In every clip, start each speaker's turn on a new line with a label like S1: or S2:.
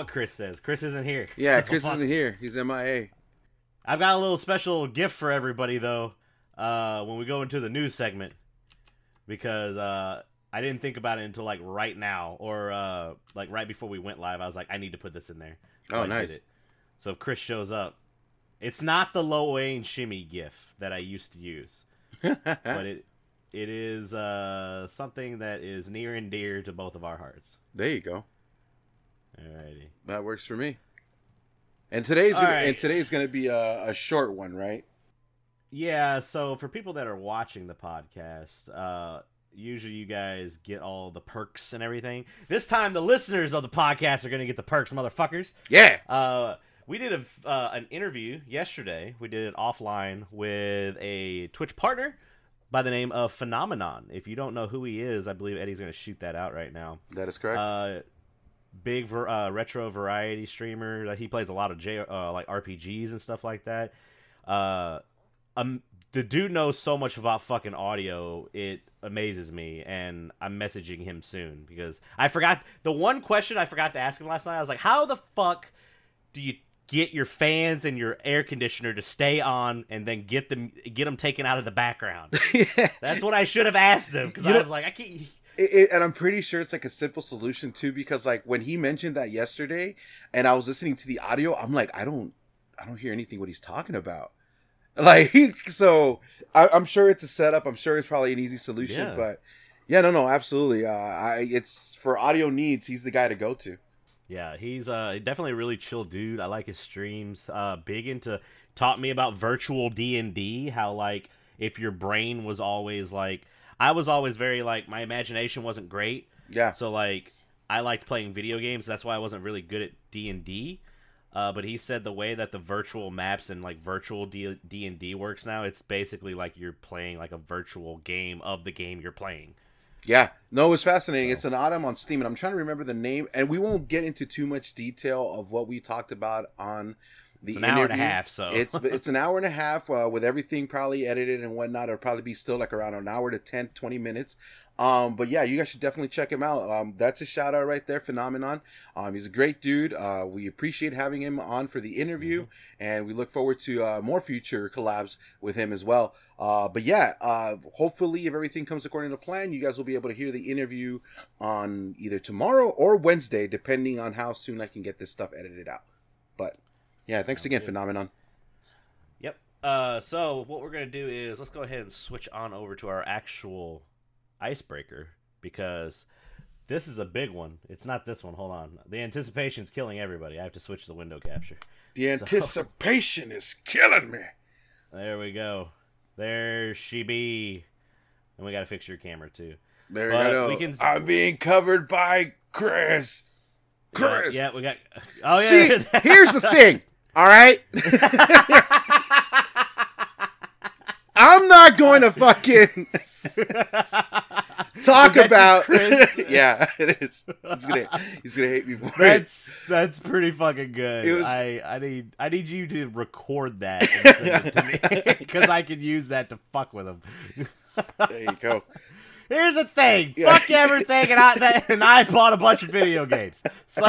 S1: what
S2: Chris says. Chris isn't here.
S1: Yeah,
S2: So
S1: Chris isn't here. He's MIA.
S2: I've got a little special gift for everybody though. Uh, when we go into the news segment, because uh, I didn't think about it until like right now, or uh, like right before we went live. I was like, I need to put this in there. So
S1: Oh,
S2: I
S1: nice.
S2: So if Chris shows up, it's not the Lil Wayne shimmy gif that I used to use, but it it is uh, something that is near and dear to both of our hearts.
S1: there you go.
S2: Alrighty.
S1: That works for me. And today's
S2: All
S1: gonna,
S2: right.
S1: and today's gonna be a, a short one, right?
S2: Yeah, so for people that are watching the podcast, uh, usually you guys get all the perks and everything. This time, the listeners of the podcast are going to get the perks, motherfuckers.
S1: Yeah.
S2: Uh, we did a, uh, an interview yesterday. We did it offline with a Twitch partner by the name of Phenomenon. If you don't know who he is, I believe Eddie's going to shoot that out right now.
S1: That is correct.
S2: Uh, big ver- uh, retro variety streamer. Uh, He plays a lot of J- uh, like RPGs and stuff like that. Uh, um, the dude knows so much about fucking audio. It amazes me, and I'm messaging him soon because I forgot the one question I forgot to ask him last night. I was like, "How the fuck do you get your fans and your air conditioner to stay on, and then get them get them taken out of the background?" That's what I should have asked him because I was like, "I can't."
S1: It, it, and I'm pretty sure it's like a simple solution too, because like when he mentioned that yesterday, and I was listening to the audio, I'm like, I don't, I don't hear anything what he's talking about. Like, so I, I'm sure it's a setup. I'm sure it's probably an easy solution,
S2: Yeah.
S1: but yeah, no, no, absolutely. Uh, I, it's for audio needs. He's the guy to go to.
S2: Yeah, he's uh definitely a really chill dude. I like his streams. Uh big into taught me about virtual D&D, how like if your brain was always like I was always very like my imagination wasn't great.
S1: Yeah,
S2: So like I liked playing video games. That's why I wasn't really good at D&D. Uh, but he said the way that the virtual maps and like virtual D and D works now, it's basically like you're playing like a virtual game of the game you're playing.
S1: Yeah, no, it was fascinating.
S2: So-
S1: It's an item on Steam, and I'm trying to remember the name. And we won't get into too much detail of what we talked about on the
S2: It's an hour and a half, so
S1: It's it's an hour and a half uh, with everything probably edited and whatnot. It'll probably be still like around an hour to 10, 20 minutes. Um, but yeah, you guys should definitely check him out. Um, that's a shout out right there, Phenomenon. Um, he's a great dude. Uh, we appreciate having him on for the interview, and we look forward to uh, more future collabs with him as well. Uh, but yeah, uh, hopefully, if everything comes according to plan, you guys will be able to hear the interview on either tomorrow or Wednesday, depending on how soon I can get this stuff edited out. But yeah, thanks again,
S2: good.
S1: Phenomenon.
S2: Yep. Uh, so what we're gonna do is let's go ahead and switch on over to our actual icebreaker because this is a big one. It's not this one. Hold on. The anticipation's killing everybody. I have to switch the window capture.
S1: The anticipation is killing me.
S2: There we go. There she be. And we gotta fix your camera too.
S1: There
S2: But
S1: you go.
S2: we can-
S1: I'm being covered by Chris. Chris.
S2: Yeah, yeah, we got. Oh yeah.
S1: See, here's the thing. All right. I'm not going to fucking talk about. Yeah, it is. He's gonna he's gonna hate me for it.
S2: That's that's pretty fucking good.
S1: Was-
S2: I I need I need you to record that and send it to me because I can use that to fuck with him.
S1: There you go.
S2: Here's the thing,
S1: Yeah.
S2: fuck everything, and I and I bought a bunch of video games. So,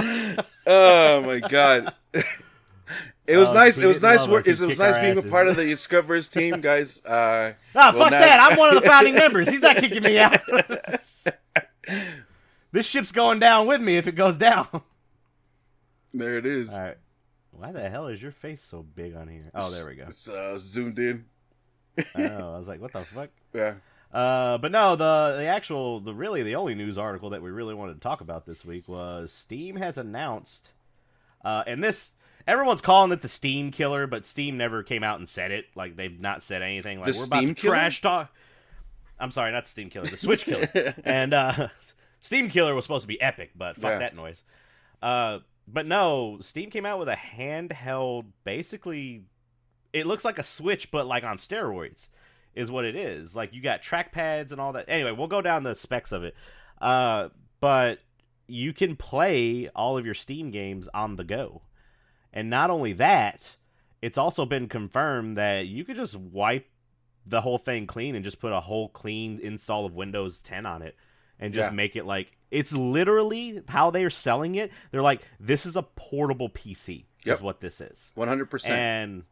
S1: Oh my god. It was
S2: Oh,
S1: nice. It was nice work. It was
S2: kick
S1: nice
S2: our
S1: being a part of the Discoverers team, guys. Uh,
S2: ah,
S1: Well,
S2: fuck
S1: now-
S2: that. I'm one of the founding members. He's not kicking me out. this ship's going down with me if it goes down.
S1: There it is.
S2: right. Why the hell is your face so big on here? Oh, there we go.
S1: It's uh, zoomed in.
S2: I know. I was like, what the fuck?
S1: Yeah.
S2: Uh, but no, the the actual, the really the only news article that we really wanted to talk about this week was Steam has announced, uh, and this everyone's calling it the Steam killer, but Steam never came out and said it. Like they've not said anything. Like
S1: The
S2: we're
S1: Steam
S2: about to
S1: killer?
S2: trash talk. I'm sorry, not Steam killer, the Switch killer. and uh, Steam killer was supposed to be epic, but fuck
S1: Yeah.
S2: that noise. Uh, but no, Steam came out with a handheld, basically, it looks like a Switch, but like on steroids is what it is. Like you got trackpads and all that. Anyway, we'll go down the specs of it. Uh, but you can play all of your Steam games on the go. And not only that, it's also been confirmed that you could just wipe the whole thing clean and just put a whole clean install of Windows 10 on it and just
S1: Yeah.
S2: make it like it's literally how they're selling it. They're like, this is a portable PC.
S1: Yep.
S2: Is what this is.
S1: One hundred percent.
S2: And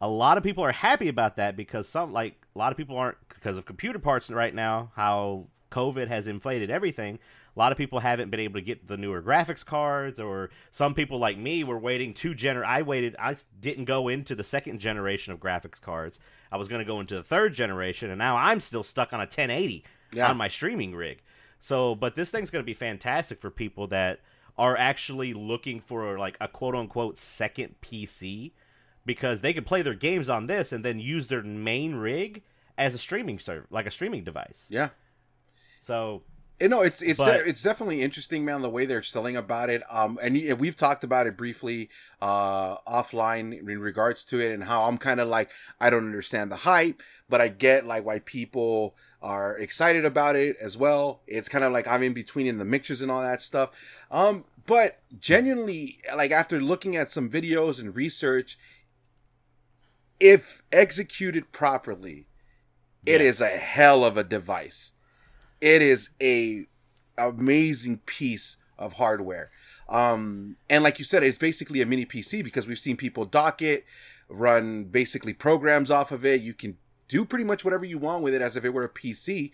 S2: a lot of people are happy about that because some like a lot of people aren't because of computer parts right now. How COVID has inflated everything. A lot of people haven't been able to get the newer graphics cards, or some people like me were waiting two gener. I waited. I didn't go into the second generation of graphics cards. I was going to go into the third generation, and now I'm still stuck on a 1080
S1: Yeah.
S2: on my streaming rig. So, but this thing's going to be fantastic for people that are actually looking for like a quote unquote second PC because they can play their games on this and then use their main rig as a streaming server, like a streaming device.
S1: Yeah.
S2: So,
S1: You know, it's it's
S2: But-
S1: de- it's definitely interesting, man. The way they're selling about it, um, and we've talked about it briefly, uh, offline in regards to it, and how I'm kind of like I don't understand the hype, but I get like why people are excited about it as well. It's kind of like I'm in between in the mixtures and all that stuff. Um, but genuinely, like after looking at some videos and research, if executed properly, it is a hell of a device. It is a amazing piece of hardware. Um, and like you said, it's basically a mini PC because we've seen people dock it, run basically programs off of it. You can do pretty much whatever you want with it as if it were a PC.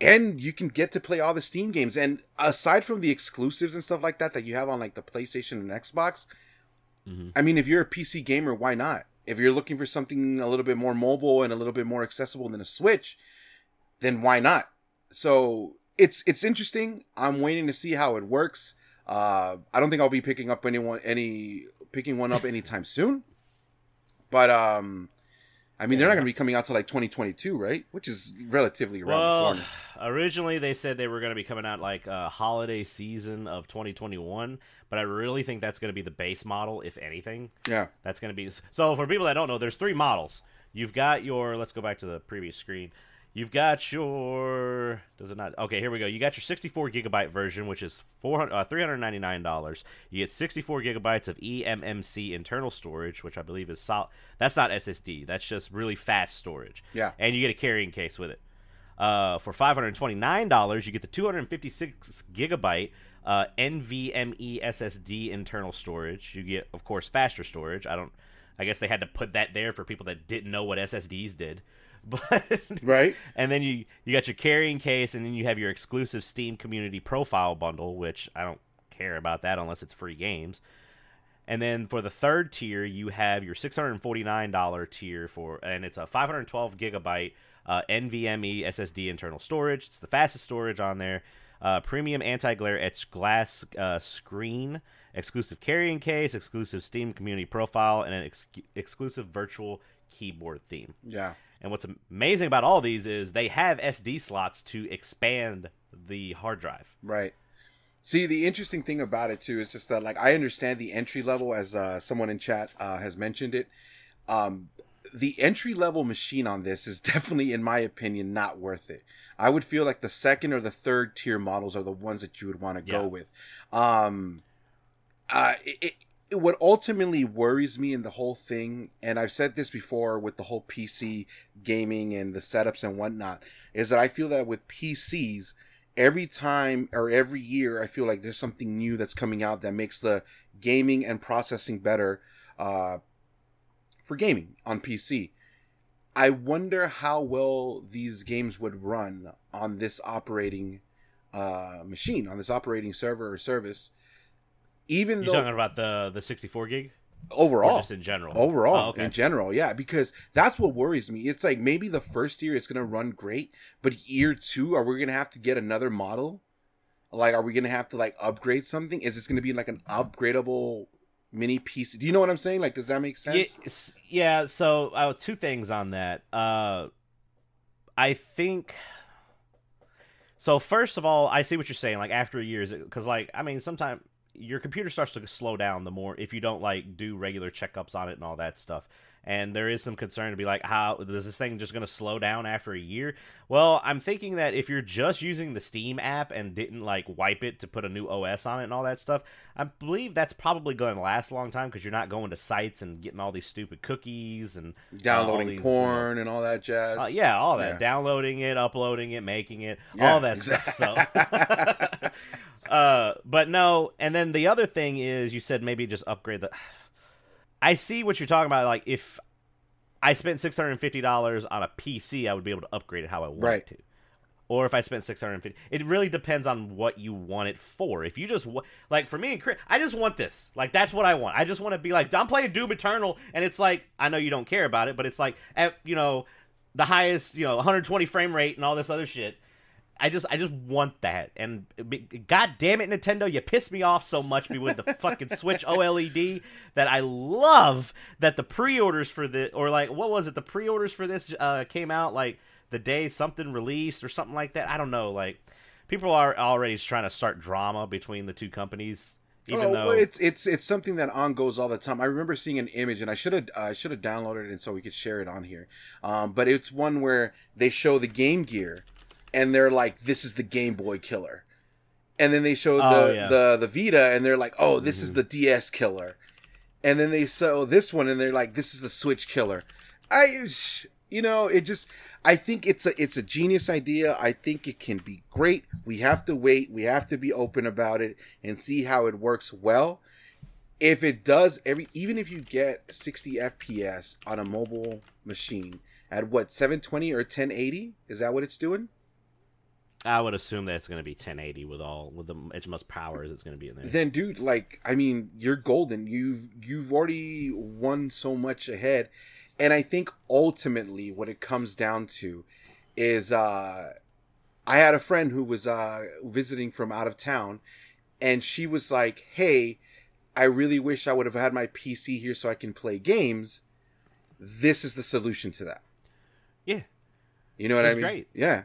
S1: And you can get to play all the Steam games. And aside from the exclusives and stuff like that that you have on like the PlayStation and Xbox,
S2: Mhm.
S1: I mean, if you're a PC gamer, why not? If you're looking for something a little bit more mobile and a little bit more accessible than a Switch, then why not? So it's it's interesting. I'm waiting to see how it works. Uh, I don't think I'll be picking up anyone any picking one up anytime soon. But um, I mean, they're not going to be coming out till like 2022, right? Which is relatively around the
S2: well,
S1: corner.
S2: originally they said they were going to be coming out like a holiday season of 2021, but I really think that's going to be the base model, if anything.
S1: Yeah,
S2: That's going to be so. For people that don't know, there's three models. You've got your. Let's go back to the previous screen. You've got your. Does it not? Okay, here we go. You got your 64 gigabyte version, which is 400, uh, 399 dollars. You get 64 gigabytes of eMMC internal storage, which I believe is sol- That's not SSD. That's just really fast storage.
S1: Yeah.
S2: And you get a carrying case with it. Uh, for $529, you get the 256 gigabyte uh, NVMe SSD internal storage. You get, of course, faster storage. I don't. I guess they had to put that there for people that didn't know what SSDs did. But
S1: right.
S2: and then you you got your carrying case, and then you have your exclusive Steam Community Profile bundle, which I don't care about that unless it's free games. And then for the third tier, you have your six hundred and forty nine dollar tier for, and it's a five hundred twelve gigabyte uh, NVMe SSD internal storage. It's the fastest storage on there. Uh, premium anti glare etched glass uh, screen, exclusive carrying case, exclusive Steam Community Profile, and an ex- exclusive virtual keyboard theme.
S1: Yeah.
S2: And what's amazing about all these is they have SD slots to expand the hard drive.
S1: Right. See, the interesting thing about it too is just that, like, I understand the entry level, as uh, someone in chat uh, has mentioned it. Um, the entry level machine on this is definitely, in my opinion, not worth it. I would feel like the second or the third tier models are the ones that you would want to
S2: Yeah.
S1: go with. Um, uh, it, it, what ultimately worries me in the whole thing, and I've said this before with the whole PC gaming and the setups and whatnot, is that I feel that with PCs, every time or every year, I feel like there's something new that's coming out that makes the gaming and processing better uh, for gaming on PC. I wonder how well these games would run on this operating uh, machine, on this operating server or service. Even
S2: You
S1: though
S2: talking about the the 64 gig
S1: overall,
S2: or just in general?
S1: overall
S2: Oh, okay.
S1: in general yeah because that's what worries me it's like maybe the first year it's gonna run great but year two are we gonna have to get another model like are we gonna have to like upgrade something is this gonna be like an upgradable mini piece do you know what i'm saying like does that make sense
S2: yeah. So uh, two things on that. Uh, I think. So first of all, I see what you're saying. Like after years, because like I mean, sometimes your computer starts to slow down the more if you don't like do regular checkups on it and all that stuff. And there is some concern to be like, how is this thing just going to slow down after a year? Well, I'm thinking that if you're just using the Steam app and didn't like wipe it to put a new OS on it and all that stuff, I believe that's probably going to last a long time because you're not going to sites and getting all these stupid cookies and
S1: downloading
S2: uh, these,
S1: porn and all that jazz.
S2: Uh, yeah, all that. Yeah. Downloading it, uploading it, making it, yeah, all that exactly. stuff. So. uh, but no, and then the other thing is, you said maybe just upgrade the. I see what you're talking about. Like if I spent six hundred and fifty dollars on a PC, I would be able to upgrade it how I want right. to. Or if I spent six hundred and fifty, it really depends on what you want it for. If you just like for me and Chris, I just want this. Like that's what I want. I just want to be like I'm playing Doom Eternal, and it's like I know you don't care about it, but it's like at you know the highest you know 120 frame rate and all this other shit I just I just want that. And god damn it, Nintendo, you piss me off so much with the fucking Switch OLED that I love that the pre-orders for the or like what was it? The pre-orders for this uh, came out like the day something released or something like that. I don't know. Like people are already trying to start drama between the two companies. Even oh, though
S1: it's it's it's something that on goes all the time. I remember seeing an image, and I should have I should have downloaded it, and so we could share it on here. Um, but it's one where they show the Game Gear, and they're like, "This is the Game Boy killer," and then they show oh, the yeah. the the Vita, and they're like, "Oh, this mm-hmm. is the DS killer," and then they show this one, and they're like, "This is the Switch killer." I, you know, it just. I think it's a it's a genius idea. I think it can be great. We have to wait. We have to be open about it and see how it works well. If it does every even if you get 60 FPS on a mobile machine at what 720 or 1080, is that what it's doing?
S2: I would assume that it's going to be 1080 with all with the as much power as it's going to be in there.
S1: Then, dude, like, I mean, you're golden. You've you've already won so much ahead, and I think ultimately what it comes down to is, uh, I had a friend who was uh, visiting from out of town, and she was like, "Hey, I really wish I would have had my PC here so I can play games." This is the solution to that.
S2: Yeah,
S1: you know what I mean? Great. Yeah.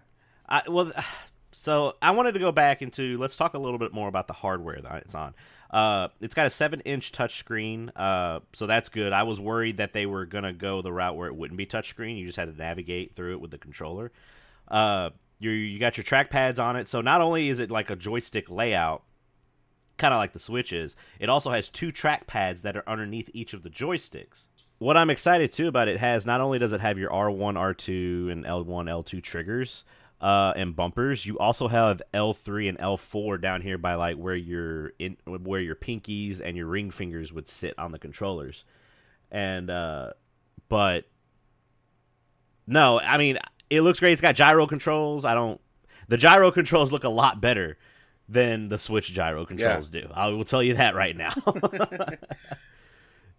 S2: I, well, so I wanted to go back into let's talk a little bit more about the hardware that it's on. Uh, it's got a seven inch touchscreen, uh, so that's good. I was worried that they were gonna go the route where it wouldn't be touchscreen. You just had to navigate through it with the controller. Uh, you you got your trackpads on it, so not only is it like a joystick layout, kind of like the Switch is, it also has two trackpads that are underneath each of the joysticks. What I'm excited too about it has not only does it have your R1, R2, and L1, L2 triggers, uh, and bumpers. You also have L3 and L4 down here by like where your in where your pinkies and your ring fingers would sit on the controllers. And uh, but no, I mean it looks great. It's got gyro controls. I don't the gyro controls look a lot better than the Switch gyro controls yeah. do. I will tell you that right now.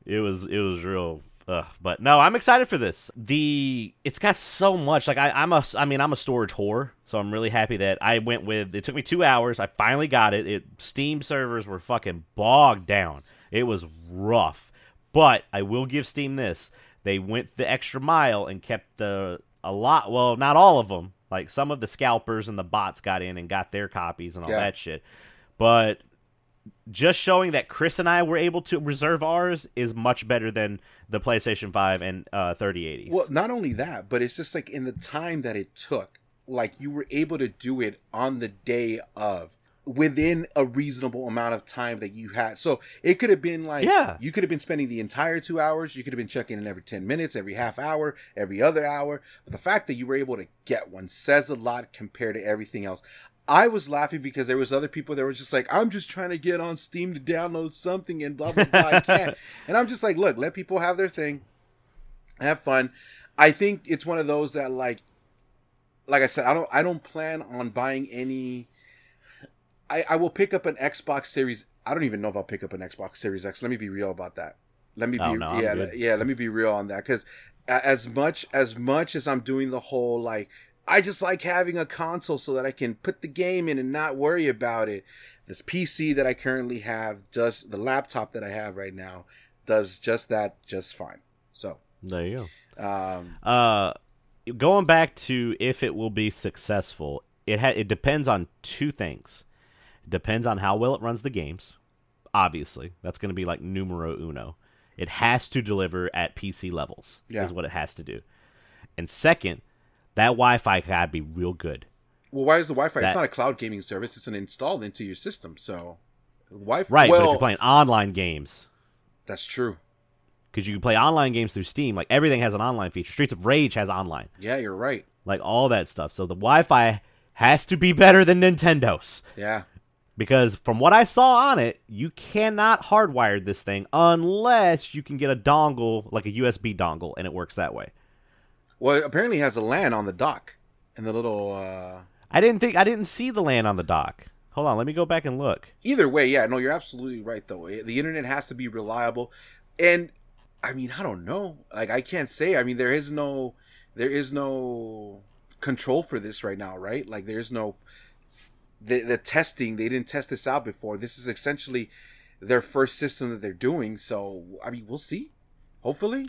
S2: it was it was real Ugh, but no, I'm excited for this. The it's got so much. Like I, I'm a, I mean, I'm a storage whore, so I'm really happy that I went with. It took me two hours. I finally got it. It Steam servers were fucking bogged down. It was rough, but I will give Steam this. They went the extra mile and kept the a lot. Well, not all of them. Like some of the scalpers and the bots got in and got their copies and all yeah. that shit. But just showing that Chris and I were able to reserve ours is much better than the PlayStation 5 and uh, 3080s.
S1: Well, not only that, but it's just like in the time that it took, like you were able to do it on the day of within a reasonable amount of time that you had. So it could have been like, yeah, you could have been spending the entire two hours. You could have been checking in every 10 minutes, every half hour, every other hour. But the fact that you were able to get one says a lot compared to everything else. I was laughing because there was other people that were just like, I'm just trying to get on Steam to download something and blah blah blah. I can't. and I'm just like, look, let people have their thing, have fun. I think it's one of those that like, like I said, I don't I don't plan on buying any. I I will pick up an Xbox Series. I don't even know if I'll pick up an Xbox Series X. Let me be real about that. Let me oh, be oh, no, yeah yeah. Let me be real on that because as much as much as I'm doing the whole like I just like having a console so that I can put the game in and not worry about it. This PC that I currently have does the laptop that I have right now does just that just fine. So
S2: there you go. Um, uh, going back to if it will be successful, it ha- it depends on two things. It depends on how well it runs the games. Obviously, that's going to be like numero uno. It has to deliver at PC levels.
S1: Yeah.
S2: Is what it has to do. And second, that Wi-Fi gotta be real good.
S1: Well, why is the Wi-Fi?
S2: That-
S1: it's not a cloud gaming service. It's an installed into your system. So, Wi-Fi.
S2: Right, but if you're playing online games,
S1: that's true.
S2: because you can play online games through Steam, like everything has an online feature. Streets of Rage has online,
S1: Yeah, you're right.
S2: like all that stuff. So the Wi-Fi has to be better than Nintendo's.
S1: Yeah.
S2: Because from what I saw on it, you cannot hardwire this thing unless you can get a dongle, like a USB dongle, and it works that way.
S1: Well, it apparently has a LAN on the dock and the little. uh
S2: I didn't think I didn't see the LAN on the dock. Hold on, let me go back and look.
S1: Either way, yeah, no, you're absolutely right though. The internet has to be reliable, and I mean, I don't know. Like, I can't say. I mean, there is no, there is no control for this right now, right? Like, there's no the the testing. They didn't test this out before. This is essentially their first system that they're doing. So, I mean, we'll see. Hopefully,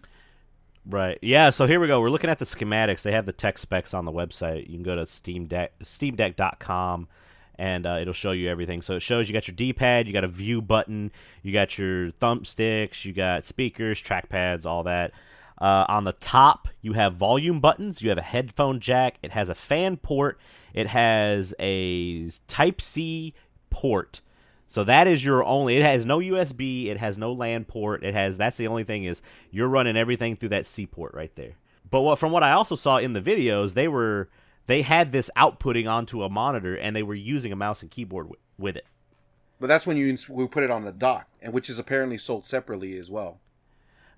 S2: Right. Yeah, so here we go. We're looking at the schematics. They have the tech specs on the website. You can go to Steam Deck steamdeck.com and uh, it'll show you everything. So it shows you got your D-pad, you got a view button, you got your thumbsticks, you got speakers, trackpads, all that. Uh, on the top, you have volume buttons, you have a headphone jack, it has a fan port, it has a Type C port. So that is your only. It has no USB. It has no LAN port. It has. That's the only thing is you're running everything through that C port right there. But what from what I also saw in the videos, they were they had this outputting onto a monitor and they were using a mouse and keyboard with, with it.
S1: but that's when you we put it on the dock, and which is apparently sold separately as well.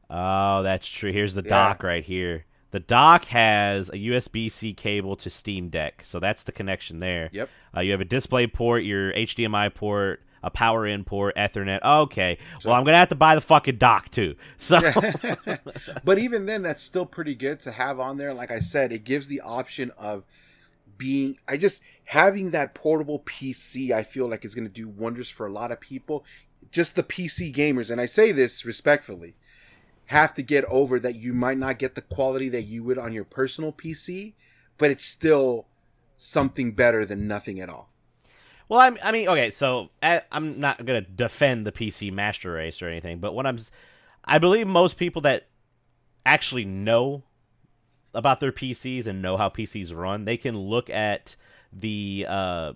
S2: Oh, that's true. Here's the
S1: Yeah.
S2: dock right here. The dock has a USB C cable to Steam Deck, so that's the connection there.
S1: Yep.
S2: Uh, you have a display port, your HDMI port, a power in port, Ethernet. Okay. well, I'm gonna have to buy the fucking dock too. So
S1: but even then, that's still pretty good to have on there. Like I said, it gives the option of being. I just having that portable PC. I feel like is going to do wonders for a lot of people. Just the PC gamers, and I say this respectfully, have to get over that you might not get the quality that you would on your personal PC, but it's still something better than nothing at all.
S2: Well, I'm, I mean, okay, so I, I'm not gonna defend the PC Master Race or anything, but what I'm, I believe most people that actually know about their PCs and know how PCs run, they can look at the uh,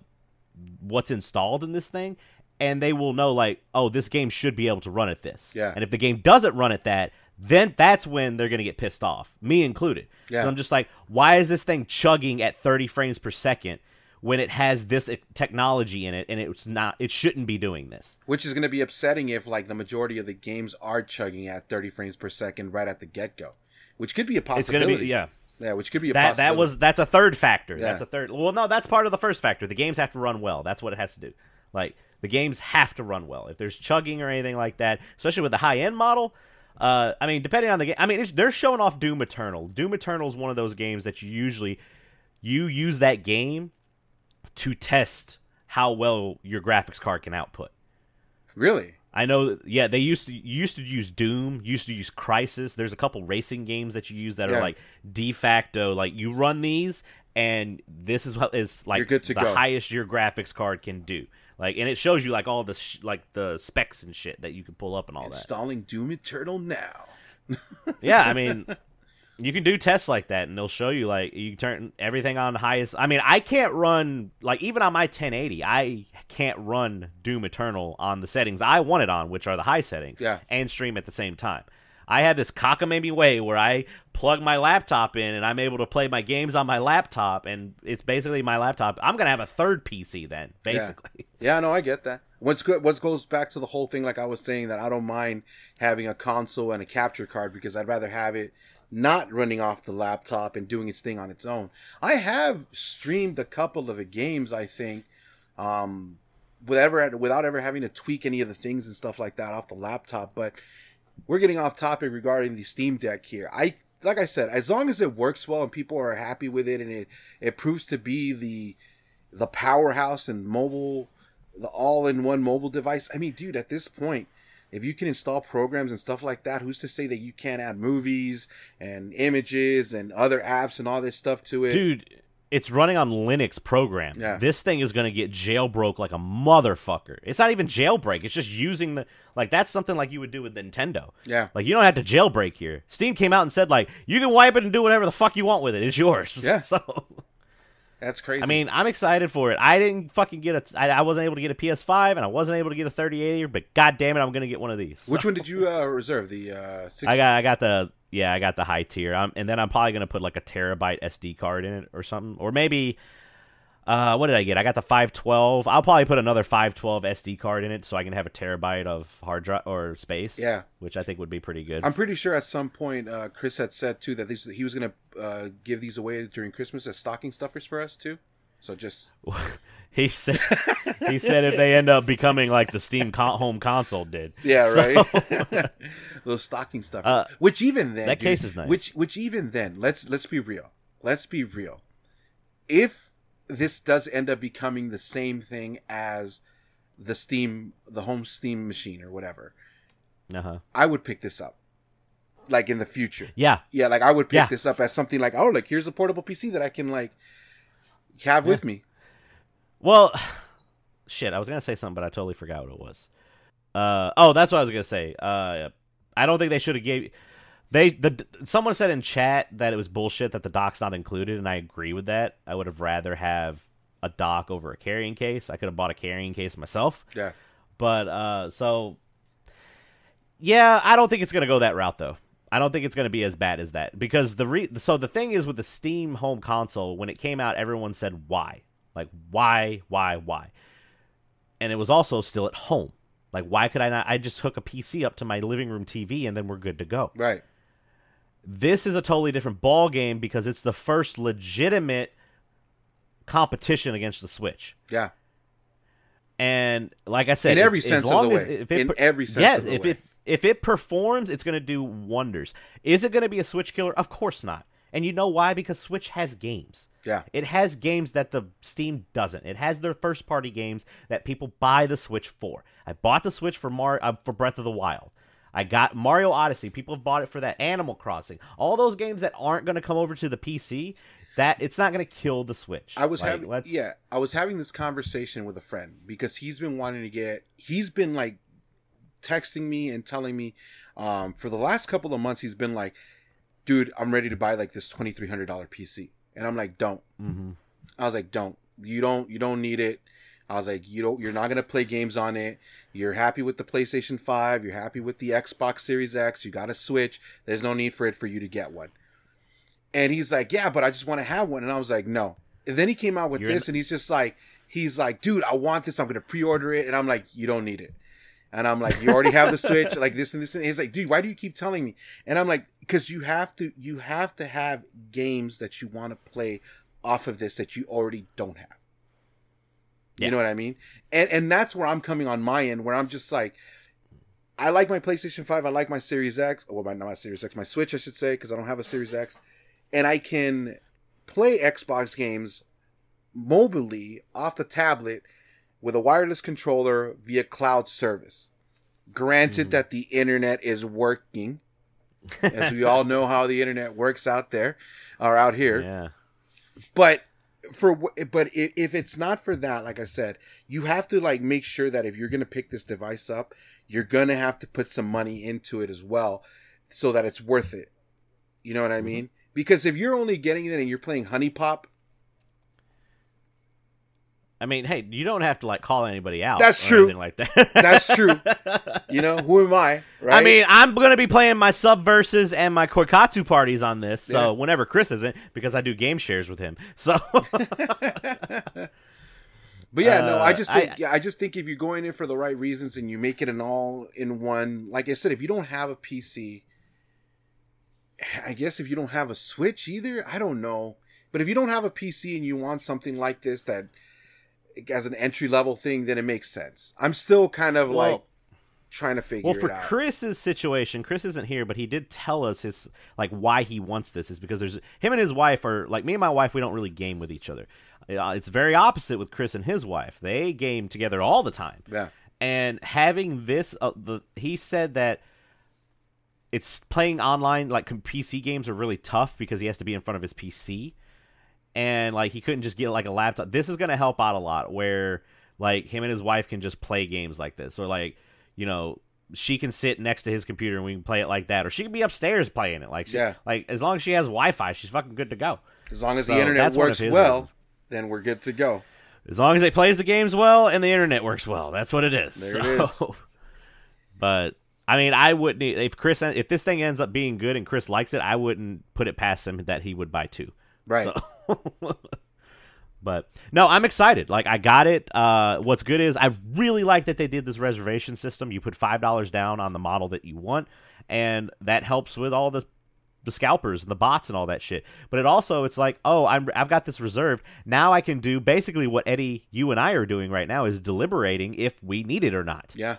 S2: what's installed in this thing, and they will know like, oh, this game should be able to run at this.
S1: Yeah.
S2: And if the game doesn't run at that, then that's when they're gonna get pissed off, me included.
S1: Yeah.
S2: I'm just like, why is this thing chugging at 30 frames per second? When it has this technology in it, and it's not, it shouldn't be doing this.
S1: Which is going to be upsetting if like the majority of the games are chugging at 30 frames per second right at the get go, which could be a
S2: It's gonna
S1: possibility.
S2: be, yeah.
S1: Yeah, which could be a
S2: that
S1: possibility.
S2: that was that's a third factor.
S1: Yeah.
S2: That's a third. Well, no, that's part of the first factor. The games have to run well. That's what it has to do. Like the games have to run well. If there's chugging or anything like that, especially with the high end model. Uh, I mean, depending on the game, I mean, it's, they're showing off Doom Eternal. Doom Eternal is one of those games that you usually you use that game to test how well your graphics card can output.
S1: really.
S2: I know. Yeah, they used to used to use Doom. Used to use Crysis. There's a couple racing games that you use that
S1: Yeah.
S2: are like de facto. Like you run these, and this is what is like the
S1: go.
S2: highest your graphics card can do. Like, and it shows you like all the sh- like the specs and shit that you can pull up and all that.
S1: Installing Doom Eternal now.
S2: Yeah, I mean, you can do tests like that, and they'll show you like you turn everything on highest. I mean, I can't run like even on my 1080, I can't run Doom Eternal on the settings I want it on, which are the high settings,
S1: Yeah.
S2: and stream at the same time. I have this cockamamie way where I plug my laptop in and I'm able to play my games on my laptop, and it's basically my laptop. I'm gonna have a third PC then, basically.
S1: Yeah, no, I get that. What's good? What goes back to the whole thing, like I was saying, that I don't mind having a console and a capture card because I'd rather have it not running off the laptop and doing its thing on its own. I have streamed a couple of games, I think, um, without without ever having to tweak any of the things and stuff like that off the laptop. But we're getting off topic regarding the Steam Deck here. I like I said, as long as it works well and people are happy with it and it it proves to be the the powerhouse and mobile the all-in-one mobile device. I mean, dude, at this point, if you can install programs and stuff like that, who's to say that you can't add movies and images and other apps and all this stuff to it?
S2: Dude, it's running on Linux program.
S1: Yeah.
S2: This thing is going to get jailbroke like a motherfucker. It's not even jailbreak. It's just using the like that's something like you would do with Nintendo.
S1: Yeah.
S2: Like you don't have to jailbreak here. Steam came out and said like you can wipe it and do whatever the fuck you want with it. It's yours.
S1: Yeah.
S2: So
S1: That's crazy.
S2: I mean, I'm excited for it. I didn't fucking get a. I, I wasn't able to get a PS5 and I wasn't able to get a 3080, but god damn it, I'm gonna get one of these.
S1: which one did you uh, reserve? The uh, six-
S2: I got I got the yeah I got the high tier, um, and then I'm probably gonna put like a terabyte SD card in it or something, or maybe uh what did I get? I got the 512. I'll probably put another 512 SD card in it so I can have a terabyte of hard drive or space.
S1: Yeah.
S2: which I think would be pretty good.
S1: I'm pretty sure at some point uh, Chris had said too that these, he was gonna uh, give these away during Christmas as stocking stuffers for us too. So just
S2: he said he said if they end up becoming like the Steam con- home console did.
S1: yeah,
S2: So-
S1: right. Those stocking stuffers.
S2: Uh,
S1: which even then,
S2: that
S1: dude,
S2: case is nice.
S1: Which which even then, let's let's be real. Let's be real. If this does end up becoming the same thing as the Steam, the home Steam machine or whatever,
S2: Uh-huh.
S1: I would pick this up. Like in the future.
S2: Yeah.
S1: Yeah, like I would pick
S2: Yeah.
S1: this up as something like, oh, like here's a portable PC that I can like have with me.
S2: Well, shit, I was gonna say something, but I totally forgot what it was. Uh, oh, that's what I was gonna say. Uh, I don't think they should have gave. They the someone said in chat that it was bullshit that the dock's not included, and I agree with that. I would have rather have a dock over a carrying case. I could have bought a carrying case myself,
S1: Yeah.
S2: but uh, so yeah, I don't think it's gonna go that route though. I don't think it's gonna be as bad as that because the re- so the thing is with the Steam Home Console when it came out, everyone said why, like why, why, why, and it was also still at home. Like why could I not? I just hook a PC up to my living room TV and then we're good to go.
S1: Right.
S2: This is a totally different ball game because it's the first legitimate competition against the Switch.
S1: Yeah.
S2: And like I said,
S1: In every
S2: if-
S1: sense of the
S2: as-
S1: way.
S2: if it
S1: In every sense
S2: yeah,
S1: of the
S2: if
S1: way.
S2: it if it performs, it's going to do wonders. Is it going to be a Switch killer? Of course not. And you know why? Because Switch has games.
S1: Yeah.
S2: It has games that the Steam doesn't. It has their first party games that people buy the Switch for. I bought the Switch for Mar- uh, for Breath of the Wild. I got Mario Odyssey. People have bought it for that. Animal Crossing. All those games that aren't going to come over to the PC, that it's not going to kill the Switch.
S1: I was
S2: Like,
S1: having
S2: let's-
S1: yeah, I was having this conversation with a friend because he's been wanting to get he's been like texting me and telling me um for the last couple of months he's been like dude, I'm ready to buy like this $2300 PC. And I'm like, "Don't."
S2: Mm-hmm.
S1: I was like, "Don't. You don't you don't need it." I was like, "You don't you're not going to play games on it. You're happy with the PlayStation 5, you're happy with the Xbox Series X, you got a Switch. There's no need for it for you to get one." And he's like, "Yeah, but I just want to have one." And I was like, "No." And then he came out with
S2: You're
S1: this, and he's just like, he's like, "Dude, I want this. I'm gonna pre-order it." And I'm like, "You don't need it." And I'm like, "You already have the Switch, like this and this." And he's like, "Dude, why do you keep telling me?" And I'm like, "Because you have to. You have to have games that you want to play off of this that you already don't have."
S2: Yeah.
S1: You know what I mean? And and that's where I'm coming on my end, where I'm just like, I like my PlayStation Five. I like my Series X. Well, my not my Series X, my Switch, I should say, because I don't have a Series X, and I can play Xbox games mobilely off the tablet with a wireless controller via cloud service. Granted hmm. that the internet is working, as we all know how the internet works out there or out here
S2: Yeah.
S1: but for but if it's not for that like i said you have to like make sure that if you're gonna pick this device up you're gonna have to put some money into it as well so that it's worth it. You know what i mm-hmm. mean? Because if you're only getting it and you're playing HuniePop
S2: I mean, hey, you don't have to like call anybody out.
S1: That's
S2: or
S1: true.
S2: anything Like that.
S1: that's true you know who am i right
S2: I mean, I'm gonna be playing my subverses and my Koikatsu parties on this. So
S1: Yeah.
S2: whenever Chris isn't, because I do game shares with him. So
S1: but yeah no i
S2: Uh,
S1: just think
S2: I-
S1: yeah i just think if you're going in for the right reasons and you make it an all in one like i said if you don't have a pc I guess if you don't have a Switch either, I don't know. But if you don't have a PC and you want something like this that as an entry level thing, then it makes sense. I'm still kind of
S2: Well-
S1: like trying to figure out.
S2: Well, for. Chris's situation, Chris isn't here, but he did tell us his like why he wants this is because there's him and his wife are like me and my wife. We don't really game with each other. Uh, It's very opposite with Chris and his wife. They game together all the time.
S1: yeah,
S2: And having this, uh, the he said that it's playing online like PC games are really tough because he has to be in front of his PC. And like he couldn't just get like a laptop. This is gonna help out a lot where like him and his wife can just play games like this, or like you know she can sit next to his computer and we can play it like that, or she can be upstairs playing it. Like she,
S1: Yeah.
S2: like as long as she has Wi-Fi, she's fucking good to go.
S1: As long as the internet
S2: that's one of
S1: works well,
S2: reasons.
S1: then we're good to go.
S2: As long as it plays the games well and the internet works well, that's what it is.
S1: There it is.
S2: So- But I mean, I wouldn't if Chris if this thing ends up being good and Chris likes it, I wouldn't put it past him that he would buy two.
S1: Right.
S2: So, but no, I'm excited. Like I got it. Uh, what's good is I really like that they did this reservation system. You put five dollars down on the model that you want, and that helps with all the the scalpers and the bots and all that shit. But it also it's like, oh, I'm I've got this reserved. Now I can do basically what Eddie, you and I are doing right now is deliberating if we need it or not.
S1: Yeah.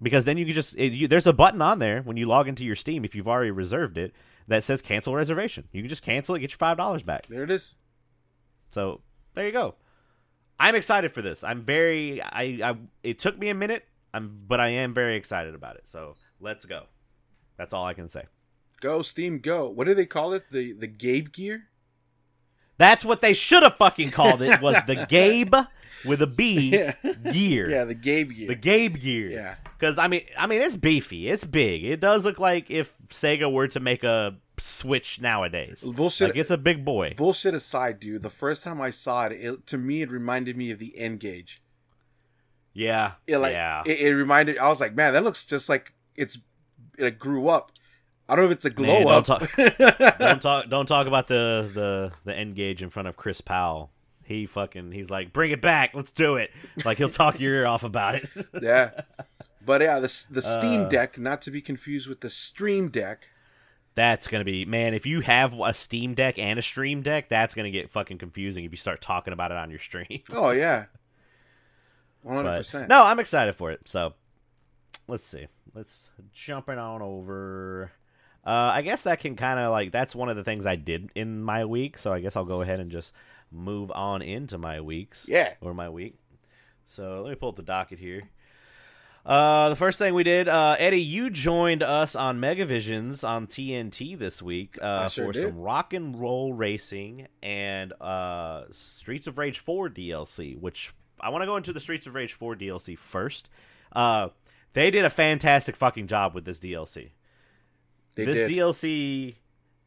S2: Because then you can just it, you, there's a button on there when you log into your Steam if you've already reserved it that says cancel reservation. You can just cancel it, get your five dollars back.
S1: There it is.
S2: So there you go. I'm excited for this. I'm very I, I it took me a minute. I'm but I am very excited about it. So let's go. That's all I can say.
S1: Go Steam Go. What do they call it? The the Gabe gear?
S2: That's what they should have fucking called it was the Gabe with a B
S1: Yeah.
S2: gear.
S1: Yeah, the Gabe gear.
S2: The Gabe gear.
S1: Yeah.
S2: Cuz I mean I mean it's beefy. It's big. It does look like if Sega were to make a Switch nowadays.
S1: Bullshit.
S2: Like it's a big boy.
S1: Bullshit aside, dude. The first time I saw it, it to me it reminded me of the N-Gage.
S2: Yeah.
S1: It like
S2: yeah.
S1: it, it reminded. I was like, man, that looks just like it's it grew up. I don't know if it's a glow
S2: Man,
S1: up.
S2: don't don't talk don't talk about the the the N-Gage in front of Chris Powell. He fucking he's like, bring it back, let's do it. Like he'll talk your ear off about it.
S1: yeah, but yeah, the the Steam
S2: Uh.
S1: Deck, not to be confused with the Stream Deck.
S2: That's gonna be man. If you have a Steam Deck and a Stream Deck, that's gonna get fucking confusing if you start talking about it on your stream.
S1: Oh yeah, one hundred percent.
S2: no, I'm excited for it. So let's see. Let's jumping on over. Uh, I guess that can kind of like that's one of the things I did in my week. So I guess I'll go ahead and just move on into my weeks.
S1: Yeah.
S2: or my week. So let me pull up the docket here. Uh, the first thing we did, uh, Eddie, you joined us on Megavisions on TNT this week uh,
S1: sure
S2: for
S1: did.
S2: some rock and roll racing and uh, Streets of Rage 4 DLC, which I want to go into the Streets of Rage 4 DLC first. Uh, they did a fantastic fucking job with this DLC.
S1: They
S2: this
S1: did.
S2: DLC,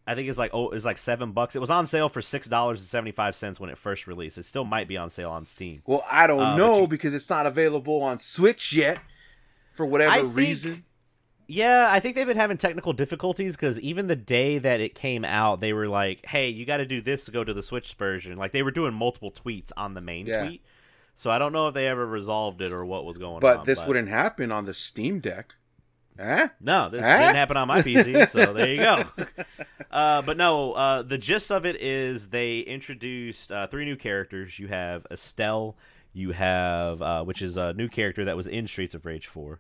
S2: I think is like oh, is like seven bucks. It was on sale for six dollars and seventy five cents when it first released. It still might be on sale on Steam.
S1: well, I don't
S2: Uh,
S1: know
S2: you-
S1: because it's not available on Switch yet, for whatever
S2: I think-
S1: reason.
S2: Yeah, I think they've been having technical difficulties because even the day that it came out, they were like, "Hey, you got to do this to go to the Switch version." Like they were doing multiple tweets on the main
S1: Yeah.
S2: tweet. So I don't know if they ever resolved it or what was going on.
S1: But this wouldn't happen on the Steam Deck. Huh?
S2: No, this
S1: Huh?
S2: didn't happen on my PC, so there you go. Uh, but no, uh, the gist of it is they introduced uh, three new characters. You have Estelle, you have uh, which is a new character that was in Streets of Rage Four,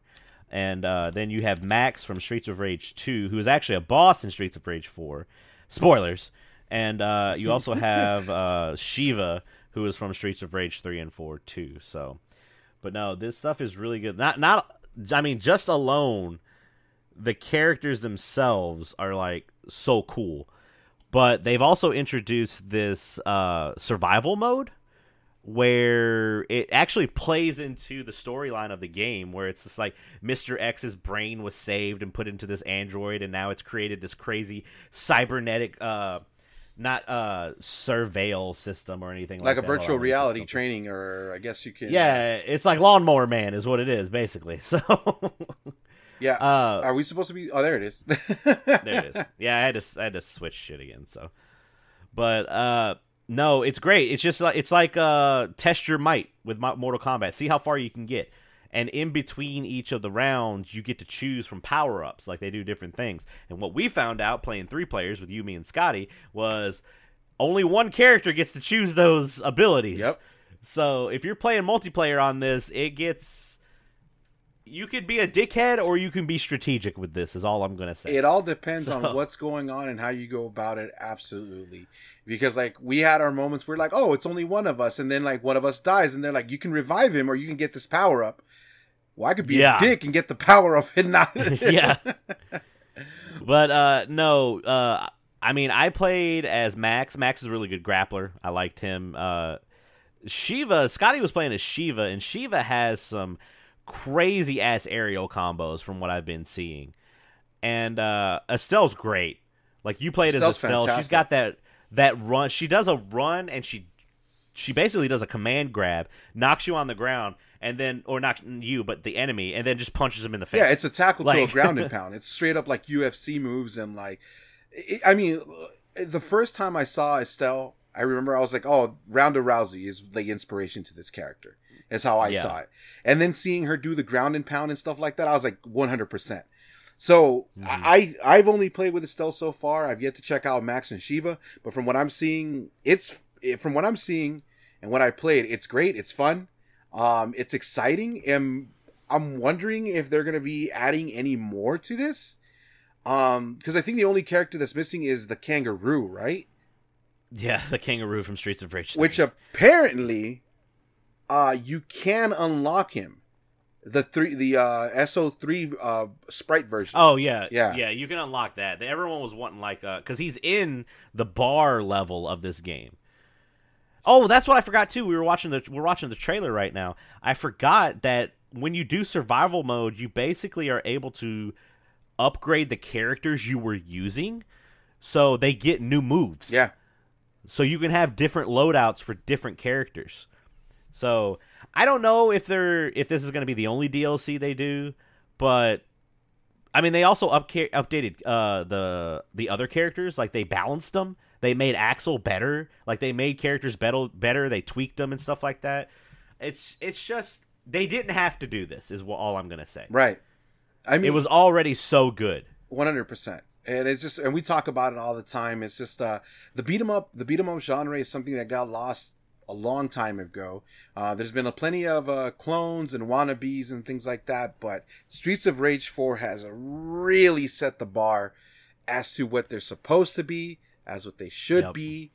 S2: and uh, then you have Max from Streets of Rage Two, who is actually a boss in Streets of Rage Four. Spoilers. And uh, you also have uh, Shiva, who is from Streets of Rage Three and Four too. So, but no, this stuff is really good. Not not. I mean, just alone the characters themselves are like so cool but they've also introduced this uh, survival mode where it actually plays into the storyline of the game where it's just like Mr. X's brain was saved and put into this android and now it's created this crazy cybernetic uh not a surveil system or anything like,
S1: Like a
S2: that. Hold on,
S1: virtual
S2: let me put
S1: reality training, or I guess you can.
S2: Yeah, it's like Lawnmower Man is what it is basically. So
S1: Yeah.
S2: uh
S1: Are we supposed to be? Oh, there it is.
S2: there it is. Yeah, I had to I had to switch shit again. So, but uh, no, it's great. It's just like it's like uh, test your might with Mortal Kombat. See how far you can get, and in between each of the rounds, you get to choose from power ups. Like they do different things. And what we found out playing three players with you, me, and Scotty was only one character gets to choose those abilities.
S1: Yep.
S2: So if you're playing multiplayer on this, it gets. You could be a dickhead or you can be strategic with this. Is all I'm gonna say.
S1: It all depends
S2: So-
S1: on what's going on and how you go about it. Absolutely, because like we had our moments where like, oh, it's only one of us, and then like one of us dies, and they're like, you can revive him or you can get this power up. Well, I could be
S2: Yeah.
S1: a dick and get the power up and not.
S2: yeah. But uh no, uh I mean, I played as Max. Max is a really good grappler. I liked him. Uh, Shiva, Scotty was playing as Shiva, and Shiva has some crazy ass aerial combos from what I've been seeing. And uh, Estelle's great. Like you played
S1: Estelle's
S2: as Estelle, She's got that that run. She does a run, and she she basically does a command grab, knocks you on the ground, and then or not you, but the enemy, and then just punches him in the face.
S1: Yeah, it's a tackle to a
S2: Like-
S1: ground and pound. It's straight up like UFC moves and like, it, I mean, the first time I saw Estel, I remember I was like, oh, Ronda Rousey is the inspiration to this character. Is how I
S2: Yeah.
S1: saw it, and then seeing her do the ground and pound and stuff like that, I was like, one hundred percent. So I mm. I- I've only played with Estel so far. I've yet to check out Max and Shiva, but from what I'm seeing, it's it, from what I'm seeing and what I played, it's great. It's fun. Um, it's exciting, and I'm wondering if they're gonna be adding any more to this. Um, because I think the only character that's missing is the kangaroo, right?
S2: yeah, the kangaroo from Streets of Rage. 3.
S1: Which apparently, uh, you can unlock him. The three, the uh, SO three uh sprite version.
S2: Oh yeah,
S1: Yeah.
S2: yeah. You can unlock that. Everyone was wanting like, uh, because he's in the bar level of this game. Oh, that's what I forgot too. We were watching the we're watching the trailer right now. I forgot that when you do survival mode, you basically are able to upgrade the characters you were using, so they get new moves.
S1: Yeah,
S2: so you can have different loadouts for different characters. So I don't know if they're if this is going to be the only DLC they do, but I mean they also up updated uh, the the other characters like they balanced them. They made Axel better. Like they made characters better better. They tweaked them and stuff like that. It's it's just they didn't have to do this is what all I'm going to say.
S1: right. I mean,
S2: It was already so good.
S1: One hundred percent. And it's just, and we talk about it all the time. It's just uh, the beat 'em up. The beat 'em up genre is something that got lost a long time ago. Uh, there's been a plenty of uh, clones and wannabes and things like that, but Streets of Rage Four has really set the bar as to what they're supposed to be, as what they should
S2: Yep.
S1: be,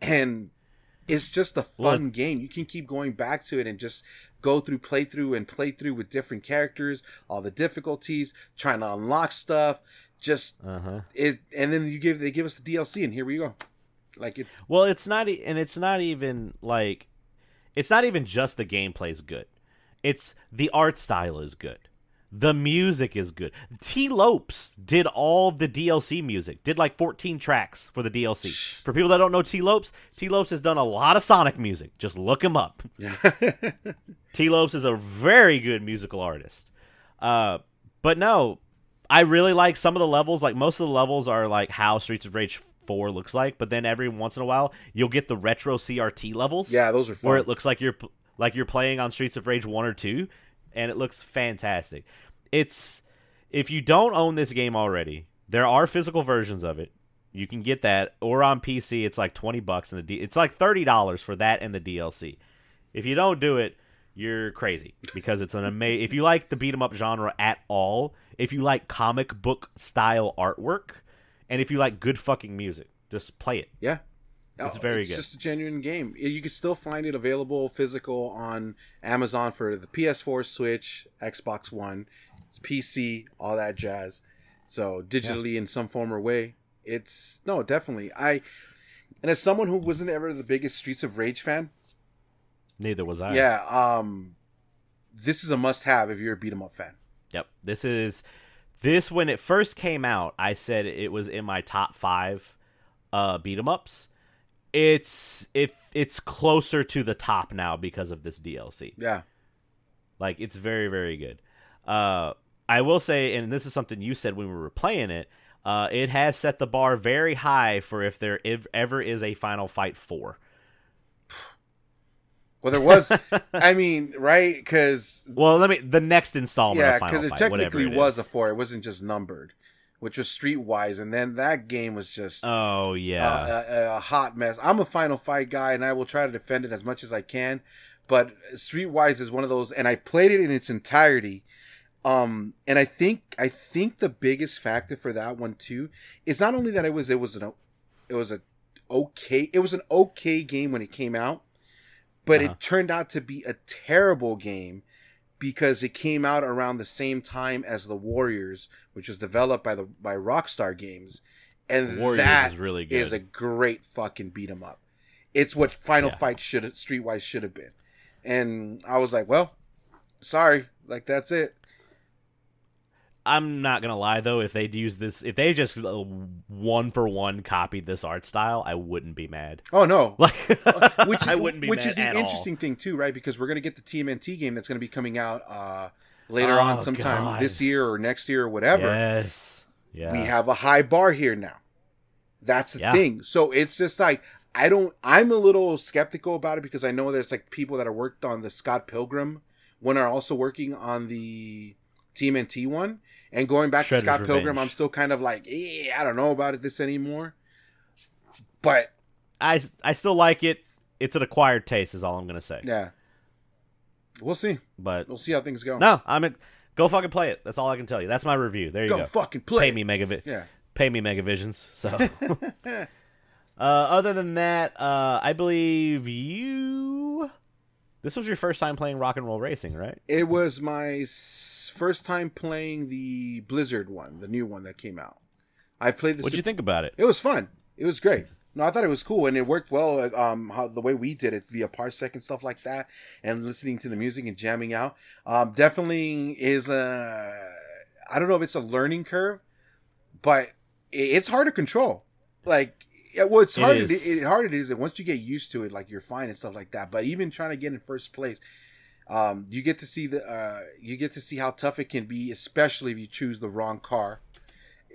S1: and it's just a
S2: Well,
S1: fun game. You can keep going back to it and just go through playthrough and playthrough with different characters, all the difficulties, trying to unlock stuff. Just
S2: Uh huh.
S1: it, and then you give they give us the DLC, and here we go. Like it,
S2: Well, it's not, and it's not even like, it's not even just the gameplay's good. It's the art style is good. The music is good. Tee Lopes did all the DLC music. Did like 14 tracks for the DLC. For people that don't know Tee Lopes, Tee Lopes has done a lot of Sonic music. Just look him up. Tee Lopes is a very good musical artist. Uh, but no, I really like some of the levels. Like most of the levels are like how Streets of Rage 4 looks like, but then every once in a while you'll get the retro CRT levels.
S1: yeah, those are fun.
S2: Where it looks like you're like you're playing on Streets of Rage 1 or 2 and it looks fantastic. It's if you don't own this game already, there are physical versions of it. You can get that or on PC it's like 20 bucks and the D- it's like $30 for that and the DLC. If you don't do it, you're crazy because it's an amazing. if you like the beat 'em up genre at all, if you like comic book style artwork, and if you like good fucking music, just play it.
S1: yeah,
S2: It's very
S1: it's
S2: good.
S1: just a genuine game. You can still find it available physical on Amazon for the PS4, Switch, Xbox One, PC, all that jazz. So digitally in some form or way, it's no definitely. I and as someone who wasn't ever the biggest Streets of Rage fan,
S2: Neither was I.
S1: yeah, um, this is a must-have if you're a beat 'em up fan.
S2: Yep. This is this when it first came out, I said it was in my top five uh beat 'em ups. It's if it's closer to the top now because of this DLC.
S1: Yeah,
S2: Like it's very, very good. Uh I will say, and this is something you said when we were playing it, uh, it has set the bar very high for if there ev- ever is a Final Fight 4.
S1: well, there was. I mean, right? Because
S2: Well, let me the next installment
S1: yeah,
S2: of Final
S1: because it technically
S2: it
S1: was
S2: is.
S1: a four. It wasn't just numbered, which was Streetwise, and then that game was just
S2: Oh yeah.
S1: uh, a, a hot mess. I'm a Final Fight guy, and I will try to defend it as much as I can. But Streetwise is one of those, and I played it in its entirety. Um, and I think I think the biggest factor for that one too is not only that it was it was an it was a okay it was an okay game when it came out, but
S2: Uh-huh.
S1: it turned out to be a terrible game because it came out around the same time as the Warriors, which was developed by the by Rockstar Games, and
S2: Warriors
S1: that
S2: is really good.
S1: is a great fucking beat 'em up. It's what Final
S2: Yeah.
S1: Fight should Streetwise should have been, and I was like, well, sorry, like that's it.
S2: I'm not gonna lie though, if they'd use this, if they just uh, one for one copied this art style, I wouldn't be mad.
S1: Oh no,
S2: Like,
S1: which
S2: I wouldn't be
S1: which is the
S2: at all.
S1: interesting thing too, right? Because we're gonna get the TMNT game that's gonna be coming out uh, later on,
S2: Oh,
S1: sometime
S2: God.
S1: this year or next year or whatever.
S2: Yes. Yeah.
S1: We have a high bar here now. That's the
S2: Yeah.
S1: thing. So it's just like I don't. I'm a little skeptical about it because I know there's like people that are worked on the Scott Pilgrim one are also working on the TMNT one. And going back
S2: Shredder's
S1: to Scott Pilgrim,
S2: Revenge.
S1: I'm still kind of like, eh, I don't know about it this anymore. But
S2: I I still like it. It's an acquired taste, is all I'm gonna say.
S1: yeah, we'll see.
S2: But
S1: We'll see how things go.
S2: no, I'm a, go fucking play it. That's all I can tell you. That's my review. There you
S1: go,
S2: go.
S1: fucking play.
S2: Pay me Megavi-
S1: Yeah.
S2: Pay me Megavisions. So. uh, other than that, uh, I believe you. This was your first time playing Rock and Roll Racing, right?
S1: It was my first time playing the Blizzard one, the new one that came out. I played the.
S2: What'd you think about it?
S1: It was fun. It was great. No, I thought it was cool, and it worked well. uh, Um, how the way we did it via Parsec and stuff like that, and listening to the music and jamming out. Um, definitely is a. I don't know if it's a learning curve, but it's hard to control. Like, well, it's hard.
S2: is.
S1: It, it, hard it is that once you get used to it, like you're fine and stuff like that. But even trying to get in first place, um, you get to see the uh, you get to see how tough it can be, especially if you choose the wrong car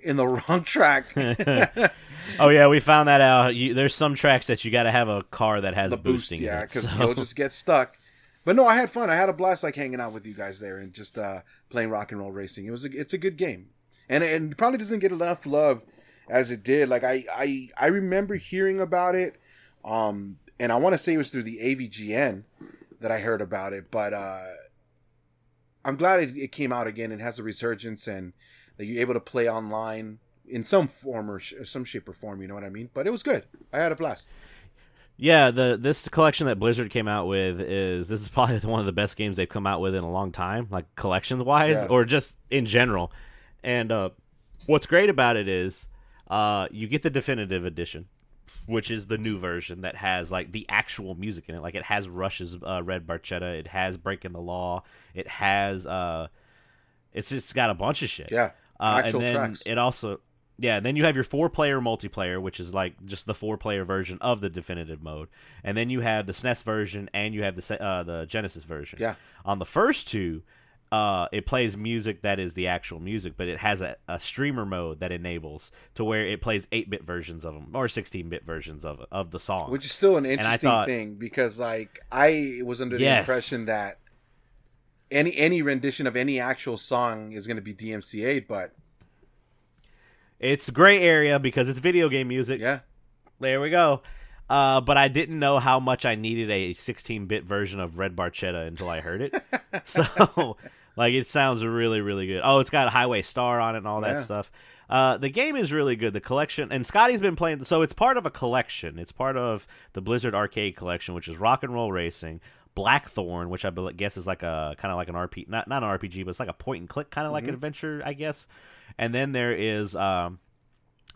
S1: in the wrong track.
S2: oh yeah, we found that out. You, there's some tracks that you got to have a car that has
S1: the
S2: boosting. in
S1: yeah, because
S2: so-
S1: you'll just get stuck. But no, I had fun. I had a blast, like hanging out with you guys there and just uh, playing rock and roll racing. It was a, it's a good game, and and probably doesn't get enough love as it did. Like I I I remember hearing about it, um, and I want to say it was through the AVGN that I heard about it. But uh, I'm glad it, it came out again It has a resurgence, and that you're able to play online in some form or sh- some shape or form. You know what I mean? But it was good. I had a blast.
S2: Yeah, the this collection that Blizzard came out with is this is probably one of the best games they've come out with in a long time, like collections wise,
S1: Yeah.
S2: or just in general. And uh, what's great about it is uh, you get the definitive edition, which is the new version that has like the actual music in it. Like it has Rush's uh, Red Barchetta, it has Breaking the Law, it has uh, it's just got a bunch of shit.
S1: Yeah,
S2: Uh,
S1: actual
S2: and then
S1: tracks.
S2: it also, yeah. Then you have your four-player multiplayer, which is like just the four-player version of the definitive mode, and then you have the SNES version and you have the uh, the Genesis version.
S1: Yeah.
S2: On the first two, uh, it plays music that is the actual music, but it has a, a streamer mode that enables to where it plays 8-bit versions of them or 16-bit versions of of the song.
S1: which is still an interesting
S2: thought-
S1: thing because like I was under the
S2: Yes.
S1: impression that any any rendition of any actual song is going to be DMCA'd, but
S2: it's gray area because it's video game music.
S1: yeah,
S2: There we go. Uh, but I didn't know how much I needed a 16-bit version of Red Barchetta until I heard it. so, like, it sounds really, really good. Oh, it's got a Highway Star on it and all that
S1: Yeah.
S2: stuff. Uh, the game is really good. The collection, and Scotty's been playing. So it's part of a collection. It's part of the Blizzard Arcade collection, which is Rock and Roll Racing, Blackthorne, which I guess is like a kind of like an RPG, not not an RPG, but it's like a point and click kind of like
S1: Mm-hmm.
S2: an adventure, I guess. And then there is um,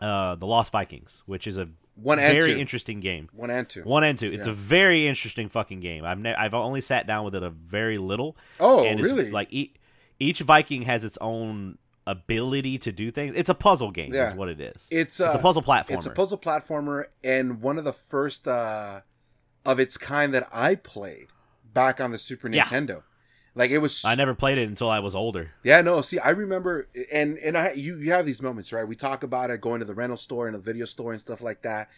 S2: uh, the Lost Vikings, which is a
S1: One and
S2: very
S1: two.
S2: interesting game.
S1: one and two.
S2: One and two. It's
S1: Yeah.
S2: a very interesting fucking game. I've ne- I've only sat down with it a very little.
S1: Oh,
S2: and it's
S1: really?
S2: Like e- each Viking has its own ability to do things. It's a puzzle game.
S1: Yeah.
S2: Is what it is.
S1: It's, uh,
S2: it's a puzzle platformer.
S1: It's a puzzle platformer and one of the first uh, of its kind that I played back on the Super
S2: Yeah.
S1: Nintendo. Like it was.
S2: I never played it until I was older.
S1: Yeah, no. See, I remember, and and I you you have these moments, right? We talk about it going to the rental store and the video store and stuff like that,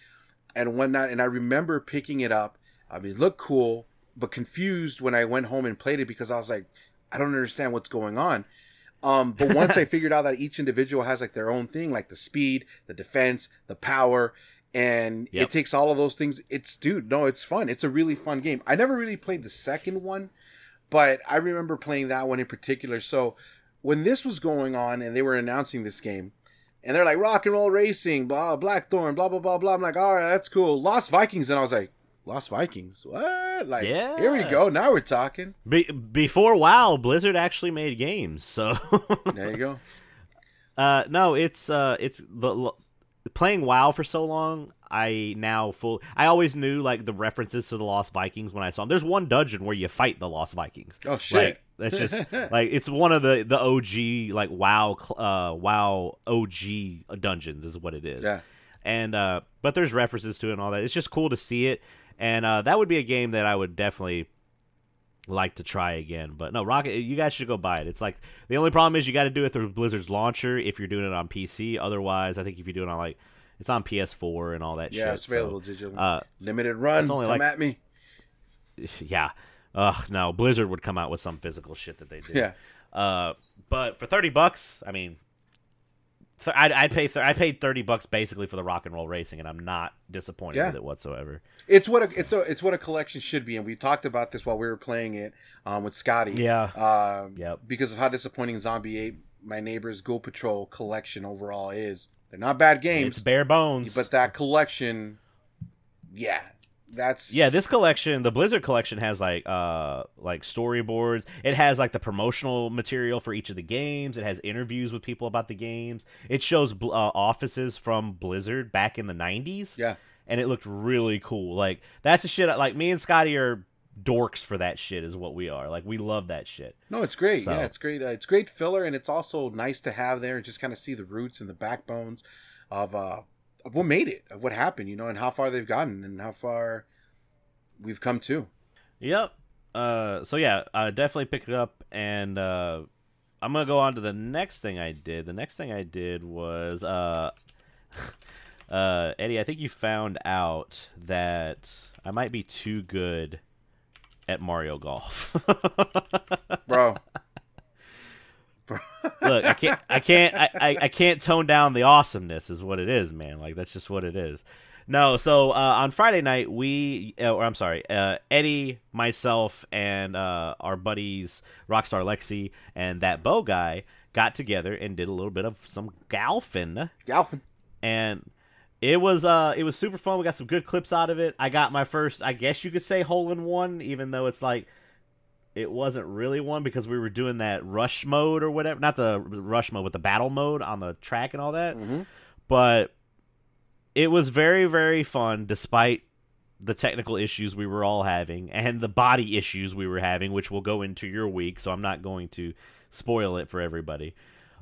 S1: and whatnot. And I remember picking it up. I mean, it looked cool, but confused when I went home and played it because I was like, I don't understand what's going on. Um, but once I figured out that each individual has like their own thing, like the speed, the defense, the power, and
S2: Yep.
S1: it takes all of those things. It's dude, no, it's fun. It's a really fun game. I never really played the second one, but I remember playing that one in particular. So when this was going on and they were announcing this game, and they're like rock and roll racing, blah Blackthorne, blah blah blah blah. I'm like, all right, that's cool. Lost Vikings, and I was like, Lost Vikings, what? Like,
S2: Yeah.
S1: here we go. Now we're talking.
S2: Be- before WoW, Blizzard actually made games. So
S1: There you go.
S2: Uh, no, it's uh, it's the l- playing WoW for so long, I now full. I always knew like the references to the Lost Vikings when I saw them. There's one dungeon where you fight the Lost Vikings.
S1: Oh shit!
S2: Like, that's just like it's one of the the OG like WoW uh WoW OG dungeons is what it is.
S1: Yeah.
S2: And uh, but there's references to it and all that. It's just cool to see it, and uh, that would be a game that I would definitely like to try again. But no, Rocket, you guys should go buy it. It's like the only problem is you got to do it through Blizzard's launcher if you're doing it on PC. Otherwise, I think if you do it on like it's on PS4 and all that shit.
S1: yeah,
S2: shit.
S1: it's available
S2: so,
S1: digital.
S2: Uh,
S1: Limited run.
S2: it's only
S1: Come
S2: like-
S1: at me.
S2: yeah. Ugh, no, Blizzard would come out with some physical shit that they do.
S1: Yeah.
S2: Uh, but for thirty bucks, I mean, th- I'd, I'd pay. Th- I paid thirty bucks basically for the rock and roll racing, and I'm not disappointed
S1: Yeah.
S2: with it whatsoever.
S1: It's what a, it's a it's what a collection should be, and we talked about this while we were playing it um, with Scotty.
S2: Yeah.
S1: Um,
S2: Yep.
S1: Because of how disappointing Zombies Ate, My Neighbor's Ghoul Patrol collection overall is. They're not bad games.
S2: It's bare bones.
S1: but that collection, yeah, that's
S2: Yeah, this collection, the Blizzard collection has like uh like storyboards. It has like the promotional material for each of the games. It has interviews with people about the games. It shows bl- uh, offices from Blizzard back in the 90s.
S1: yeah.
S2: And it looked really cool. Like that's the shit I- like me and Scotty are dorks for that shit is what we are. Like we love that shit.
S1: No, it's great.
S2: So-
S1: Yeah, it's great. Uh, it's great filler, and it's also nice to have there and just kind of see the roots and the backbones of uh of what made it, of what happened, you know, and how far they've gotten and how far we've come to.
S2: Yep. Uh, so yeah, uh, definitely pick it up, and uh, I'm gonna go on to the next thing I did. The next thing I did was uh, uh, Eddie. I think you found out that I might be too good at Mario Golf.
S1: Bro, Bro.
S2: Look, I can't, I can't, I, I, I can't tone down the awesomeness. Is what it is, man. Like that's just what it is. No, so uh, on Friday night we, uh, or I'm sorry, uh, Eddie, myself, and uh, our buddies Rockstar Lexi and that bow guy got together and did a little bit of some golfing,
S1: Golfing.
S2: and it was uh, it was super fun. We got some good clips out of it. I got my first, I guess you could say, hole in one, even though it's like it wasn't really one because we were doing that rush mode or whatever not the rush mode but the battle mode on the track and all that
S1: Mm-hmm.
S2: but it was very very fun despite the technical issues we were all having and the body issues we were having which will go into your week so i'm not going to spoil it for everybody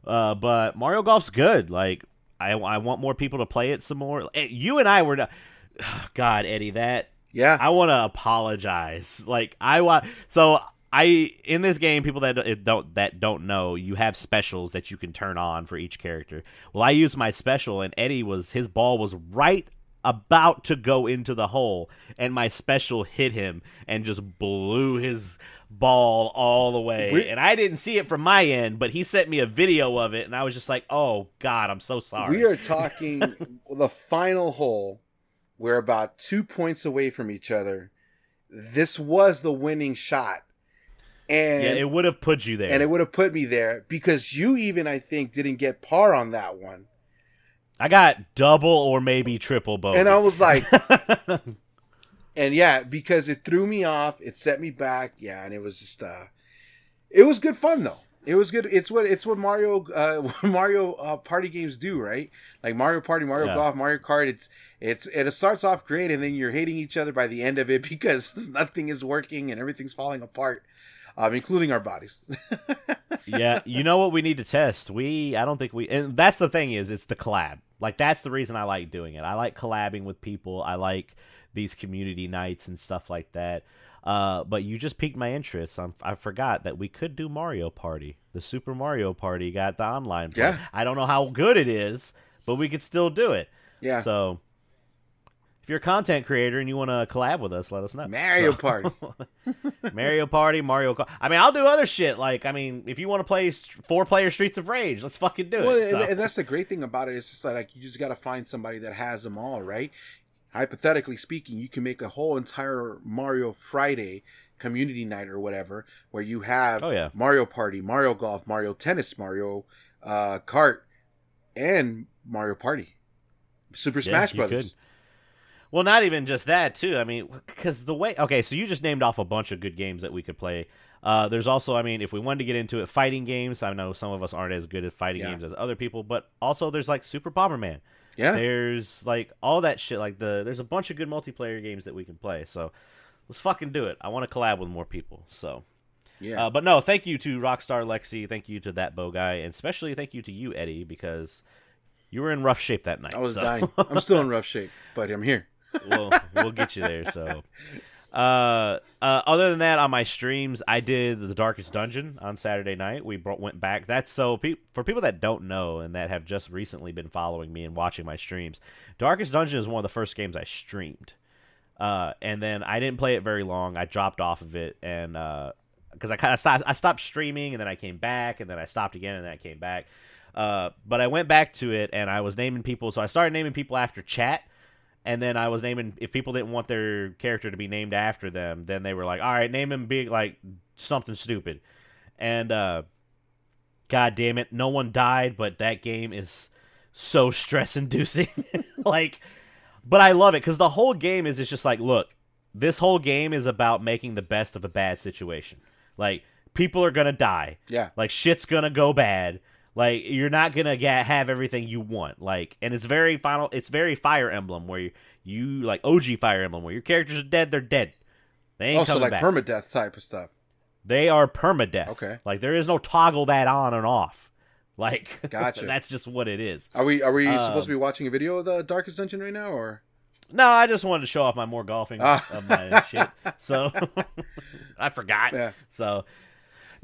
S2: uh, but mario golf's good like I, I want more people to play it some more Eh, you and i were not, god eddie that
S1: Yeah.
S2: I want to apologize. Like I want so I in this game people that don't that don't know, you have specials that you can turn on for each character. Well, I used my special and Eddie was his ball was right about to go into the hole and my special hit him and just blew his ball all the way.
S1: We-
S2: and I didn't see it from my end, but he sent me a video of it and I was just like, "Oh god, I'm so sorry."
S1: We are talking the final hole. We're about two points away from each other. This was the winning shot. And
S2: yeah, it would have put you there.
S1: and it would have put me there because you even I think didn't get par on that one.
S2: I got double or maybe triple bogey.
S1: And I was like and yeah, because it threw me off, it set me back. Yeah, and it was just uh it was good fun though. It was good. It's what it's what Mario uh what Mario uh, party games do, right? Like Mario Party, Mario
S2: Yeah.
S1: Golf, Mario Kart. It's it's it starts off great, and then you're hating each other by the end of it because nothing is working and everything's falling apart, um, including our bodies.
S2: yeah, you know what we need to test? We I don't think we and that's the thing is it's the collab. Like that's the reason I like doing it. I like collabing with people. I like these community nights and stuff like that. Uh, but you just piqued my interest. I'm, I forgot that we could do Mario Party. The Super Mario Party got the online. Play.
S1: Yeah.
S2: I don't know how good it is, but we could still do it.
S1: yeah,
S2: So, if you're a content creator and you want to collab with us, let us know.
S1: Mario
S2: So-
S1: Party.
S2: Mario Party, Mario Kart. I mean, I'll do other shit. Like, I mean, if you want to play four player Streets of Rage, let's fucking do
S1: Well,
S2: it. So-
S1: and that's the great thing about it. It's just like you just got to find somebody that has them all, right? Hypothetically speaking, you can make a whole entire Mario Friday community night or whatever, where you have
S2: Oh, yeah.
S1: Mario Party, Mario Golf, Mario Tennis, Mario uh, Kart, and Mario Party, Super Smash
S2: you
S1: Brothers.
S2: could. Well, not even just that, too. I mean, because the way. Okay, so you just named off a bunch of good games that we could play. Uh, there's also, I mean, if we wanted to get into it, fighting games. I know some of us aren't as good at fighting
S1: Yeah.
S2: games as other people, but also there's like Super Bomberman.
S1: Yeah.
S2: There's like all that shit. Like the there's a bunch of good multiplayer games that we can play. So let's fucking do it. I want to collab with more people. So.
S1: Yeah.
S2: Uh, but no, thank you to Rockstar Lexi. Thank you to that bow guy, and especially thank you to you, Eddie, because you were in rough shape that night.
S1: I was
S2: so.
S1: dying. I'm still in rough shape, but I'm here.
S2: We'll we'll get you there. So, uh, uh, other than that, on my streams, I did the Darkest Dungeon on Saturday night. We brought, went back. That's so pe- for people that don't know and that have just recently been following me and watching my streams. Darkest Dungeon is one of the first games I streamed, uh, and then I didn't play it very long. I dropped off of it and. Uh, because I kind of stopped, I stopped streaming and then I came back and then I stopped again and then I came back. Uh, but I went back to it and I was naming people. So I started naming people after chat, and then I was naming if people didn't want their character to be named after them, then they were like, "All right, name him big like something stupid." And uh, God damn it, no one died, but that game is so stress inducing. like, but I love it because the whole game is it's just like, look, this whole game is about making the best of a bad situation. Like people are gonna die.
S1: Yeah.
S2: Like shit's gonna go bad. Like you're not gonna get have everything you want. Like and it's very final. It's very Fire Emblem where you, you like OG Fire Emblem where your characters are dead. They're dead. They ain't
S1: Also, like
S2: back.
S1: permadeath type of stuff.
S2: they are permadeath.
S1: Okay.
S2: Like there is no toggle that on and off. Like
S1: Gotcha.
S2: that's just what it is.
S1: Are we are we
S2: Um,
S1: supposed to be watching a video of the Darkest Dungeon right now, or
S2: No, I just wanted to show off my more golfing
S1: Ah.
S2: of my shit. So I forgot.
S1: Yeah.
S2: So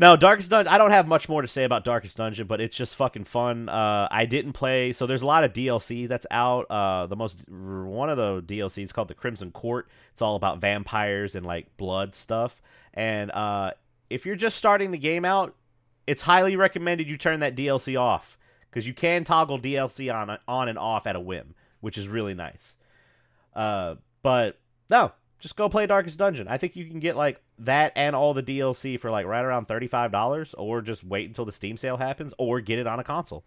S2: no, Darkest Dungeon. I don't have much more to say about Darkest Dungeon, but it's just fucking fun. Uh, I didn't play, so there's a lot of DLC that's out. Uh, the most one of the DLCs called the Crimson Court. It's all about vampires and like blood stuff. And uh, if you're just starting the game out, it's highly recommended you turn that DLC off because you can toggle DLC on on and off at a whim, which is really nice. Uh, but no, just go play Darkest Dungeon. I think you can get like that and all the DLC for like right around thirty five dollars, or just wait until the Steam sale happens, or get it on a console.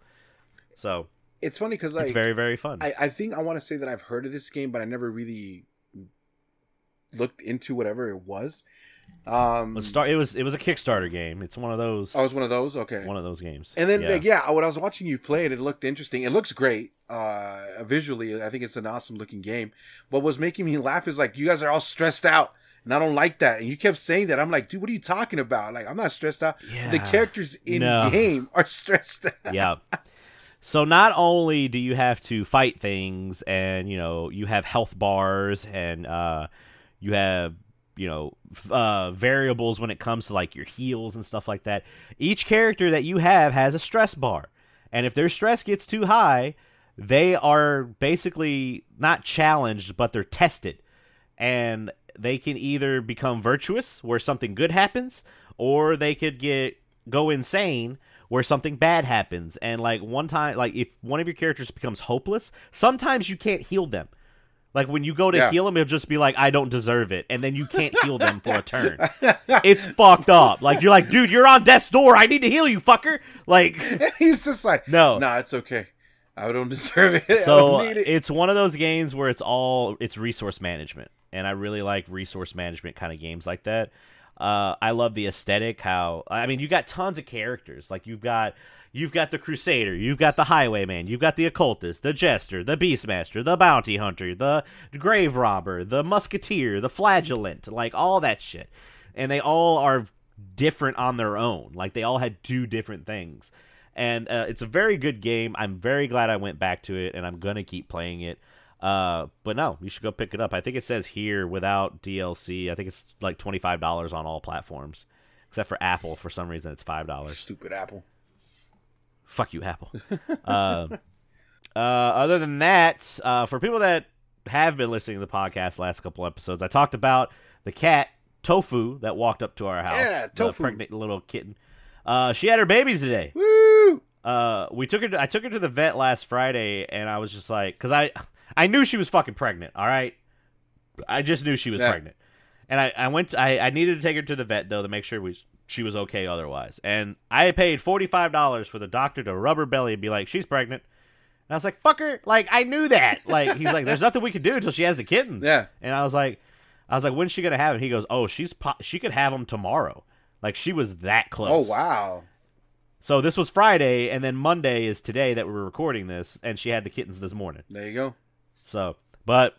S2: So
S1: it's funny because like
S2: it's very very fun.
S1: I, I think I want to say that I've heard of this game, but I never really looked into whatever it was. Um,
S2: Let's start. It was it was a Kickstarter game. It's one of those.
S1: I was one of those. Okay.
S2: one of those games.
S1: And then
S2: yeah.
S1: like, yeah, when I was watching you play it, it looked interesting. It looks great. Uh, visually, I think it's an awesome looking game. What was making me laugh is like you guys are all stressed out, and I don't like that. And you kept saying that. I'm like, dude, what are you talking about? Like, I'm not stressed out. The characters in
S2: No.
S1: game are stressed out.
S2: yeah. So not only do you have to fight things, and you know you have health bars, and uh, you have you know uh, variables when it comes to like your heals and stuff like that. Each character that you have has a stress bar, and if their stress gets too high, they are basically not challenged, but they're tested, and they can either become virtuous, where something good happens, or they could get go insane where something bad happens and like one time like if one of your characters becomes hopeless sometimes you can't heal them like when you go to
S1: Yeah.
S2: heal them it'll just be like i don't deserve it and then you can't heal them for a turn it's fucked up like you're like dude you're on death's door i need to heal you fucker like
S1: He's just like,
S2: No.
S1: nah, it's okay. I don't deserve it.
S2: So
S1: it.
S2: it's one of those games where it's all it's resource management and i really like resource management kind of games like that. Uh, i love the aesthetic how i mean you got tons of characters. Like you've got you've got the crusader you've got the highwayman you've got the occultist the jester the beastmaster the bounty hunter the grave robber the musketeer the flagellant like all that shit. And they all are different on their own. Like they all had two different things. And uh, it's a very good game. I'm very glad I went back to it, and I'm gonna keep playing it. Uh, but no, you should go pick it up. I think it says here without DLC. I think it's like twenty five dollars on all platforms, except for Apple. For some reason, it's five dollars.
S1: Stupid Apple.
S2: Fuck you, Apple. uh, uh, other than that, uh, for people that have been listening to the podcast last couple episodes, I talked about the cat Tofu that walked up to our house.
S1: Yeah,
S2: the
S1: Tofu.
S2: pregnant little kitten. Uh, she had her babies today
S1: Woo!
S2: uh we took her to, I took her to the vet last Friday and I was just like cuz I I knew she was fucking pregnant, all right? I just knew she was
S1: Yeah.
S2: pregnant. And I I went to, I I needed to take her to the vet though to make sure we she was okay otherwise. And I paid $45 for the doctor to rub her belly and be like, "She's pregnant." And I was like, "Fucker, like I knew that." Like he's like, "There's nothing we can do until she has the kittens."
S1: Yeah.
S2: And I was like I was like, "When's she going to have him?" He goes, "Oh, she's po- she could have them tomorrow." Like she was that close.
S1: Oh wow.
S2: So this was Friday, and then Monday is today that we're recording this, and she had the kittens this morning.
S1: There you go.
S2: So, but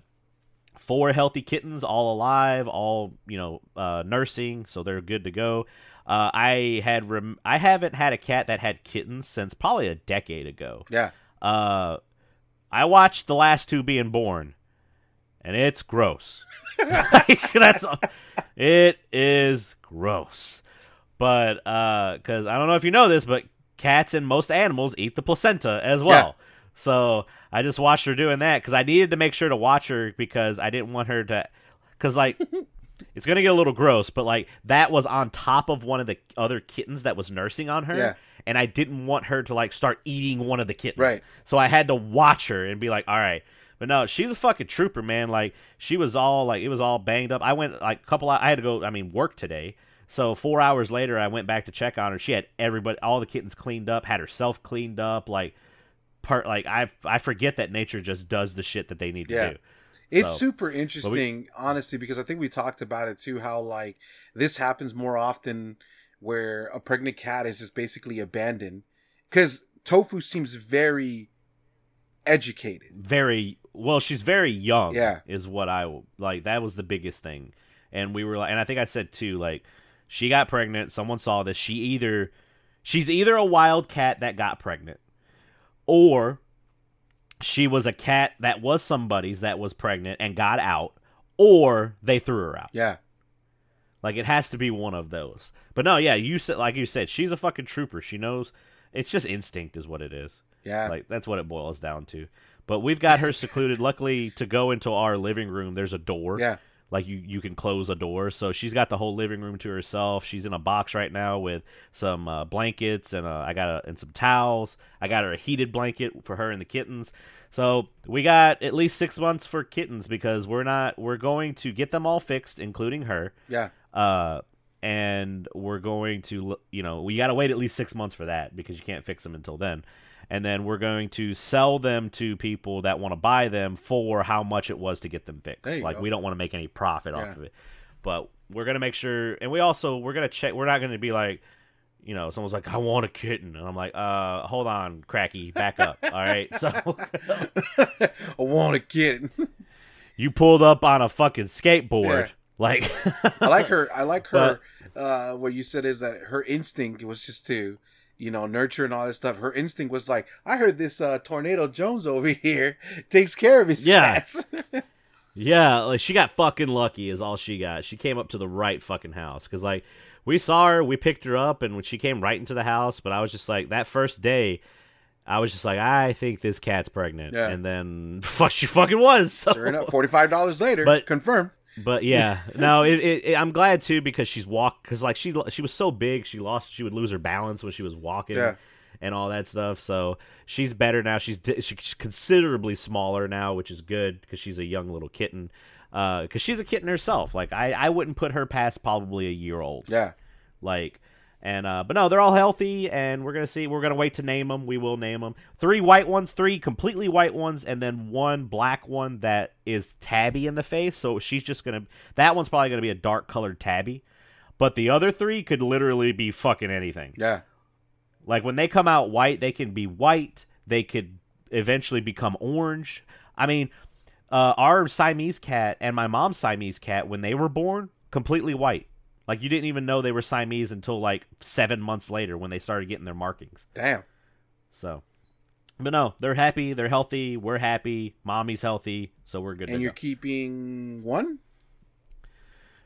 S2: four healthy kittens, all alive, all you know, uh, nursing, so they're good to go. Uh, I had rem- I haven't had a cat that had kittens since probably a decade ago.
S1: Yeah.
S2: Uh, I watched the last two being born, and it's gross. Like, that's it is gross. But uh, because I don't know if you know this, but cats and most animals eat the placenta as well. So I just watched her doing that because I needed to make sure to watch her because I didn't want her to, because like. It's gonna get a little gross, but like that was on top of one of the other kittens that was nursing on her,
S1: Yeah.
S2: and I didn't want her to like start eating one of the kittens.
S1: Right.
S2: So I had to watch her and be like, all right. But no, she's a fucking trooper, man. Like she was all like it was all banged up. I went like a couple. I had to go. I mean, work today. So four hours later, I went back to check on her. She had everybody, all the kittens cleaned up, had herself cleaned up. Like part, like I I forget that nature just does the shit that they need to
S1: Yeah.
S2: do.
S1: It's
S2: So-
S1: super interesting, honestly, because I think we talked about it too. How like this happens more often, where a pregnant cat is just basically abandoned. Because tofu seems very educated.
S2: very well she's very young
S1: Yeah.
S2: is what i like that was the biggest thing and we were like and i think i said too like she got pregnant someone saw this she either she's either a wild cat that got pregnant or she was a cat that was somebody's that was pregnant and got out or they threw her out
S1: Yeah,
S2: like it has to be one of those but no yeah you said like you said she's a fucking trooper she knows it's just instinct is what it is
S1: yeah,
S2: like that's what it boils down to. But we've got her secluded. Luckily, to go into our living room, there's a door.
S1: yeah.
S2: Like you, you can close a door, so she's got the whole living room to herself. She's in a box right now with some uh, blankets and uh, I got a, and some towels. I got her a heated blanket for her and the kittens. So we got at least six months for kittens because we're not we're going to get them all fixed, including her.
S1: Yeah,
S2: Uh, and we're going to you know we got to wait at least six months for that because you can't fix them until then and then we're going to sell them to people that want to buy them for how much it was to get them fixed like
S1: go.
S2: we don't want to make any profit
S1: Yeah.
S2: off of it but we're going to make sure and we also we're going to check we're not going to be like you know someone's like i want a kitten and i'm like uh hold on cracky back up all right so
S1: I want a kitten.
S2: you pulled up on a fucking skateboard
S1: Yeah.
S2: like
S1: I like her. I like her. uh, what you said is that her instinct was just to, you know, nurture and all this stuff. Her instinct was like, I heard this uh, tornado Jones over here takes care of his
S2: Yeah.
S1: cats.
S2: Yeah, like she got fucking lucky is all she got. She came up to the right fucking house cuz like we saw her, we picked her up and when she came right into the house, but I was just like that first day I was just like I think this cat's pregnant.
S1: Yeah.
S2: And then fuck she fucking was. So.
S1: sure enough, forty five dollars later,
S2: But-
S1: confirmed.
S2: But yeah, no, it, it, it- I'm glad too because she's walk because like she she was so big she lost she would lose her balance when she was walking
S1: Yeah.
S2: and all that stuff. So she's better now. She's she's considerably smaller now, which is good because she's a young little kitten. Uh, because she's a kitten herself. Like I I wouldn't put her past probably a year old.
S1: Yeah,
S2: Like. And uh, but no, they're all healthy, and we're gonna see. We're gonna wait to name them. We will name them. Three white ones, three completely white ones, and then one black one that is tabby in the face. So she's just gonna. That one's probably gonna be a dark colored tabby, but the other three could literally be fucking anything.
S1: yeah,
S2: Like when they come out white, they can be white. They could eventually become orange. I mean, uh, our Siamese cat and my mom's Siamese cat, when they were born, completely white. Like you didn't even know they were Siamese until like seven months later when they started getting their markings.
S1: damn.
S2: So, but no, they're happy. They're healthy. We're happy. Mommy's healthy, so we're good.
S1: And you're
S2: go.
S1: keeping one?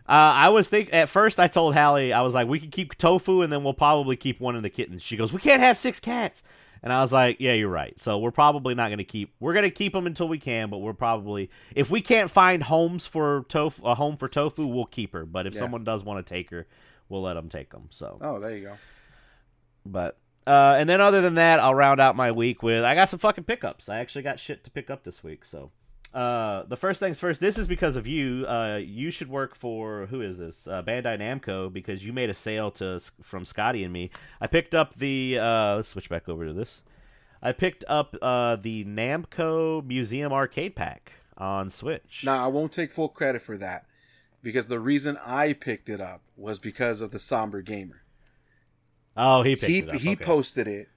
S2: Uh, I was think at first I told Hallie I was like we could keep tofu and then we'll probably keep one of the kittens. She goes we can't have six cats, and I was like yeah you're right. So we're probably not going to keep. We're going to keep them until we can, but we're probably if we can't find homes for tofu a home for tofu we'll keep her. But if
S1: Yeah.
S2: someone does want to take her, we'll let them take them. So
S1: Oh, there you go.
S2: but uh, and then other than that, I'll round out my week with I got some fucking pickups. I actually got shit to pick up this week. So uh, the first things first. This is because of you. Uh, you should work for who is this? Uh, Bandai Namco because you made a sale to from Scotty and me. I picked up the. Uh, let's switch back over to this. I picked up uh, the Namco Museum Arcade Pack on Switch.
S1: Now, I won't take full credit for that because the reason I picked it up was because of the Somber Gamer.
S2: Oh, he picked
S1: he
S2: it up.
S1: he
S2: okay.
S1: posted it.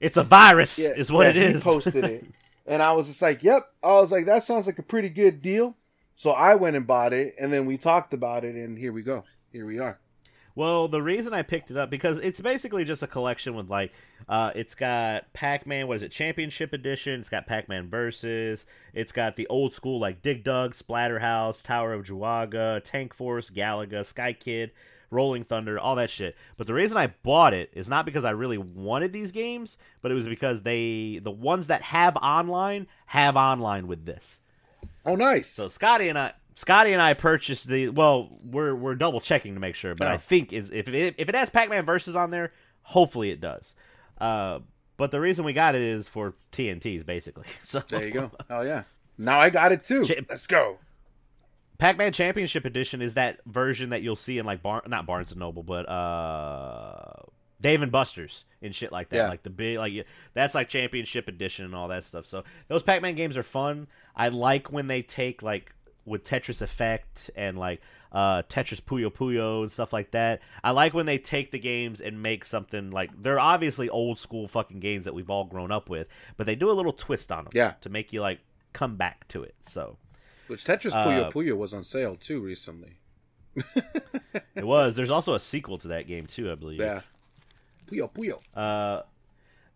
S2: It's a virus,
S1: Yeah,
S2: is what
S1: yeah,
S2: it is.
S1: He posted it, and I was just like, "Yep." I was like, "That sounds like a pretty good deal." So I went and bought it, and then we talked about it, and here we go. Here we are.
S2: Well, the reason I picked it up because it's basically just a collection with like, uh, it's got Pac-Man. What is it? Championship Edition. It's got Pac-Man Versus. It's got the old school like Dig Dug, Splatterhouse, Tower of Druaga, Tank Force, Galaga, Sky Kid, Rolling Thunder, all that shit. But the reason I bought it is not because I really wanted these games, but it was because they the ones that have online have online with this.
S1: Oh, nice.
S2: So Scotty and I, Scotty and I purchased the. Well, we're we're double checking to make sure, but. I think is if it if it has Pac-Man versus on there, hopefully it does. Uh, but the reason we got it is for TNTs, basically. So
S1: there you go. Oh yeah. Now I got it too.
S2: Chip-
S1: Let's go.
S2: Pac-Man Championship Edition is that version that you'll see in like Bar- not Barnes and Noble, but uh, Dave and Buster's and shit like that.
S1: Yeah.
S2: Like the big like that's like Championship Edition and all that stuff. So those Pac-Man games are fun. I like when they take like with Tetris Effect and like uh, Tetris Puyo Puyo and stuff like that. I like when they take the games and make something like they're obviously old school fucking games that we've all grown up with, but they do a little twist on them
S1: Yeah.
S2: to make you like come back to it. So
S1: Which Tetris
S2: Uh,
S1: Puyo Puyo was on sale too recently.
S2: it was. There's also a sequel to that game too, I believe.
S1: Yeah. Puyo Puyo.
S2: Uh,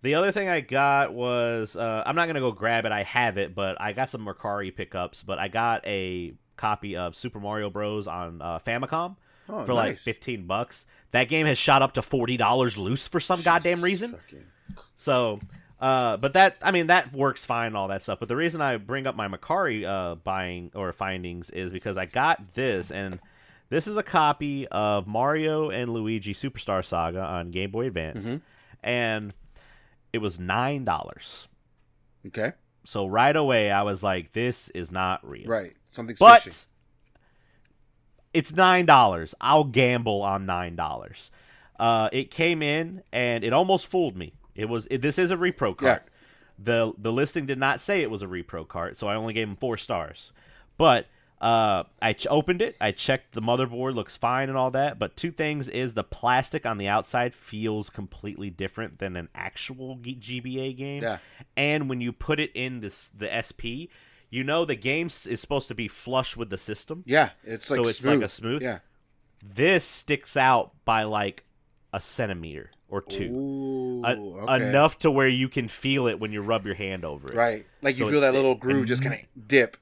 S2: the other thing I got was uh, I'm not gonna go grab it. I have it, but I got some Mercari pickups. But I got a copy of Super Mario Bros. on uh, Famicom
S1: Oh,
S2: for like 15 bucks. That game has shot up to forty dollars loose for some goddamn reason.
S1: fucking-
S2: So, uh, but that I mean that works fine and all that stuff. But the reason I bring up my Mercari uh, buying or findings is because I got this, and this is a copy of Mario and Luigi Superstar Saga on Game Boy Advance,
S1: Mm-hmm.
S2: and it was nine dollars.
S1: Okay.
S2: So right away I was like, "This is not real."
S1: Right. Something's
S2: But
S1: fishy.
S2: it's nine dollars. I'll gamble on nine dollars. Uh, it came in and it almost fooled me. It was it, this is a repro
S1: Yeah.
S2: cart. the The listing did not say it was a repro cart, so I only gave him four stars. But uh, I ch- opened it. I checked the motherboard, looks fine and all that. But two things is the plastic on the outside feels completely different than an actual G- GBA game.
S1: Yeah.
S2: And when you put it in this the SP, you know the game is supposed to be flush with the system
S1: Yeah. It's like
S2: so it's
S1: smooth.
S2: like a smooth.
S1: Yeah.
S2: This sticks out by like a centimeter or two,
S1: Ooh,
S2: A-
S1: okay.
S2: enough to where you can feel it when you rub your hand over it.
S1: Right. Like you
S2: So
S1: feel
S2: it's-
S1: that little groove just kind of dip.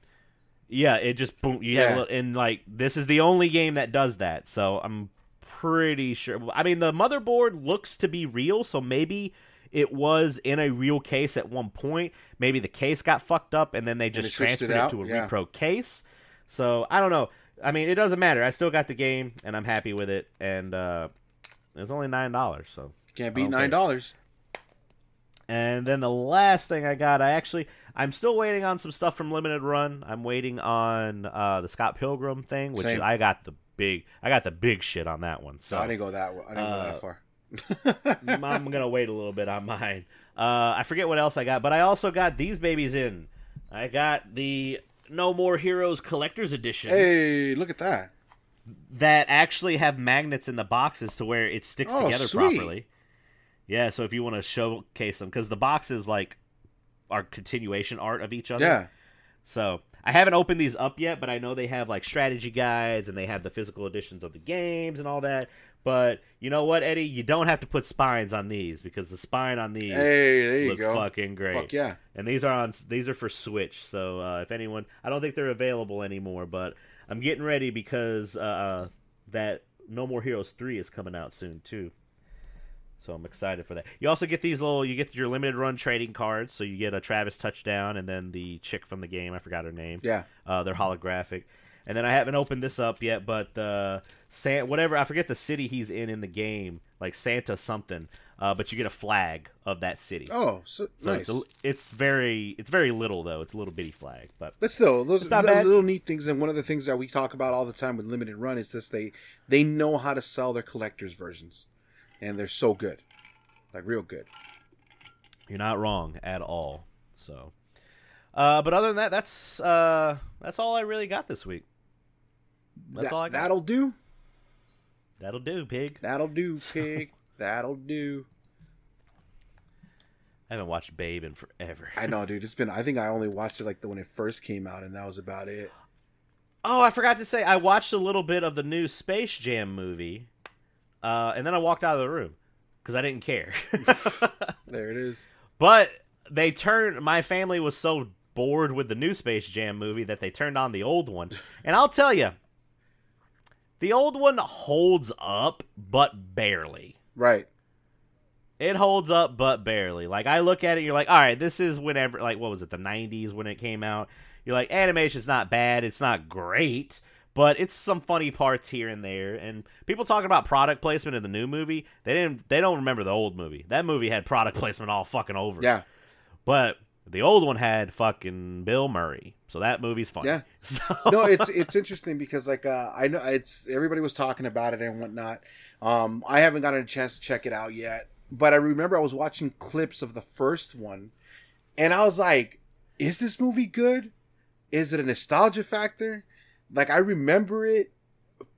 S2: Yeah, it just boom. You have
S1: Yeah.
S2: a little, and like this is the only game that does that. So I'm pretty sure. I mean, the motherboard looks to be real, so maybe it was in a real case at one point. Maybe the case got fucked up, and then they just
S1: they switched it
S2: transferred it,
S1: out?
S2: to a
S1: Yeah.
S2: repro case. So I don't know. I mean, it doesn't matter. I still got the game, and I'm happy with it. And uh, it's only nine dollars. So
S1: Can't beat nine dollars.
S2: and then the last thing I got, I actually, I'm still waiting on some stuff from Limited Run. I'm waiting on uh, the Scott Pilgrim thing, which is,
S1: Same.
S2: I got the big, I got the big shit on that one. So
S1: I didn't go that. I didn't go
S2: uh,
S1: that far.
S2: I'm, I'm gonna wait a little bit on mine. Uh, I forget what else I got, but I also got these babies in. I got the No More Heroes Collector's Edition.
S1: hey, look at that.
S2: that actually have magnets in the boxes to where it sticks
S1: Oh,
S2: together
S1: sweet.
S2: properly. Yeah, so if you want to showcase them, because the boxes like are continuation art of each other.
S1: Yeah.
S2: So I haven't opened these up yet, but I know they have like strategy guides and they have the physical editions of the games and all that. But you know what, Eddie? You don't have to put spines on these because the spine on these
S1: Hey, there you
S2: look
S1: go.
S2: fucking great.
S1: Fuck yeah.
S2: And these are on these are for Switch. So uh, if anyone, I don't think they're available anymore, but I'm getting ready because uh, that No More Heroes three is coming out soon too. So I'm excited for that. You also get these little, you get your limited run trading cards. So you get a Travis touchdown and then the chick from the game. I forgot her name.
S1: Yeah.
S2: Uh, they're holographic. And then I haven't opened this up yet, but uh, San- whatever I forget the city he's in in the game, like Santa something. Uh, but you get a flag of that city.
S1: Oh, so,
S2: So
S1: nice.
S2: it's, a, it's very it's very little though. It's a little bitty flag, but
S1: But still, those
S2: are not
S1: the little neat things, and one of the things that we talk about all the time with limited run is this: they they know how to sell their collectors versions, and they're so good, like real good.
S2: you're not wrong at all. So, uh, but other than that, that's uh, that's all I really got this week. That's
S1: That-
S2: all I got.
S1: That'll do.
S2: That'll do, pig.
S1: That'll do, pig. That'll do.
S2: I haven't watched Babe in forever.
S1: I know, dude. It's been. I think I only watched it like the when it first came out, and that was about it.
S2: Oh, I forgot to say, I watched a little bit of the new Space Jam movie, uh, and then I walked out of the room because I didn't care.
S1: There it is.
S2: but they turned. My family was so bored with the new Space Jam movie that they turned on the old one, and I'll tell you, the old one holds up, but barely.
S1: Right.
S2: It holds up, but barely. Like I look at it, you're like, all right, this is whenever, like, what was it, the '90s when it came out? You're like, animation's not bad, it's not great, but it's some funny parts here and there. And people talking about product placement in the new movie, they didn't, they don't remember the old movie. That movie had product placement all fucking over.
S1: Yeah.
S2: but the old one had fucking Bill Murray, so that movie's funny.
S1: Yeah.
S2: So,
S1: no, it's it's interesting because like uh, I know it's everybody was talking about it and whatnot. Um, I haven't gotten a chance to check it out yet, but I remember I was watching clips of the first one, and I was like, "Is this movie good? Is it a nostalgia factor? Like I remember it,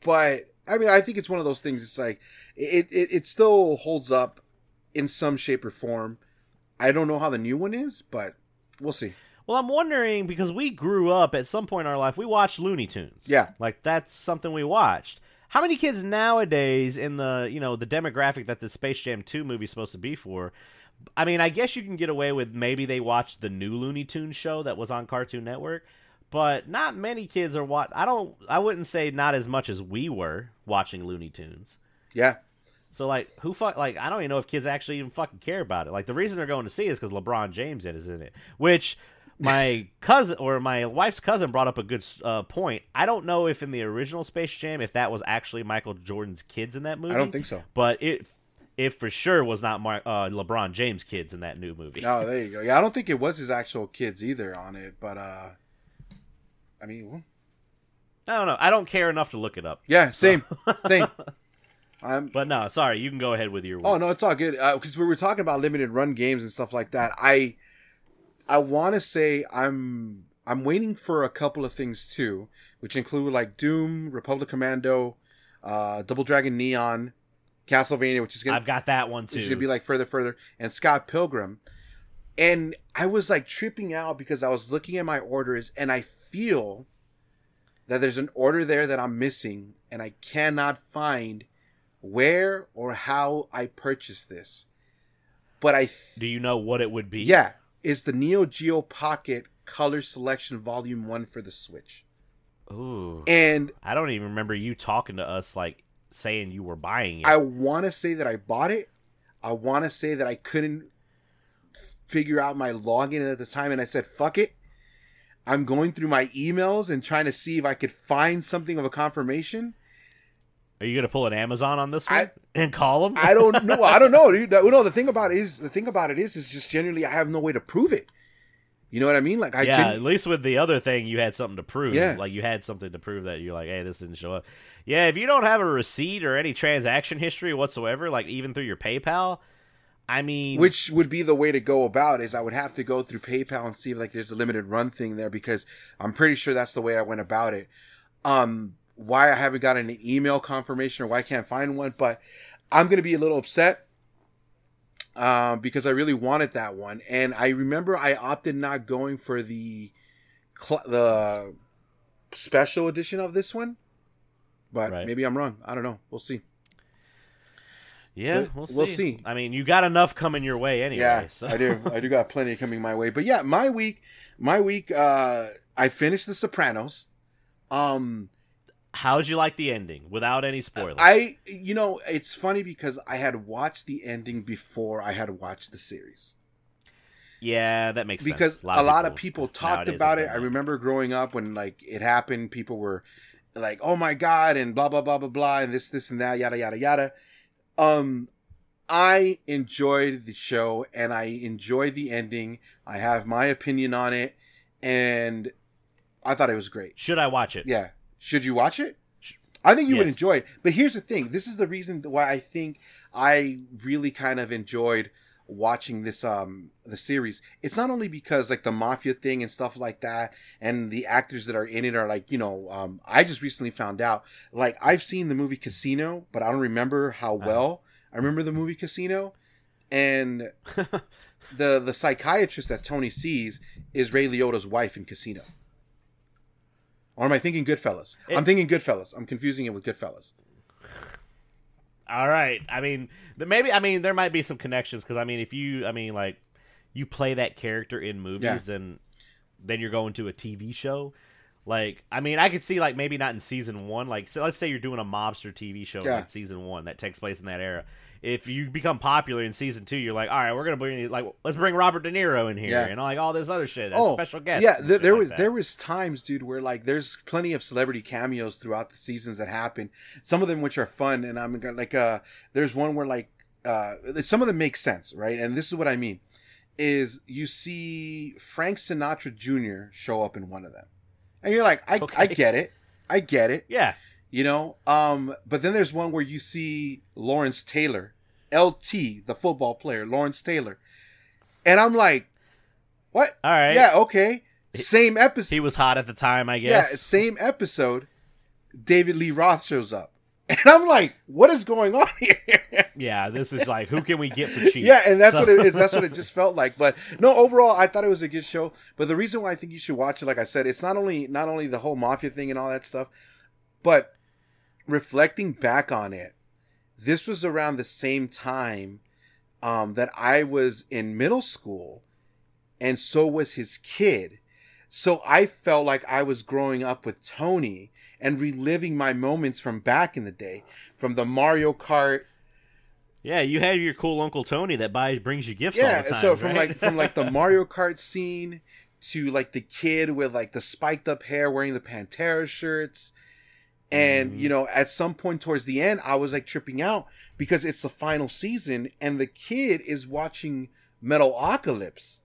S1: but I mean I think it's one of those things. It's like it it, it still holds up in some shape or form. I don't know how the new one is, but we'll see.
S2: Well, I'm wondering because we grew up at some point in our life, we watched Looney Tunes.
S1: Yeah.
S2: Like that's something we watched. How many kids nowadays in the, you know, the demographic that the Space Jam 2 movie is supposed to be for? I mean, I guess you can get away with maybe they watched the new Looney Tunes show that was on Cartoon Network, but not many kids are what I don't I wouldn't say not as much as we were watching Looney Tunes.
S1: Yeah,
S2: So like, who fuck? Like, I don't even know if kids actually even fucking care about it. Like, the reason they're going to see it is because LeBron James is in it. Which my cousin or my wife's cousin brought up a good uh, point. I don't know if in the original Space Jam if that was actually Michael Jordan's kids in that movie.
S1: I don't think so.
S2: But it, it for sure was not Mar- uh, LeBron James' kids in that new movie.
S1: Oh, there you go. Yeah, I don't think it was his actual kids either on it, but uh I mean, well,
S2: I don't know. I don't care enough to look it up.
S1: yeah, same, same. I'm.
S2: But no, sorry. You can go ahead with your.
S1: Oh no, it's all good. Because we were talking about limited run games and stuff like that. I, I want to say I'm I'm waiting for a couple of things too, which include like Doom, Republic Commando, uh, Double Dragon Neon, Castlevania, which is gonna
S2: I've got that one too.
S1: It's gonna be like further, further, and Scott Pilgrim. And I was like tripping out because I was looking at my orders and I feel that there's an order there that I'm missing and I cannot find where or how I purchased this. But I, th-
S2: Do you know what it would be?
S1: yeah, it's the Neo Geo Pocket Color Selection Volume 1 for the Switch.
S2: Ooh.
S1: And
S2: I don't even remember you talking to us like saying you were buying it.
S1: I want to say that I bought it. I want to say that I couldn't figure out my login at the time, and I said, "Fuck it." I'm going through my emails and trying to see if I could find something of a confirmation.
S2: Are you gonna pull an Amazon on this one
S1: I-
S2: and call them?
S1: I don't know. I don't know, dude. No, the thing about it is, the thing about it is, is just generally I have no way to prove it. You know what I mean? Like I
S2: yeah, at least with the other thing, you had something to prove.
S1: Yeah.
S2: like you had something to prove that you're like, hey, this didn't show up. Yeah, if you don't have a receipt or any transaction history whatsoever, like even through your PayPal, I mean,
S1: which would be the way to go about is I would have to go through PayPal and see if like there's a limited run thing there because I'm pretty sure that's the way I went about it. Um, why I haven't gotten an email confirmation or why I can't find one, but I'm gonna be a little upset um, because I really wanted that one, and I remember I opted not going for the cl- the special edition of this one, but
S2: Right.
S1: maybe I'm wrong. I don't know. We'll see.
S2: Yeah,
S1: but
S2: we'll see.
S1: we'll see.
S2: I mean, you got enough coming your way anyway.
S1: Yeah,
S2: so.
S1: I do. I do got plenty coming my way. But yeah, my week, my week. uh I finished The Sopranos. Um,
S2: How'd you like the ending without any spoilers?
S1: I, you know, it's funny because I had watched the ending before I had watched the series
S2: yeah, that makes
S1: because
S2: sense.
S1: Because a lot of people talked about it. I remember growing up when like it happened, people were like, "Oh my god!" and blah blah blah blah blah, and this this and that, yada yada yada. Um, I enjoyed the show and I enjoyed the ending. I have my opinion on it, and I thought it was great.
S2: Should I watch it?
S1: Yeah, should you watch it? I think you would enjoy it. But here's the thing: this is the reason why I think I really kind of enjoyed watching this um the series it's not only because like the mafia thing and stuff like that and the actors that are in it are like you know um i just recently found out like i've seen the movie casino but i don't remember how well I remember the movie Casino, and the the psychiatrist that Tony sees is Ray Liotta's wife in Casino. Or am I thinking Goodfellas?
S2: It-
S1: I'm thinking Goodfellas. I'm confusing it with Goodfellas.
S2: All right. I mean, maybe. I mean, there might be some connections because I mean, if you, I mean, like, you play that character in movies,
S1: Yeah.
S2: then then you're going to a TV show. Like, I mean, I could see like maybe not in season one. Like, so let's say you're doing a mobster TV show
S1: Yeah.
S2: like season one that takes place in that era. If you become popular in season two, you're like, all right, we're gonna bring like let's bring Robert De Niro in here
S1: Yeah.
S2: and like all this other shit. As special guest.
S1: Yeah, th- there was there was times, dude, where like there's plenty of celebrity cameos throughout the seasons that happen. Some of them which are fun, and I'm like uh, there's one where like uh, some of them make sense, right? And this is what I mean: is you see Frank Sinatra Jr. show up in one of them, and you're like, I I get it, I get it,
S2: Yeah.
S1: You know. Um, but then there's one where you see Lawrence Taylor, LT, the football player, Lawrence Taylor, and I'm like, what?
S2: All right.
S1: Yeah, okay. Same episode.
S2: He was hot at the time, I guess.
S1: yeah, same episode. David Lee Roth shows up, and I'm like, what is going on here?
S2: Yeah, this is like, who can we get for cheap?
S1: yeah, and that's
S2: So-
S1: what it is. That's what it just felt like. But no, overall, I thought it was a good show. But the reason why I think you should watch it, like I said, it's not only not only the whole mafia thing and all that stuff, but reflecting back on it, this was around the same time um, that I was in middle school, and so was his kid. So I felt like I was growing up with Tony and reliving my moments from back in the day, from the Mario Kart.
S2: Yeah, you had your cool Uncle Tony that buys brings you gifts
S1: Yeah,
S2: all the time.
S1: so from
S2: right?
S1: like from like the Mario Kart scene to like the kid with like the spiked up hair wearing the Pantera shirts. And
S2: Mhm.
S1: you know, at some point towards the end, I was like tripping out because it's the final season, and the kid is watching Metalocalypse,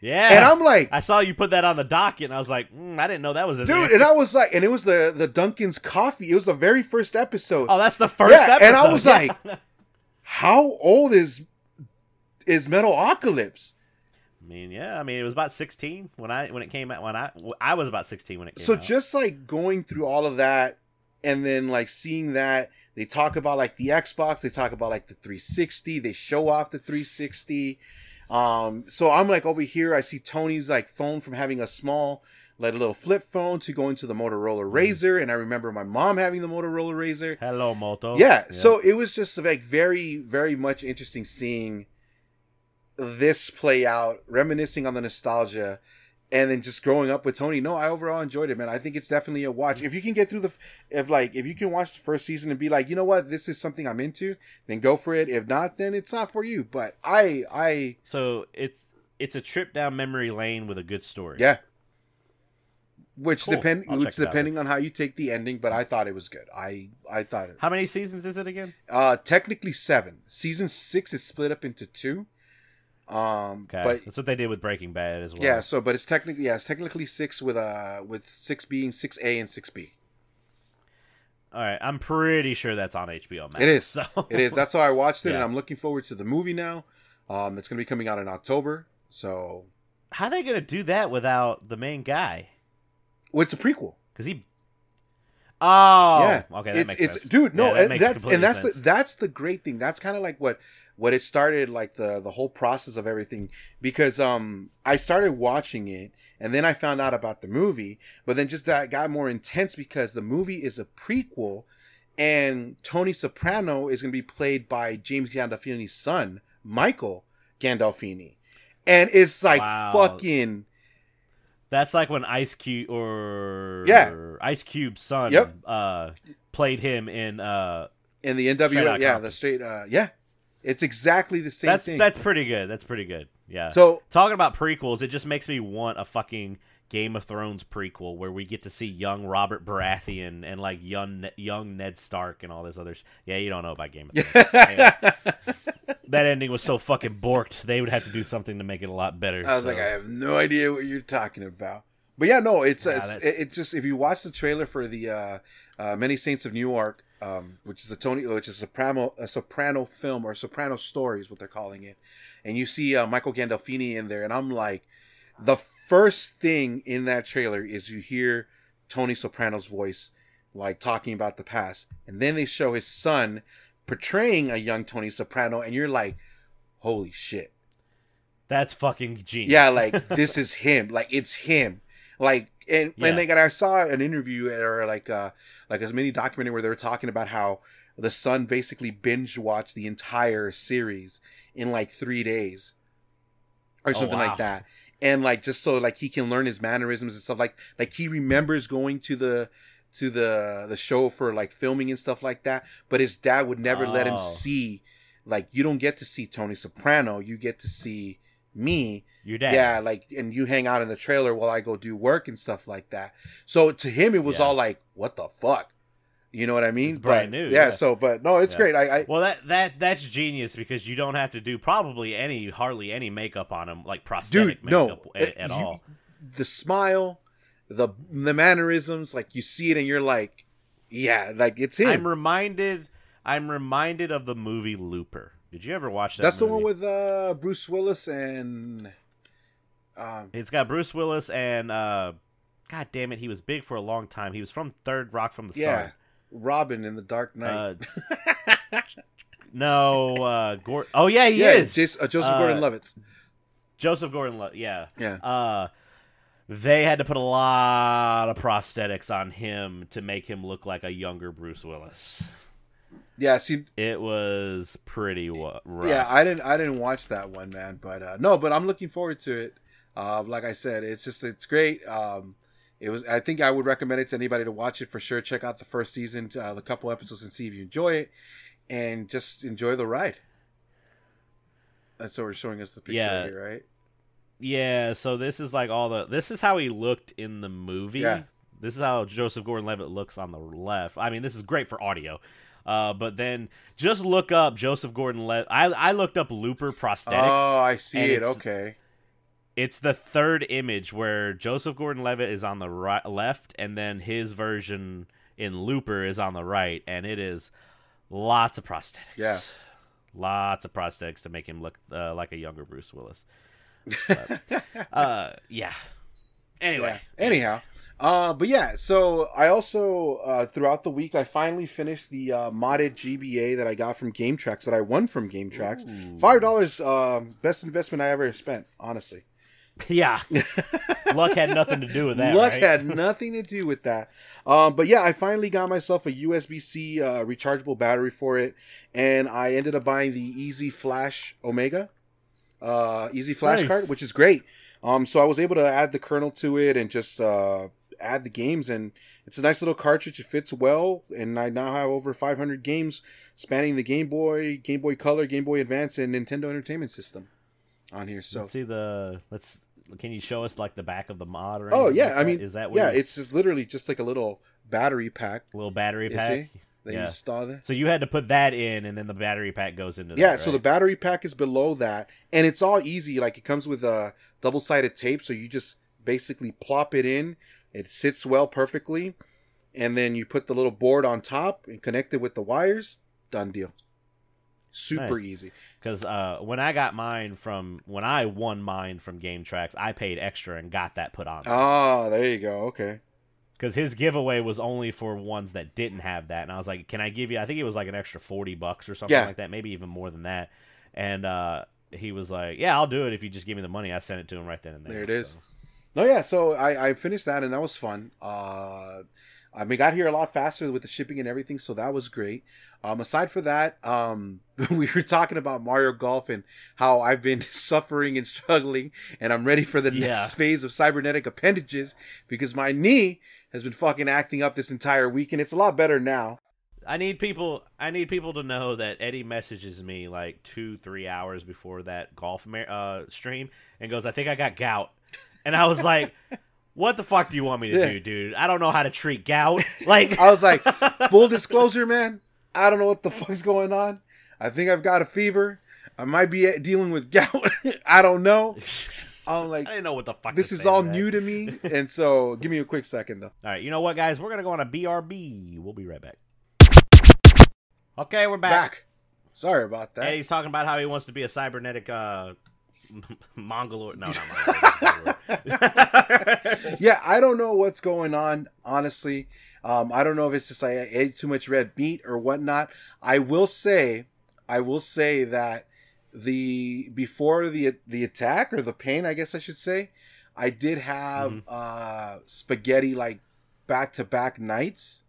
S2: yeah,
S1: and I'm like,
S2: I saw you put that on the docket, and I was like, mm, I didn't know that was in
S1: dude,
S2: there.
S1: and I was like, and it was the the Duncan's coffee. It was the very first episode.
S2: oh, that's the first
S1: Yeah,
S2: episode.
S1: and I was
S2: yeah.
S1: like- How old is is Metalocalypse?
S2: I mean, yeah, I mean, it was about 16 when I when it came out. When I I was about 16 when it came out.
S1: so
S2: out.
S1: just like going through all of that and then like seeing that they talk about like the xbox they talk about like the 360 they show off the 360 um so i'm like over here i see tony's like phone from having a small like a little flip phone to going to the motorola
S2: Mm-hmm.
S1: RAZR and i remember my mom having the motorola RAZR
S2: Hello, Moto.
S1: yeah, so it was just like very very much interesting seeing this play out reminiscing on the nostalgia and then just growing up with tony no i overall enjoyed it man i think it's definitely a watch if you can get through the if like if you can watch the first season and be like you know what this is something i'm into then go for it if not then it's not for you but i i
S2: so it's it's a trip down memory lane with a good story.
S1: yeah which
S2: Cool.
S1: depend
S2: I'll
S1: which
S2: out.
S1: depending on how you take the ending but i thought it was good i i thought it
S2: How many seasons is it again?
S1: Uh, technically seven. Season six is split up into two. Um,
S2: Okay,
S1: but
S2: that's what they did with Breaking Bad as well.
S1: yeah, so but it's technically yeah, it's technically six with uh with six being six A and six B.
S2: All right, I'm pretty sure that's on HBO Max.
S1: It is.
S2: So
S1: It is. That's how I watched it, and I'm looking forward to the movie now. Um, it's gonna be coming out in October. So,
S2: how are they gonna do that without the main guy?
S1: well, it's a prequel.
S2: Because he. Oh,
S1: yeah.
S2: Okay, that
S1: it's,
S2: makes
S1: it's,
S2: sense,
S1: dude. No,
S2: Yeah, that
S1: and that's and that's
S2: sense.
S1: the that's the great thing. That's kind of like what what it started, like the the whole process of everything. Because um, I started watching it, and then I found out about the movie. But then just that got more intense because the movie is a prequel, and Tony Soprano is going to be played by James Gandolfini's son, Michael Gandolfini, and it's like
S2: Wow.
S1: fucking
S2: That's like when Ice Cube or
S1: Yeah.
S2: Ice Cube's son
S1: Yep.
S2: uh, played him in. Uh,
S1: in the NWO. Yeah, the straight. Uh, yeah, it's exactly the same
S2: that's
S1: thing.
S2: that's pretty good. That's pretty good. Yeah.
S1: so
S2: Talking about prequels, it just makes me want a fucking Game of Thrones prequel where we get to see young Robert Baratheon and like young young Ned Stark and all this other. Sh- yeah, you don't know about Game of Thrones. That ending was so fucking borked. They would have to do something to make it a lot better.
S1: I was
S2: so-
S1: like, I have no idea what you're talking about. But yeah, no, it's
S2: Yeah,
S1: it's, it's just if you watch the trailer for the uh, uh, Many Saints of Newark, um, which is a Tony, which is a soprano a soprano film or soprano story is what they're calling it, and you see uh, Michael Gandolfini in there, and I'm like, the first thing in that trailer is you hear Tony Soprano's voice, like talking about the past, and then they show his son portraying a young Tony Soprano, and you're like, holy shit.
S2: That's fucking genius.
S1: Yeah, like this is him. Like it's him. Like and
S2: Yeah.
S1: and like and I saw an interview or like uh like a mini documentary where they were talking about how the son basically binge watched the entire series in like three days or
S2: Oh,
S1: something
S2: wow.
S1: like that and like just so like he can learn his mannerisms and stuff like like he remembers going to the to the the show for like filming and stuff like that but his dad would never let him
S2: Oh.
S1: see like you don't get to see tony soprano you get to see me
S2: your dad.
S1: yeah, like and you hang out in the trailer while I go do work and stuff like that. So to him, it was
S2: Yeah.
S1: all like, "What the fuck," you know what I mean?
S2: It's brand
S1: But,
S2: new,
S1: Yeah,
S2: yeah.
S1: So, but no, it's
S2: Yeah.
S1: great. I, I
S2: Well, that that that's genius because you don't have to do probably any hardly any makeup on him, like prosthetic
S1: dude, no,
S2: makeup
S1: Uh,
S2: a- at
S1: you-
S2: all.
S1: the smile, the the mannerisms, like you see it and you're like, yeah, like it's him.
S2: I'm reminded. I'm reminded of the movie Looper. Did you ever watch that?
S1: That's the one with uh Bruce Willis and um
S2: It's got Bruce Willis and uh, God damn it, he was big for a long time. He was from Third Rock from the
S1: yeah,
S2: Sun.
S1: Robin in the Dark Knight.
S2: Uh, no, uh, Oh yeah, he
S1: yeah,
S2: is
S1: uh, Joseph
S2: Uh,
S1: Gordon-Levitt.
S2: Joseph Gordon-Levitt. Yeah.
S1: Yeah.
S2: Uh, they had to put a lot of prosthetics on him to make him look like a younger Bruce Willis.
S1: Yeah, see,
S2: It was pretty rough.
S1: Yeah, I didn't I didn't watch that one, man. But uh, no, but I'm looking forward to it. Uh, like I said, it's just it's great. Um, it was. I think I would recommend it to anybody to watch it for sure. Check out the first season, uh, the couple episodes, and see if you enjoy it, and just enjoy the ride. That's what we're showing us the picture
S2: Yeah.
S1: here, right?
S2: Yeah, so this is like all the this is how he looked in the movie.
S1: Yeah.
S2: This is how Joseph Gordon-Levitt looks on the left. I mean, this is great for audio. Uh, but then just look up Joseph Gordon-Levitt. I I looked up Looper prosthetics.
S1: Oh, I see it. Okay.
S2: It's the third image where Joseph Gordon-Levitt is on the right, left, and then his version in Looper is on the right, and it is lots of prosthetics.
S1: Yeah.
S2: lots of prosthetics to make him look uh, like a younger Bruce Willis. But, uh, yeah. Anyway,
S1: Yeah. Anyhow, uh, but yeah. So I also uh, throughout the week I finally finished the uh, modded GBA that I got from Game Tracks that I won from Game Tracks. Five dollars, um, best investment I ever spent. Honestly,
S2: yeah. Luck had nothing to do with that.
S1: luck
S2: right?
S1: had nothing to do with that. Um, but yeah, I finally got myself a USB C uh, rechargeable battery for it, and I ended up buying the EZ-Flash Omega, uh, EZ-Flash
S2: Nice.
S1: card, which is great. Um, so I was able to add the kernel to it and just uh, add the games, and it's a nice little cartridge. It fits well, and I now have over 500 games spanning the Game Boy, Game Boy Color, Game Boy Advance, and Nintendo Entertainment System on here. So
S2: Let's see the. Let's. Can you show us like the back of the mod or?
S1: Oh yeah,
S2: like
S1: I mean,
S2: is that what
S1: yeah?
S2: you-
S1: It's just literally just like a little battery pack
S2: little battery pack?
S1: that
S2: Yeah.
S1: you install there.
S2: So you had to put that in, and then the battery pack goes into.
S1: The Yeah,
S2: that,
S1: so the battery pack is below that, and it's all easy. Like it comes with a double-sided tape, so you just basically plop it in. It sits well perfectly, and then you put the little board on top and connect it with the wires. Done deal. Super
S2: Nice.
S1: easy.
S2: Because uh, when I got mine from when I won mine from Game Tracks, I paid extra and got that put on.
S1: Ah, there you go. Okay.
S2: Because his giveaway was only for ones that didn't have that, and I was like, "Can I give you?" I think it was like an extra forty bucks or something
S1: Yeah.
S2: like that, maybe even more than that. And uh, he was like, "Yeah, I'll do it if you just give me the money." I sent it to him right then and there.
S1: There it is.
S2: so.
S1: No, yeah. So I, I finished that, and that was fun. Uh, I mean, got here a lot faster with the shipping and everything, so that was great. Um, aside for that, um, we were talking about Mario Golf and how I've been suffering and struggling, and I'm ready for the
S2: Yeah.
S1: next phase of cybernetic appendages because my knee has been fucking acting up this entire week, and it's a lot better now.
S2: I need people. I need people to know that Eddie messages me like two, three hours before that golf uh, stream and goes, "I think I got gout," and I was like, "What the fuck do you want me to
S1: Yeah.
S2: do, dude? I don't know how to treat gout." Like,
S1: I was like, full disclosure, man, I don't know what the fuck's going on. I think I've got a fever. I might be dealing with gout. I don't know. I'm like,
S2: I didn't know what the fuck.
S1: this is all new to me and so give me a quick second though
S2: All right, you know what, guys? We're gonna go on a BRB. We'll be right back. Okay, we're back.
S1: back sorry about that
S2: Eddie's talking about how he wants to be a cybernetic uh, Mongolor. No, not Mongolor.
S1: yeah, I don't know what's going on, honestly. Um, I don't know if it's just like I ate too much red meat or whatnot. I will say, I will say that the before the the attack or the pain, I guess I should say, I did have mm-hmm. uh, spaghetti like back to back nights,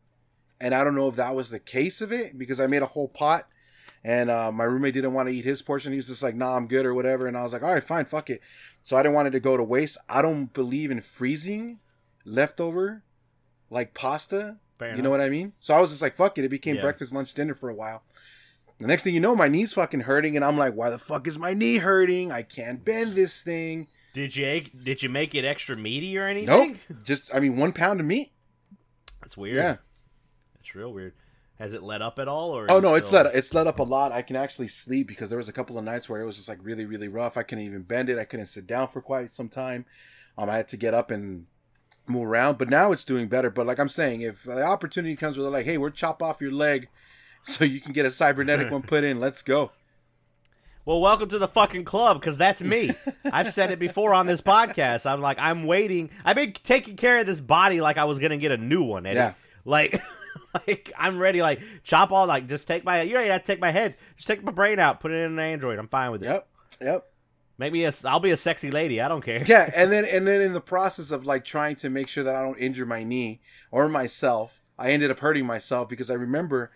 S1: and I don't know if that was the case of it because I made a whole pot and uh, my roommate didn't want to eat his portion. He's just like, "Nah, I'm good" or whatever. And I was like, "All right, fine, fuck it." So I didn't want it to go to waste. I don't believe in freezing leftover like pasta. Fair you enough. know what I mean? So I was just like, "Fuck it." It became yeah. breakfast, lunch, dinner for a while. The next thing you know, my knee's fucking hurting, and I'm like, "Why the fuck is my knee hurting? I can't bend this thing."
S2: Did you did you make it extra meaty or anything?
S1: Nope. Just I mean, one pound of meat.
S2: That's weird. Yeah, it's real weird. Has it let up at all? Or
S1: oh no, still... it's let it's let up a lot. I can actually sleep because there was a couple of nights where it was just like really really rough. I couldn't even bend it. I couldn't sit down for quite some time. Um, I had to get up and move around. But now it's doing better. But like I'm saying, if the opportunity comes where they're like, hey, we're chop off your leg so you can get a cybernetic one put in, let's go.
S2: Well, welcome to the fucking club because that's me. I've said it before on this podcast. I'm like, I'm waiting. I've been taking care of this body like I was gonna get a new one. Eddie. Yeah. Like. like I'm ready. Like chop all. Like just take my. You don't have to take my head. Just take my brain out. Put it in an Android. I'm fine with it.
S1: Yep. Yep.
S2: Maybe a, I'll be a sexy lady. I don't care.
S1: Yeah, and then and then in the process of like trying to make sure that I don't injure my knee or myself, I ended up hurting myself because I remember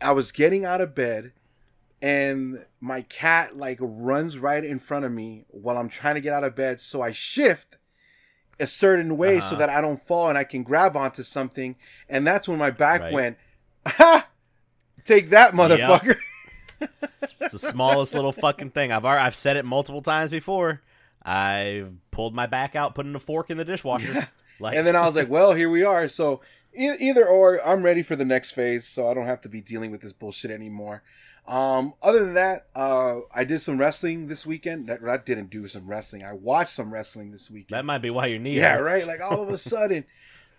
S1: I was getting out of bed and my cat like runs right in front of me while I'm trying to get out of bed. So I shift a certain way uh-huh. so that I don't fall and I can grab onto something. And that's when my back right. went, ha! Take that, motherfucker.
S2: Yep. it's the smallest little fucking thing. I've already, I've said it multiple times before. I've pulled my back out, putting a fork in the dishwasher. Yeah.
S1: Like, and then I was like, well, here we are. So e- either or, I'm ready for the next phase, so I don't have to be dealing with this bullshit anymore. Um, other than that, uh, I did some wrestling this weekend. That I didn't do some wrestling. I watched some wrestling this weekend.
S2: That might be why your knee.
S1: Yeah, hurts. right. Like all of a sudden.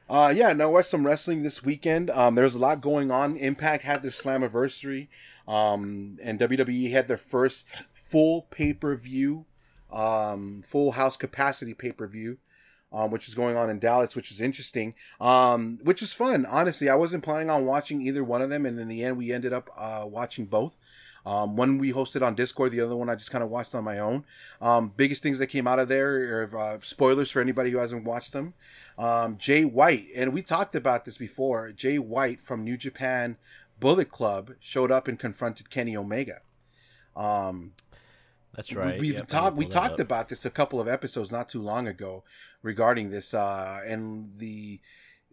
S1: Uh, yeah, no, I watched some wrestling this weekend. Um, there's a lot going on. Impact had their Slammiversary, um, and WWE had their first full pay per view, um, full house capacity pay per view um, which is going on in Dallas, which was interesting, um, which was fun. Honestly, I wasn't planning on watching either one of them, and in the end, we ended up uh, watching both. Um, one we hosted on Discord, the other one I just kind of watched on my own. Um, biggest things that came out of there are uh, spoilers for anybody who hasn't watched them. Um, Jay White, and we talked about this before. Jay White from New Japan Bullet Club showed up and confronted Kenny Omega.
S2: That's right.
S1: We, yep, talked. We talked about this a couple of episodes not too long ago regarding this uh, and the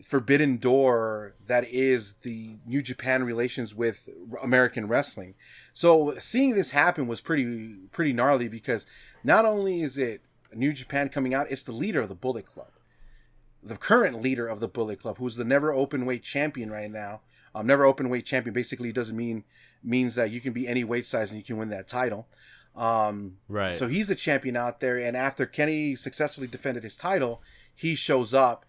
S1: forbidden door that is the New Japan relations with American wrestling. So seeing this happen was pretty pretty gnarly because not only is it New Japan coming out, it's the leader of the Bullet Club, the current leader of the Bullet Club, who's the never open weight champion right now. Um, never open weight champion basically doesn't mean means that you can be any weight size and you can win that title. Um, right. So he's a champion out there, and after Kenny successfully defended his title, he shows up.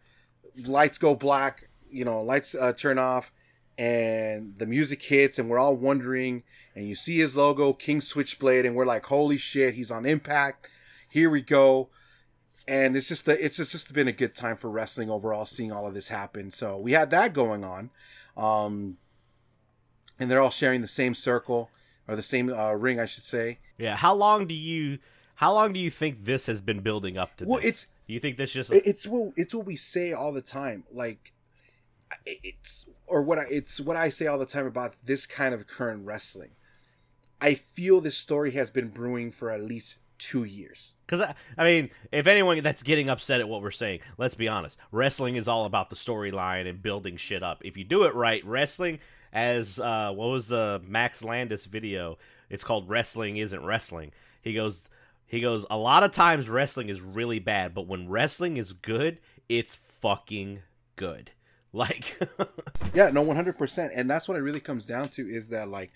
S1: Lights go black, you know, lights uh, turn off, and the music hits, and we're all wondering. And you see his logo, King Switchblade, and we're like, "Holy shit, he's on Impact! Here we go!" And it's just a, it's just, just been a good time for wrestling overall, seeing all of this happen. So we had that going on, um, and they're all sharing the same circle or the same uh, ring, I should say.
S2: Yeah. How long do you how long do you think this has been building up to?
S1: Well,
S2: this?
S1: it's
S2: do you think this just
S1: it's what it's what we say all the time. Like it's or what I, it's what I say all the time about this kind of current wrestling. I feel this story has been brewing for at least two years.
S2: Because I, I mean, if anyone that's getting upset at what we're saying, let's be honest. Wrestling is all about the storyline and building shit up. If you do it right, wrestling as uh, what was the Max Landis video? It's called "Wrestling Isn't Wrestling." He goes, he goes. A lot of times wrestling is really bad, but when wrestling is good, it's fucking good. Like,
S1: yeah, no, one hundred percent, and that's what it really comes down to is that like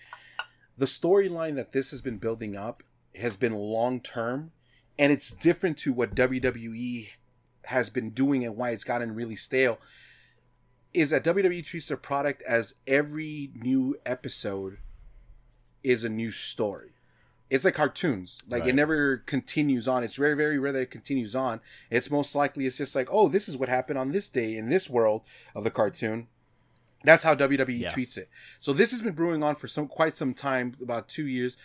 S1: the storyline that this has been building up has been long term, and it's different to what WWE has been doing and why it's gotten really stale is that WWE treats their product as every new episode is a new story. it's like cartoons. Like
S2: Right.
S1: it never continues on. It's very, very rare that it continues on. It's most likely it's just like, oh, this is what happened on this day in this world of the cartoon. That's how WWE
S2: Yeah.
S1: treats it. So this has been brewing on for some quite some time, about two years.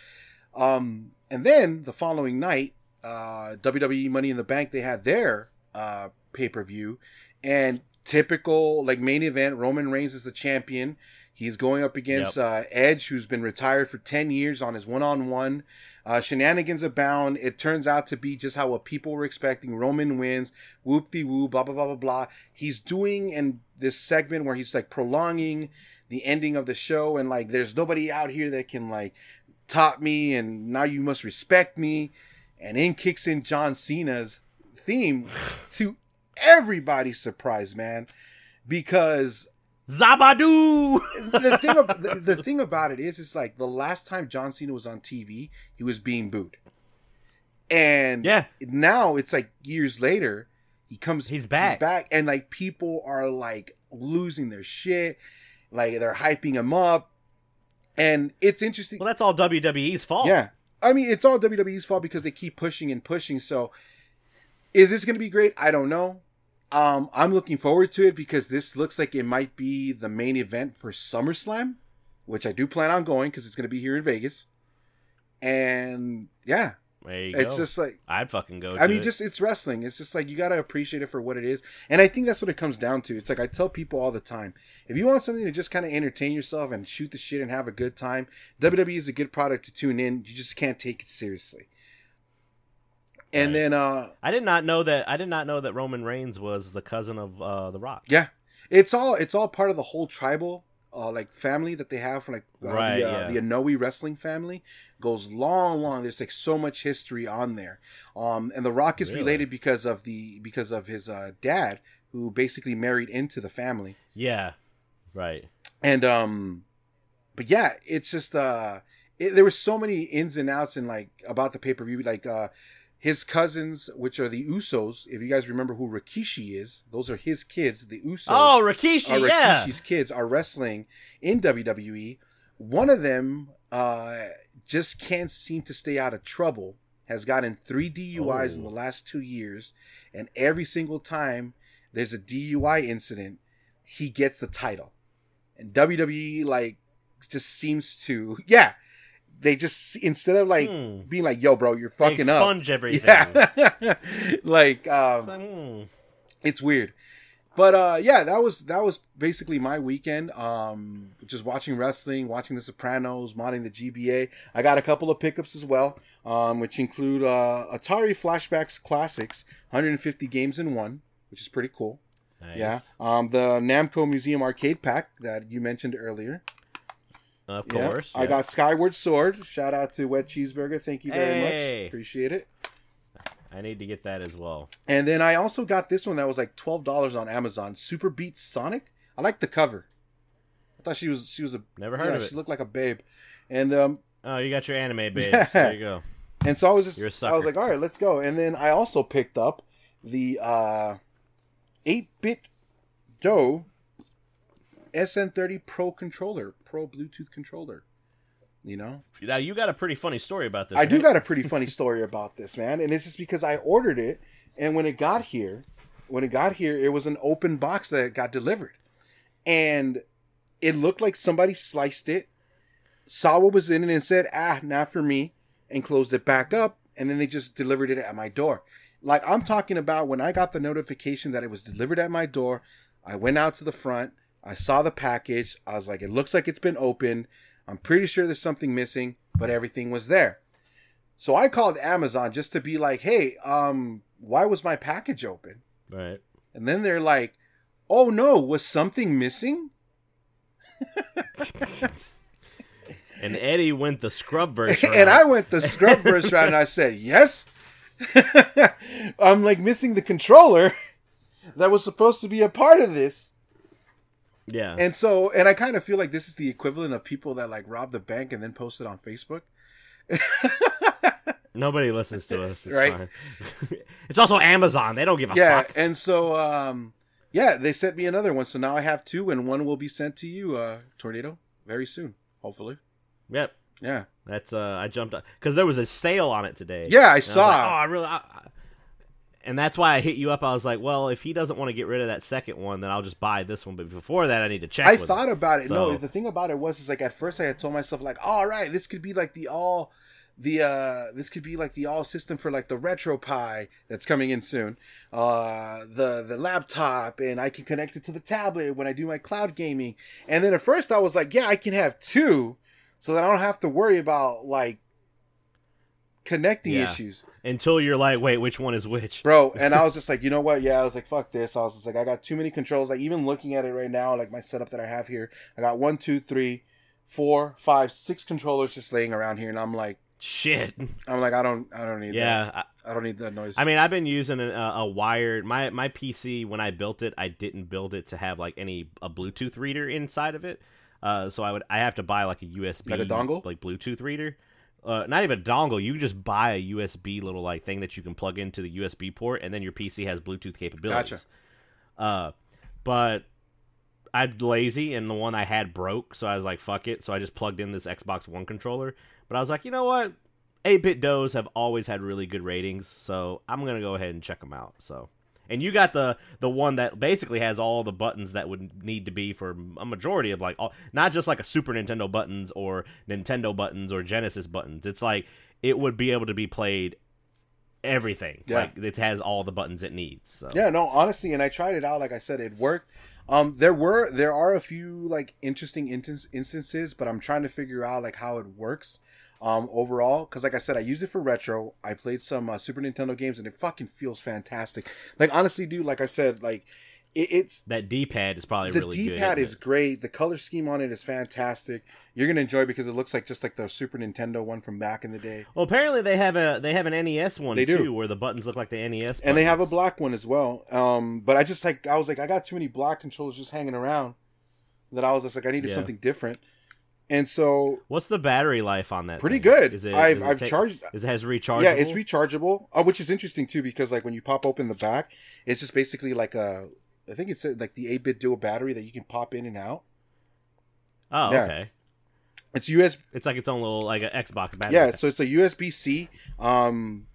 S1: Um, and then the following night, uh, WWE Money in the Bank they had their uh, pay per view, and typical like main event. Roman Reigns is the champion. He's going up against uh, Edge, who's been retired for ten years on his one on one. Shenanigans abound. It turns out to be just how what people were expecting. Roman wins. Whoop de woo. Blah blah blah blah blah. He's doing in this segment where he's like prolonging the ending of the show, and like there's nobody out here that can like top me, and now you must respect me. And in kicks in John Cena's theme to everybody's surprised, man, because
S2: Zabadoo.
S1: the thing ab- the, the thing about it is it's like the last time John Cena was on TV, he was being booed. And
S2: Yeah.
S1: now it's like years later, he comes
S2: He's back.
S1: back and like people are like losing their shit. Like they're hyping him up. And it's interesting.
S2: Well, that's all WWE's fault.
S1: Yeah. I mean, it's all WWE's fault because they keep pushing and pushing. So, is this going to be great? I don't know. Um, I'm looking forward to it because this looks like it might be the main event for SummerSlam, which I do plan on going because it's going to be here in Vegas. And yeah,
S2: There you
S1: it's
S2: go.
S1: just like
S2: I'd fucking go.
S1: I mean,
S2: it.
S1: just it's wrestling. It's just like you gotta appreciate it for what it is, and I think that's what it comes down to. It's like I tell people all the time: if you want something to just kind of entertain yourself and shoot the shit and have a good time, WWE is a good product to tune in. You just can't take it seriously. And
S2: Right.
S1: then, uh,
S2: I did not know that. I did not know that Roman Reigns was the cousin of uh, The Rock.
S1: yeah, it's all it's all part of the whole tribal. Uh, like family that they have from like uh,
S2: Right,
S1: the, uh,
S2: yeah.
S1: the Anoa'i wrestling family goes long, long. There's like so much history on there. Um, and The Rock is
S2: Really?
S1: related because of the because of his uh, dad, who basically married into the family.
S2: Yeah. Right.
S1: and um but yeah it's just uh it, there were so many ins and outs and like about the pay-per-view like uh his cousins which are the usos if you guys remember who rikishi is those are his kids the usos
S2: Oh, Rikishi.
S1: are
S2: yeah.
S1: rikishi's kids are wrestling in wwe one of them uh just can't seem to stay out of trouble has gotten three duis in
S2: Oh.
S1: the last two years and every single time there's a dui incident he gets the title and WWE like just seems to yeah they just instead of like
S2: Hmm.
S1: being like yo bro you're fucking up
S2: expunge everything.
S1: yeah like um
S2: Hmm.
S1: it's weird but uh yeah that was that was basically my weekend um just watching wrestling watching the sopranos modding the gba i got a couple of pickups as well um which include uh atari flashbacks classics 150 games in one which is pretty cool
S2: Nice.
S1: yeah. Um, the Namco Museum arcade pack that you mentioned earlier.
S2: Of
S1: Yeah.
S2: course.
S1: I got Skyward Sword. Shout out to Wet Cheeseburger. Thank you very
S2: Hey.
S1: much. Appreciate it.
S2: I need to get that as well.
S1: And then I also got this one that was like twelve dollars on Amazon. Superbeat Xonic. I like the cover. I thought she was she was a
S2: Never heard
S1: yeah,
S2: of it.
S1: She looked like a babe. And um
S2: Oh, you got your anime babe.
S1: Yeah.
S2: There you go.
S1: and so I was just
S2: You're a
S1: I was like, all right, let's go. And then I also picked up the uh eight bit Doe SN30 Pro controller, Pro Bluetooth controller. You know?
S2: Now you got a pretty funny story about this.
S1: I do got a pretty funny story about this, man. And it's just because I ordered it and when it got here, when it got here, it was an open box that got delivered. And it looked like somebody sliced it, saw what was in it and said, "Ah, not for me," and closed it back up, and then they just delivered it at my door. Like I'm talking about when I got the notification that it was delivered at my door, I went out to the front, I saw the package, I was like, "It looks like it's been opened." I'm pretty sure there's something missing, but everything was there. So I called Amazon just to be like, "Hey, um, why was my package open?"
S2: Right.
S1: And then they're like, "Oh no, was something missing?"
S2: And Eddie went the scrub version.
S1: and I went the Scrubverse route, and I said, "Yes." I'm like missing the controller that was supposed to be a part of this,
S2: yeah.
S1: and so, and I kind of feel like this is the equivalent of people that like rob the bank and then post it on Facebook.
S2: Nobody listens to us. It's
S1: Right.
S2: fine. it's also Amazon. They don't give a
S1: yeah,
S2: fuck.
S1: and so, um, yeah, they sent me another one, so now I have two, and one will be sent to you, uh, Tornado, very soon, hopefully.
S2: Yep.
S1: Yeah.
S2: That's uh, I jumped up because there was a sale on it today.
S1: Yeah, I saw.
S2: like, oh, I really. I, I-" and that's why I hit you up. I was like, well, if he doesn't want to get rid of that second one, then I'll just buy this one. But before that, I need to check.
S1: I
S2: with him.
S1: thought about it. No, the thing about it was is like at first I had told myself like, all right, this could be like the all the uh this could be like the all system for like the RetroPie that's coming in soon uh the the laptop and i can connect it to the tablet when i do my cloud gaming and then at first i was like yeah i can have two so that i don't have to worry about like connecting
S2: Yeah.
S1: issues
S2: until you're like, wait, which one is which?
S1: bro and i was just like you know what yeah i was like fuck this i was just like i got too many controls like even looking at it right now like my setup that i have here i got one two three four five six controllers just laying around here and i'm like
S2: Shit.
S1: i'm like i don't i don't need
S2: Yeah. I,
S1: that i don't need that noise
S2: I mean, I've been using a, a wired my my PC when I built it. I didn't build it to have like any a Bluetooth reader inside of it. Uh, so I would I have to buy like a USB
S1: Like a dongle?
S2: like Bluetooth reader. Uh, not even a dongle. You just buy a USB little like thing that you can plug into the USB port, and then your PC has Bluetooth capabilities. Uh, but I'm lazy, and the one I had broke, so I was like, "Fuck it." So I just plugged in this Xbox One controller. But I was like, you know what? 8-bit does have always had really good ratings, so I'm gonna go ahead and check them out. So, and you got the the one that basically has all the buttons that would need to be for a majority of like all, not just like a Super Nintendo buttons or Nintendo buttons or Genesis buttons. It's like it would be able to be played everything.
S1: Yeah.
S2: Like it has all the buttons it needs. So.
S1: Yeah, no, honestly, and I tried it out. Like I said, it worked. Um, there were there are a few like interesting instance, instances, but I'm trying to figure out like how it works. Um, overall, because like I said, I used it for retro. I played some uh, Super Nintendo games, and it fucking feels fantastic. Like honestly, dude, like I said, like it, it's
S2: That D-pad is probably
S1: the
S2: really.
S1: D-pad
S2: isn't
S1: is
S2: it?
S1: great. The color scheme on it is fantastic. You're gonna enjoy it because it looks like just like the Super Nintendo one from back in the day.
S2: Well, apparently they have a they have an NES one
S1: They do.
S2: too, where the buttons look like the NES.
S1: and they have a black one as well. Um, but I just like I was like I got too many black controllers just hanging around that I was just like I needed
S2: Yeah.
S1: something different, and so
S2: What's the battery life on that?
S1: pretty
S2: thing?
S1: good.
S2: Is it,
S1: I've
S2: it
S1: I've
S2: take-
S1: charged.
S2: Is it has rechargeable?
S1: Yeah, it's rechargeable, uh, which is interesting too because like when you pop open the back, it's just basically like a I think it's like the eight bit dual battery that you can pop in and out.
S2: oh,
S1: yeah.
S2: okay.
S1: It's US
S2: It's like its own little like an Xbox battery.
S1: yeah, so it's a USB C. Um,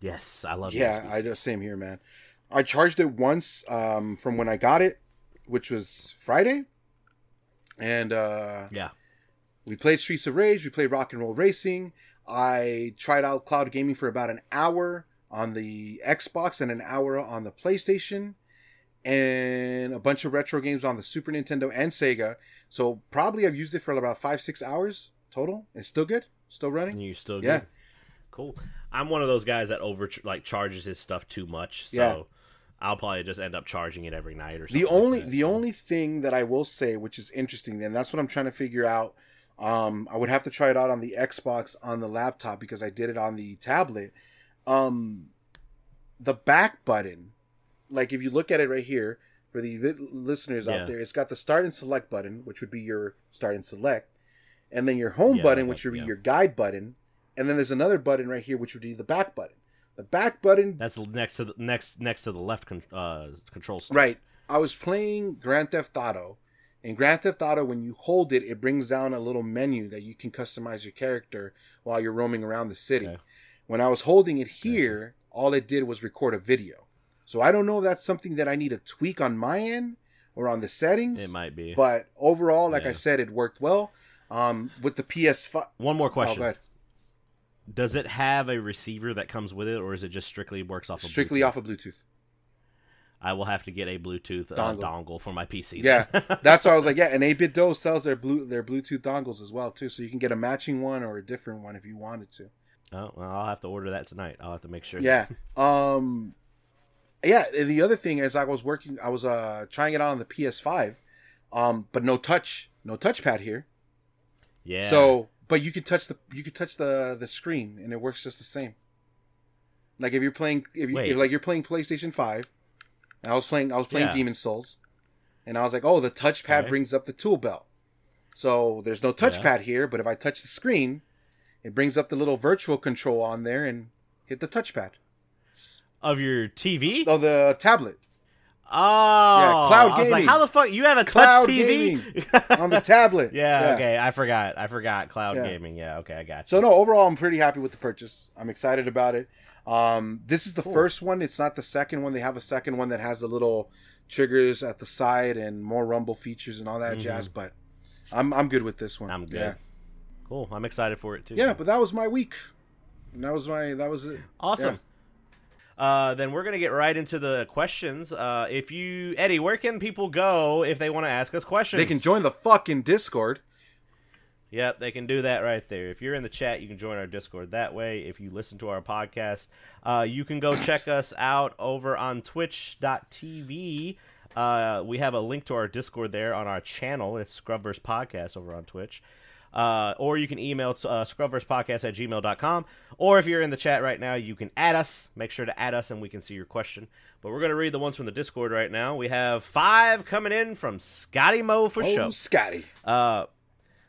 S2: Yes, I love. It.
S1: Yeah,
S2: USBs.
S1: I do same here, man. I charged it once um, from when I got it, which was Friday, and uh,
S2: Yeah.
S1: we played Streets of Rage. We played Rock and Roll Racing. I tried out cloud gaming for about an hour on the Xbox and an hour on the PlayStation, and a bunch of retro games on the Super Nintendo and Sega. So probably I've used it for about five six hours total. It's still good, still running.
S2: And you're still
S1: Yeah.
S2: good. Cool. I'm one of those guys that over like charges his stuff too much, so. I'll probably just end up charging it every night or something.
S1: The only
S2: like
S1: the only thing that I will say, which is interesting, and that's what I'm trying to figure out. Um, I would have to try it out on the Xbox on the laptop because I did it on the tablet. Um, the back button, like if you look at it right here for the listeners
S2: Yeah.
S1: out there, it's got the start and select button, which would be your start and select, and then your home
S2: Yeah,
S1: button, which would be
S2: yeah.
S1: your guide button, and then there's another button right here, which would be the back button. The back button
S2: That's next to the next next to the left con- uh, control stick.
S1: Right. I was playing Grand Theft Auto. In Grand Theft Auto, when you hold it, it brings down a little menu that you can customize your character while you're roaming around the city.
S2: Okay.
S1: When I was holding it here, all it did was record a video. So I don't know if that's something that I need to tweak on my end or on the settings.
S2: It might be.
S1: But overall, like I said, it worked well. Um, with the PS5.
S2: One more
S1: Oh,
S2: question.
S1: ahead.
S2: Does it have a receiver that comes with it, or is it just strictly works off of
S1: Strictly
S2: Bluetooth?
S1: off of Bluetooth.
S2: I will have to get a Bluetooth uh,
S1: Dongle.
S2: dongle. for my PC.
S1: Yeah, that's why I was like, yeah, and 8BitDo sells their blue their Bluetooth dongles as well too, so you can get a matching one or a different one if you wanted to.
S2: oh, well, I'll have to order that tonight. I'll have to make sure.
S1: Yeah. Um yeah, the other thing is I was working I was uh trying it out on the PS5. Um but no touch, no touchpad here.
S2: Yeah.
S1: So, but you could touch the you could touch the the screen and it works just the same. Like if you're playing if you if, like you're playing PlayStation 5 and I was playing I was playing
S2: Yeah.
S1: Demon's Souls and I was like, "Oh, the touchpad
S2: Right.
S1: brings up the tool belt." So, there's no touchpad here, but if I touch the screen, it brings up the little virtual control on there and hit the touchpad.
S2: of your TV.
S1: Oh, the tablet.
S2: Oh,
S1: cloud
S2: I was like,
S1: gaming.
S2: how the fuck you have a
S1: Cloud
S2: touch TV
S1: on the tablet.
S2: yeah, okay, I forgot. I forgot cloud
S1: Yeah.
S2: gaming. Yeah, okay, I got you.
S1: So no, overall, I'm pretty happy with the purchase. I'm excited about it. Um, this is the
S2: Cool.
S1: first one. It's not the second one. They have a second one that has the little triggers at the side and more rumble features and all that
S2: Mhm.
S1: jazz. But I'm I'm good with this one.
S2: I'm good.
S1: Yeah.
S2: Cool. I'm excited for it too.
S1: Yeah, but that was my week. And that was my that was it.
S2: Awesome. Uh, then we're gonna get right into the questions. Uh, if you Eddie, where can people go if they want to ask us questions?
S1: They can join the fucking Discord.
S2: Yep, they can do that right there. If you're in the chat, you can join our Discord that way. If you listen to our podcast, uh, you can go check us out over on twitch.tv. Uh, we have a link to our Discord there on our channel. It's Scrubverse Podcast over on Twitch. Uh, or you can email to, uh, scrubverspodcast at gmail.com. Or if you're in the chat right now, you can add us. Make sure to add us and we can see your question. But we're going to read the ones from the Discord right now. We have five coming in from Scotty Mo for
S1: Oh,
S2: show.
S1: Scotty.
S2: Uh,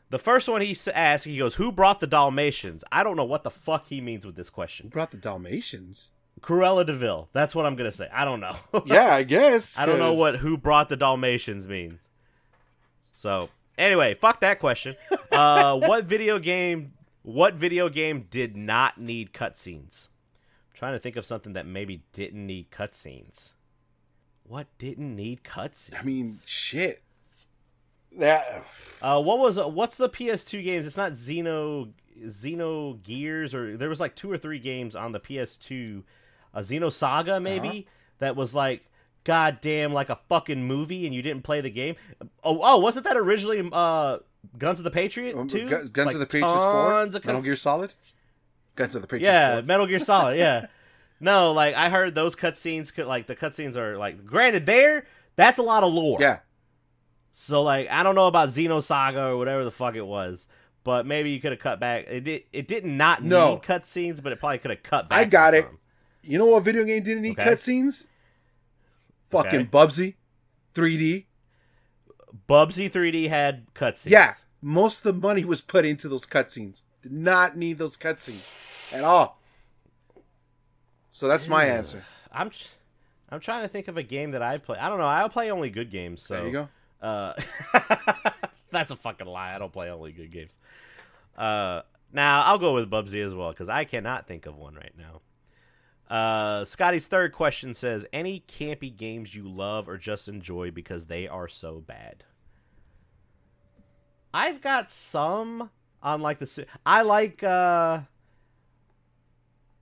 S2: the first one he s- asked, he goes, "Who brought the Dalmatians?" I don't know what the fuck he means with this question.
S1: Who brought the Dalmatians?
S2: Cruella de Vil. That's what I'm gonna say. I don't know.
S1: Yeah, I guess.
S2: I don't know what "Who brought the Dalmatians" means. So anyway, fuck that question. Uh, what video game? What video game did not need cutscenes? I'm trying to think of something that maybe didn't need cutscenes. What didn't need cutscenes?
S1: I mean, shit. That
S2: Uh, what was what's the PS2 games? It's not Xeno Xenogears or there was like two or three games on the PS2, uh, Xenosaga maybe
S1: Uh-huh.
S2: that was like goddamn like a fucking movie and you didn't play the game. Oh oh, wasn't that originally uh Guns of the Patriot
S1: um,
S2: too?
S1: Guns
S2: Like,
S1: of the Patriots four,
S2: of
S1: Metal Gear Solid. Guns of the Patriots
S2: yeah,
S1: four.
S2: Metal Gear Solid. Yeah. no, like I heard those cutscenes could like the cutscenes are like granted there that's a lot of lore.
S1: Yeah,
S2: So like I don't know about Xenosaga or whatever the fuck it was, but maybe you could have cut back. It did. It did not
S1: No.
S2: need cutscenes, but it probably could have cut back.
S1: I got it.
S2: some.
S1: You know what video game didn't need
S2: Okay.
S1: cutscenes? Fucking
S2: Okay.
S1: Bubsy, 3D.
S2: Bubsy 3D had cutscenes.
S1: Yeah, most of the money was put into those cutscenes. Did not need those cutscenes at all. So that's my answer.
S2: I'm. I'm trying to think of a game that I play. I don't know. I play only good games. So
S1: There you go.
S2: Uh, that's a fucking lie. I don't play only good games. Uh, now I'll go with Bubsy as well because I cannot think of one right now. Uh, Scotty's third question says, "Any campy games you love or just enjoy because they are so bad?" I've got some on like the. I like. uh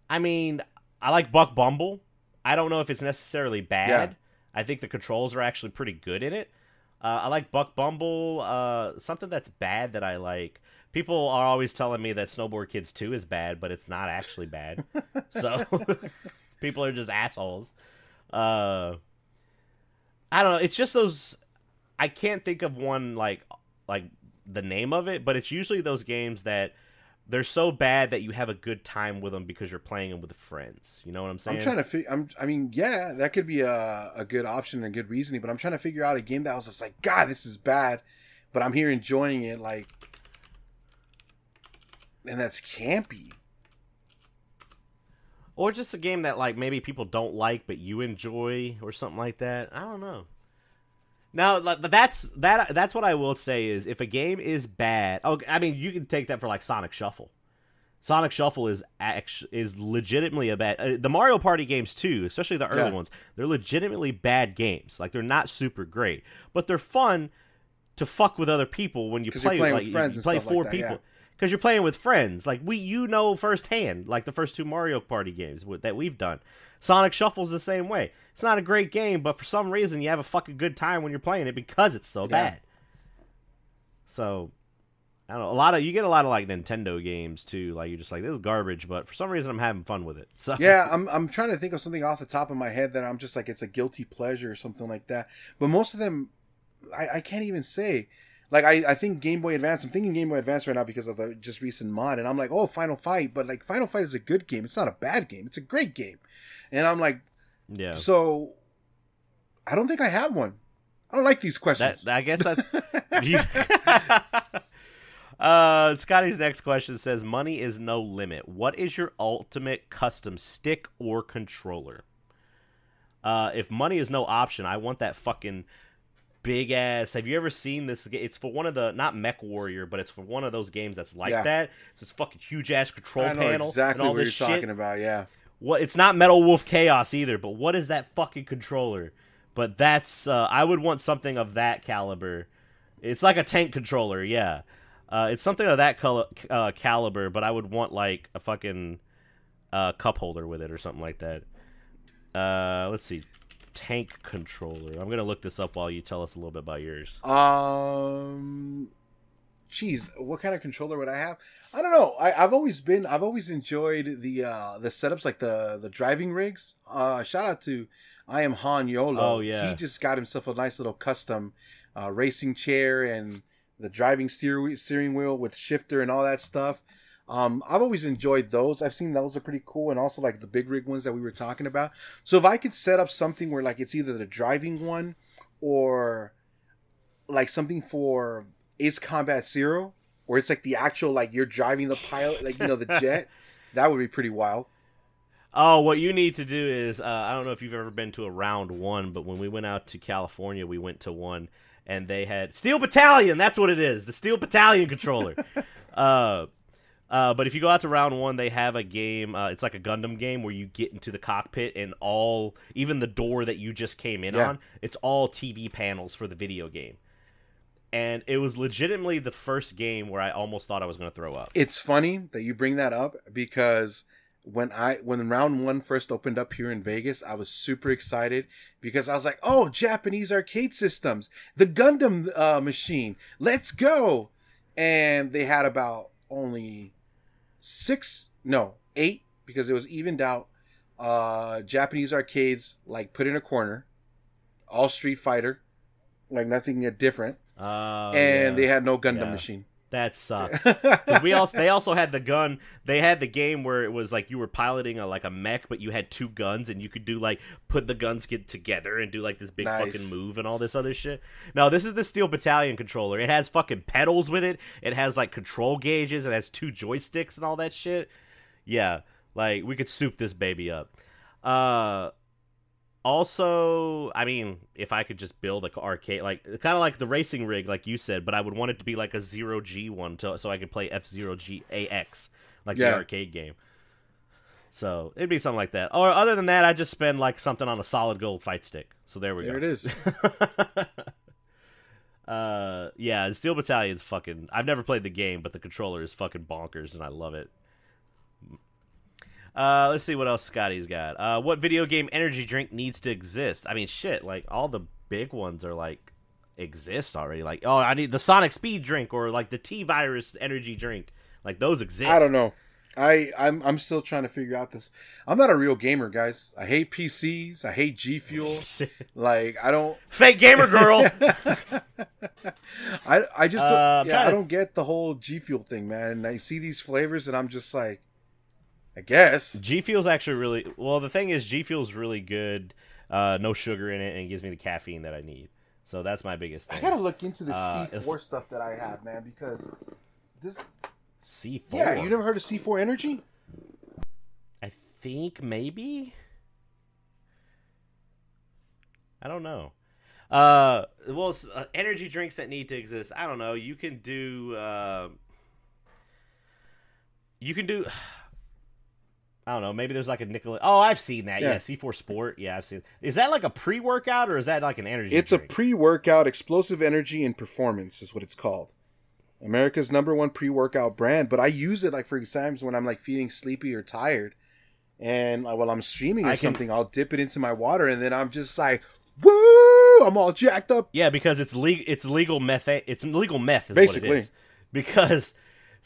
S2: I mean, I like Buck Bumble. I don't know if it's necessarily bad.
S1: Yeah.
S2: I think the controls are actually pretty good in it. Uh, I like Buck Bumble. Uh, something that's bad that I like. People are always telling me that Snowboard Kids 2 is bad, but it's not actually bad. so people are just assholes. Uh, I don't know. It's just those. I can't think of one like like the name of it, but it's usually those games that they're so bad that you have a good time with them because you're playing them with friends. You know what I'm saying?
S1: I'm trying to figure. I'm. I mean, yeah, that could be a, a good option and good reasoning. But I'm trying to figure out a game that was just like, God, this is bad, but I'm here enjoying it. Like, and that's campy.
S2: or just a game that like maybe people don't like but you enjoy or something like that. I don't know. Now that's that that's what I will say is if a game is bad. Oh, I mean you can take that for like Sonic Shuffle. Sonic Shuffle is act- is legitimately a bad. Uh, the Mario Party games too, especially the early
S1: Yeah.
S2: ones, they're legitimately bad games. Like they're not super great, but they're fun to fuck with other people when you play. like
S1: with
S2: you-
S1: friends
S2: you
S1: and
S2: play
S1: stuff like
S2: four
S1: that,
S2: people
S1: yeah.
S2: Because you're playing with friends. Like we, you know firsthand, like the first two Mario Party games w- that we've done. Sonic Shuffle's the same way. It's not a great game, but for some reason you have a fucking good time when you're playing it because it's so
S1: Yeah.
S2: bad. So I don't know. A lot of you get a lot of like Nintendo games too. Like you're just like this is garbage, but for some reason I'm having fun with it. So
S1: Yeah, I'm. I'm trying to think of something off the top of my head that I'm just like it's a guilty pleasure or something like that. But most of them, I, I can't even say. Like I, I think Game Boy Advance. I'm thinking Game Boy Advance right now because of the just recent mod, and I'm like, oh, Final Fight. But like Final Fight is a good game. It's not a bad game. It's a great game. And I'm like,
S2: yeah.
S1: so I don't think I have one. I don't like these
S2: That
S1: questions.
S2: I guess that. you- uh, Scotty's next question says, "Money is no limit. What is your ultimate custom stick or controller?" Uh, if money is no option, I want that fucking big ass. Have you ever seen this? It's for one of the not Mech Warrior, but it's for one of those games that's like
S1: Yeah.
S2: that. It's this fucking huge ass control panel
S1: exactly
S2: and all
S1: what you're
S2: this shit.
S1: talking about. Yeah.
S2: What? It's not Metal Wolf Chaos either. But what is that fucking controller? But that's uh, I would want something of that caliber. It's like a tank controller, yeah. Uh, it's something of that color, uh, caliber, but I would want like a fucking uh, cup holder with it or something like that. Uh, let's see, tank controller. I'm gonna look this up while you tell us a little bit about yours.
S1: Um, geez, what kind of controller would I have? I don't know. I, I've always been, I've always enjoyed the uh the setups like the the driving rigs. Uh, shout out to I am Han Yolo.
S2: Oh, yeah.
S1: he just got himself a nice little custom uh, racing chair and the driving steer steering wheel with shifter and all that stuff. Um, I've always enjoyed those. I've seen those are pretty cool, and also like the big rig ones that we were talking about. So if I could set up something where like it's either the driving one or like something for Ace Combat Zero, where it's like the actual like you're driving the pilot, like you know the jet, that would be pretty wild.
S2: Oh, what you need to do is uh, I don't know if you've ever been to a round one, but when we went out to California, we went to one and they had Steel Battalion. That's what it is, the Steel Battalion controller. uh, uh, but if you go out to round one, they have a game. Uh, it's like a Gundam game where you get into the cockpit and all, even the door that you just came in
S1: Yeah.
S2: on, it's all TV panels for the video game. And it was legitimately the first game where I almost thought I was going to throw up.
S1: It's funny that you bring that up because when I when round one first opened up here in Vegas, I was super excited because I was like, "Oh, Japanese arcade systems, the Gundam uh, machine, let's go!" And they had about only six, no, eight, because it was evened out. Uh, Japanese arcades like put in a corner, all Street Fighter, like nothing different,
S2: Uh,
S1: and
S2: yeah.
S1: they had no Gundam
S2: Yeah.
S1: machine.
S2: That sucks. we also they also had the gun. They had the game where it was like you were piloting a like a mech, but you had two guns, and you could do like put the guns get together and do like this big
S1: Nice.
S2: fucking move and all this other shit. No, this is the Steel Battalion controller. It has fucking pedals with it. It has like control gauges. It has two joysticks and all that shit. Yeah, like we could soup this baby up. Uh, also, I mean, if I could just build a arcade, like kind of like the racing rig, like you said, but I would want it to be like a zero G one, to, so I could play F Zero G AX, like
S1: Yeah.
S2: the arcade game. So it'd be something like that. Or other than that, I just spend like something on a solid gold fight stick. So there we go.
S1: There it is.
S2: uh, yeah, Steel Battalion's fucking. I've never played the game, but the controller is fucking bonkers, and I love it. Uh, let's see what else Scotty's got. Uh, what video game energy drink needs to exist? I mean, shit, like all the big ones are like exist already. Like, oh, I need the Sonic Speed drink or like the T Virus energy drink. Like those exist.
S1: I don't know. I I'm I'm still trying to figure out this. I'm not a real gamer, guys. I hate PCs. I hate G Fuel. like I don't.
S2: Fake gamer girl.
S1: I I just don't.
S2: Uh,
S1: yeah, I don't get the whole G Fuel thing, man. And I see these flavors, and I'm just like, I guess.
S2: G Fuel's actually really well. The thing is, G Fuel's really good. Uh, no sugar in it, and it gives me the caffeine that I need. So that's my biggest thing.
S1: I gotta look into the
S2: Uh,
S1: C4 stuff that I have, man, because this.
S2: C four.
S1: Yeah, you never heard of C4 Energy?
S2: I think maybe. I don't know. Uh, well, s- uh, energy drinks that need to exist. I don't know. You can do. Uh, you can do. I don't know. Maybe there's like a Nuka-Cola. Oh, I've seen that. Yeah,
S1: Yeah.
S2: C4 Sport. Yeah, I've seen. Is that like a pre-workout or is that like an energy?
S1: It's a pre-workout explosive energy and performance is what it's called. America's number one pre-workout brand, but I use it like for times when I'm like feeling sleepy or tired, and like, while I'm streaming or
S2: can-
S1: something, I'll dip it into my water, and then I'm just like, woo! I'm all jacked up.
S2: Yeah, because it's legal. It's legal meth. It's legal meth. Is
S1: Basically.
S2: what it is. Because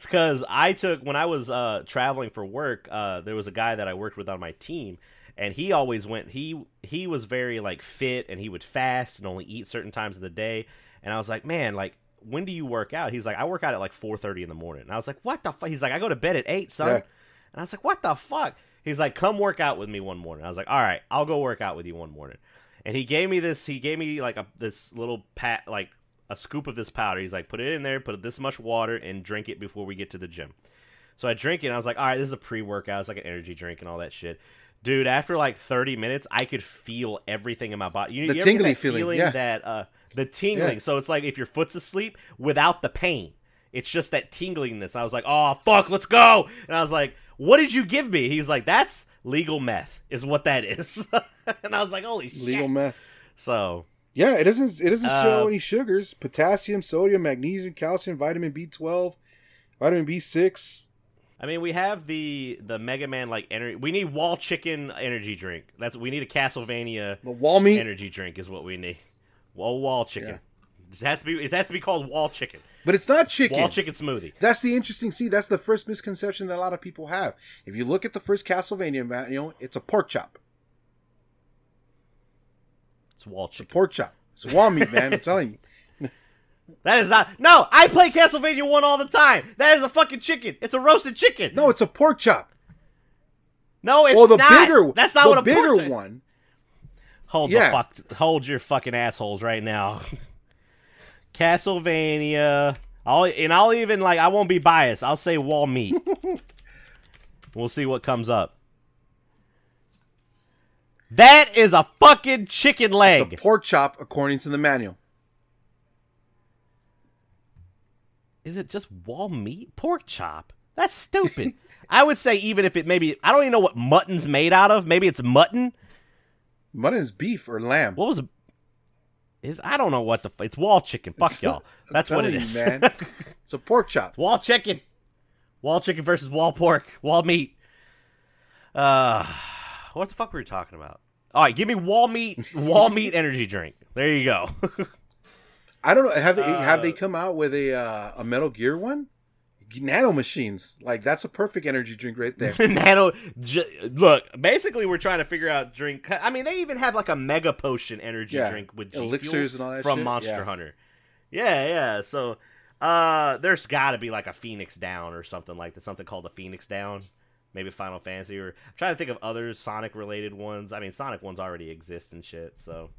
S2: because I took when I was uh, traveling for work. Uh, there was a guy that I worked with on my team, and he always went. He he was very like fit, and he would fast and only eat certain times of the day. And I was like, man, like when do you work out? He's like, I work out at like four thirty in the morning. And I was like, what the fuck? He's like, I go to bed at eight, son.
S1: Yeah.
S2: And I was like, what the fuck? He's like, come work out with me one morning. I was like, all right, I'll go work out with you one morning. And he gave me this. He gave me like a this little pat, like a scoop of this powder. He's like, put it in there, put this much water, and drink it before we get to the gym. So I drink it. and I was like, all right, this is a pre-workout. It's like an energy drink and all that shit. Dude, after like 30 minutes, I could feel everything in my body. You,
S1: The
S2: you
S1: tingly
S2: that
S1: feeling, yeah.
S2: that uh, the tingling.
S1: Yeah.
S2: So it's like if your foot's asleep without the pain. It's just that tinglingness. I was like, oh fuck, let's go. And I was like, what did you give me? He's like, that's legal meth, is what that is. and I was like, holy
S1: Legal
S2: shit.
S1: Legal meth.
S2: So
S1: Yeah, it doesn't. It doesn't show
S2: Uh,
S1: any sugars: potassium, sodium, magnesium, calcium, vitamin B twelve, vitamin B six.
S2: I mean, we have the the Mega Man like energy. We need wall chicken energy drink. That's we need a Castlevania
S1: The wall meat,
S2: energy drink is what we need. Wall wall chicken.
S1: Yeah.
S2: It has to be. It has to be called wall chicken.
S1: but it's not chicken.
S2: Wall chicken smoothie.
S1: That's the interesting. See, that's the first misconception that a lot of people have. If you look at the first Castlevania manual, it's a pork chop.
S2: It's wall chicken.
S1: Pork chop. It's wall meat, man. I'm telling you.
S2: That is not. No, I play Castlevania one all the time. That is a fucking chicken. It's a roasted chicken.
S1: No, it's a pork chop.
S2: no, it's
S1: Well, the
S2: not.
S1: bigger,
S2: That's not
S1: the
S2: what a
S1: bigger
S2: pork chop-
S1: one.
S2: Hold
S1: Yeah.
S2: the fuck. Hold your fucking assholes right now. Castlevania. I'll and I'll even like I won't be biased. I'll say wall meat. we'll see what comes up. That is a fucking chicken leg.
S1: It's a pork chop according to the manual.
S2: is it just wall meat? Pork chop? That's stupid. I would say even if it maybe I don't even know what mutton's made out of. Maybe it's mutton.
S1: Mutton is beef or lamb.
S2: What was? Is I don't know what the it's wall chicken. Fuck y'all. That's what it is.
S1: you, man. It's a pork chop.
S2: Wall chicken. Wall chicken versus wall pork. Wall meat. Uh what the fuck were we talking about? All right, give me wall meat, wall meat energy drink. There you go.
S1: I don't know. Have they have
S2: Uh,
S1: they come out with a uh, a Metal Gear one? Nano machines, like that's a perfect energy drink right there.
S2: Nano. J- look, basically, we're trying to figure out drink. I mean, they even have like a mega potion energy
S1: Yeah,
S2: drink with G
S1: elixirs
S2: Fuel
S1: and all that
S2: from
S1: shit,
S2: Monster
S1: yeah.
S2: Hunter. Yeah, yeah. So, uh, there's got to be like a Phoenix Down or something like that. Something called a Phoenix Down. Maybe Final Fantasy or I'm trying to think of other Sonic related ones. I mean, Sonic ones already exist and shit. So,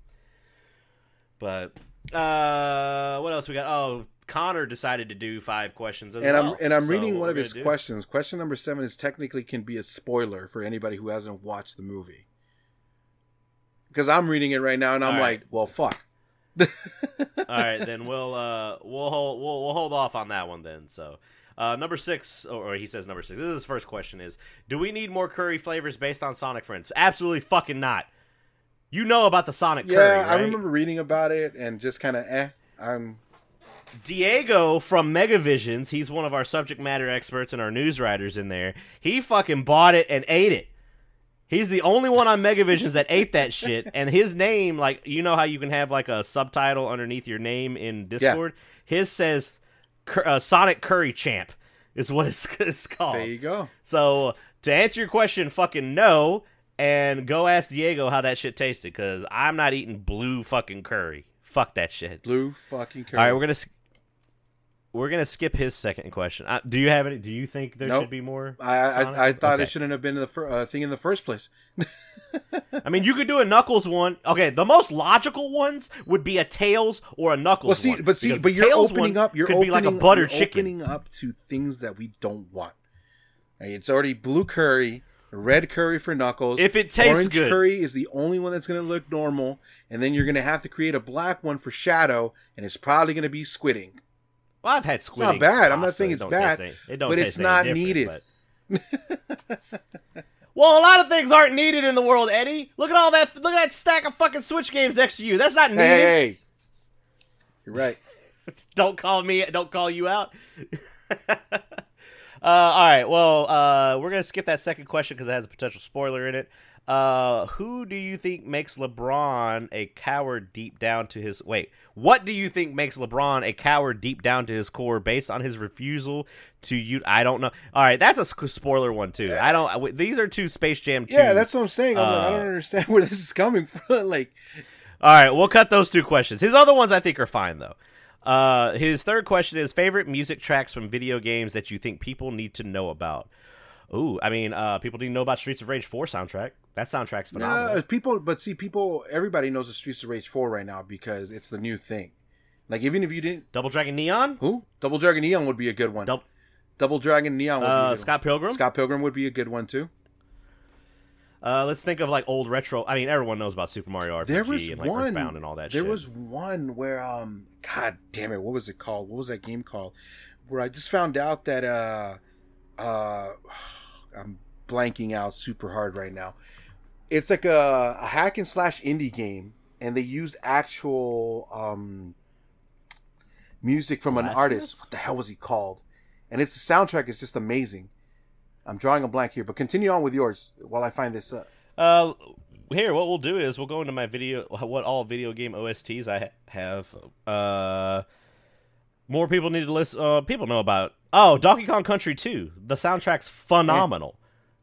S2: but uh, what else we got? Oh, Connor decided to do five questions as
S1: and
S2: well.
S1: I'm and I'm
S2: So
S1: reading one of his
S2: do-
S1: questions. Question number seven is technically can be a spoiler for anybody who hasn't watched the movie. Because I'm reading it right now and I'm
S2: right.
S1: like, well, fuck.
S2: All right, then we'll uh we'll hold we'll, we'll hold off on that one then. So, uh, number six, or, he says number six. This is his first question: Is do we need more curry flavors based on Sonic friends? Absolutely fucking not. You know about the Sonic
S1: Yeah,
S2: curry,
S1: I
S2: right?
S1: remember reading about it and just kind of eh. I'm
S2: Diego from Megavisions. He's one of our subject matter experts and our news writers in there. He fucking bought it and ate it. He's the only one on Megavisions that ate that shit, and his name, like you know how you can have like a subtitle underneath your name in Discord. His says uh, Sonic Curry Champ is what it's, it's called.
S1: there. You go.
S2: So to answer your question, fucking no, and go ask Diego how that shit tasted, because I'm not eating blue fucking curry. Fuck that shit.
S1: Blue fucking curry.
S2: All right, we're gonna we're gonna skip his second question. Uh, do you have any? Do you think there
S1: Nope.
S2: should be more?
S1: I I, I, thought
S2: Okay.
S1: it shouldn't have been the fir- uh, thing in the first place.
S2: I mean, you could do a Knuckles one. Okay, the most logical ones would be a Tails or a Knuckles.
S1: Well, see,
S2: one,
S1: but see, but you're opening up. You're opening,
S2: like a butter
S1: you're
S2: chicken.
S1: opening up to things that we don't want. It's already blue curry, red curry for Knuckles.
S2: If it tastes
S1: orange
S2: good.
S1: curry is the only one that's going to look normal, and then you're going to have to create a black one for Shadow, and it's probably going to be squidding.
S2: Well, I've had squid.
S1: It's
S2: not
S1: bad. I'm not saying
S2: It
S1: it's bad,
S2: taste it don't
S1: but it's not needed.
S2: well, a lot of things aren't needed in the world, Eddie. Look at all that. Look at that stack of fucking Switch games next to you. That's not needed.
S1: Hey, hey, hey. you're right.
S2: don't call me don't call you out uh, all right well uh, we're gonna skip that second question because it has a potential spoiler in it uh, who do you think makes lebron a coward deep down to his wait what do you think makes lebron a coward deep down to his core based on his refusal to you i don't know all right that's a spoiler one too i don't these are two space jam 2
S1: Yeah, that's what I'm saying. I'm like, I
S2: uh,
S1: don't understand where this is coming from. like,
S2: All right, we'll cut those two questions. His other ones I think are fine though. Uh, his third question is favorite music tracks from video games that you think people need to know about. Ooh, I mean, uh, people didn't know about Streets of Rage 4 soundtrack. That soundtrack's phenomenal.
S1: no, people, but see, people, everybody knows the Streets of Rage 4 right now because it's the new thing. Like, even if you didn't,
S2: Double Dragon Neon.
S1: who? Double Dragon Neon would be a good one.
S2: Double.
S1: Double Dragon Neon. Would be a
S2: Uh, Scott Pilgrim.
S1: one. Scott Pilgrim would be a good one too.
S2: Uh, let's think of like old retro. I mean, everyone knows about Super Mario RPG
S1: There was
S2: and like
S1: one.
S2: Earthbound and all that
S1: there
S2: shit.
S1: was one where um, God damn it, what was it called? What was that game called? Where I just found out that uh, uh, I'm blanking out super hard right now. It's like a, a hack and slash indie game, and they used actual um music from an
S2: Last
S1: artist. What the hell was he called? And it's the soundtrack is just amazing. I'm drawing a blank here, but continue on with yours while I find this. Uh,
S2: Uh, here, what we'll do is we'll go into my video, what all video game OSTs I ha- have. Uh, more people need to listen. Uh, people know about. Oh, Donkey Kong Country 2. The soundtrack's phenomenal.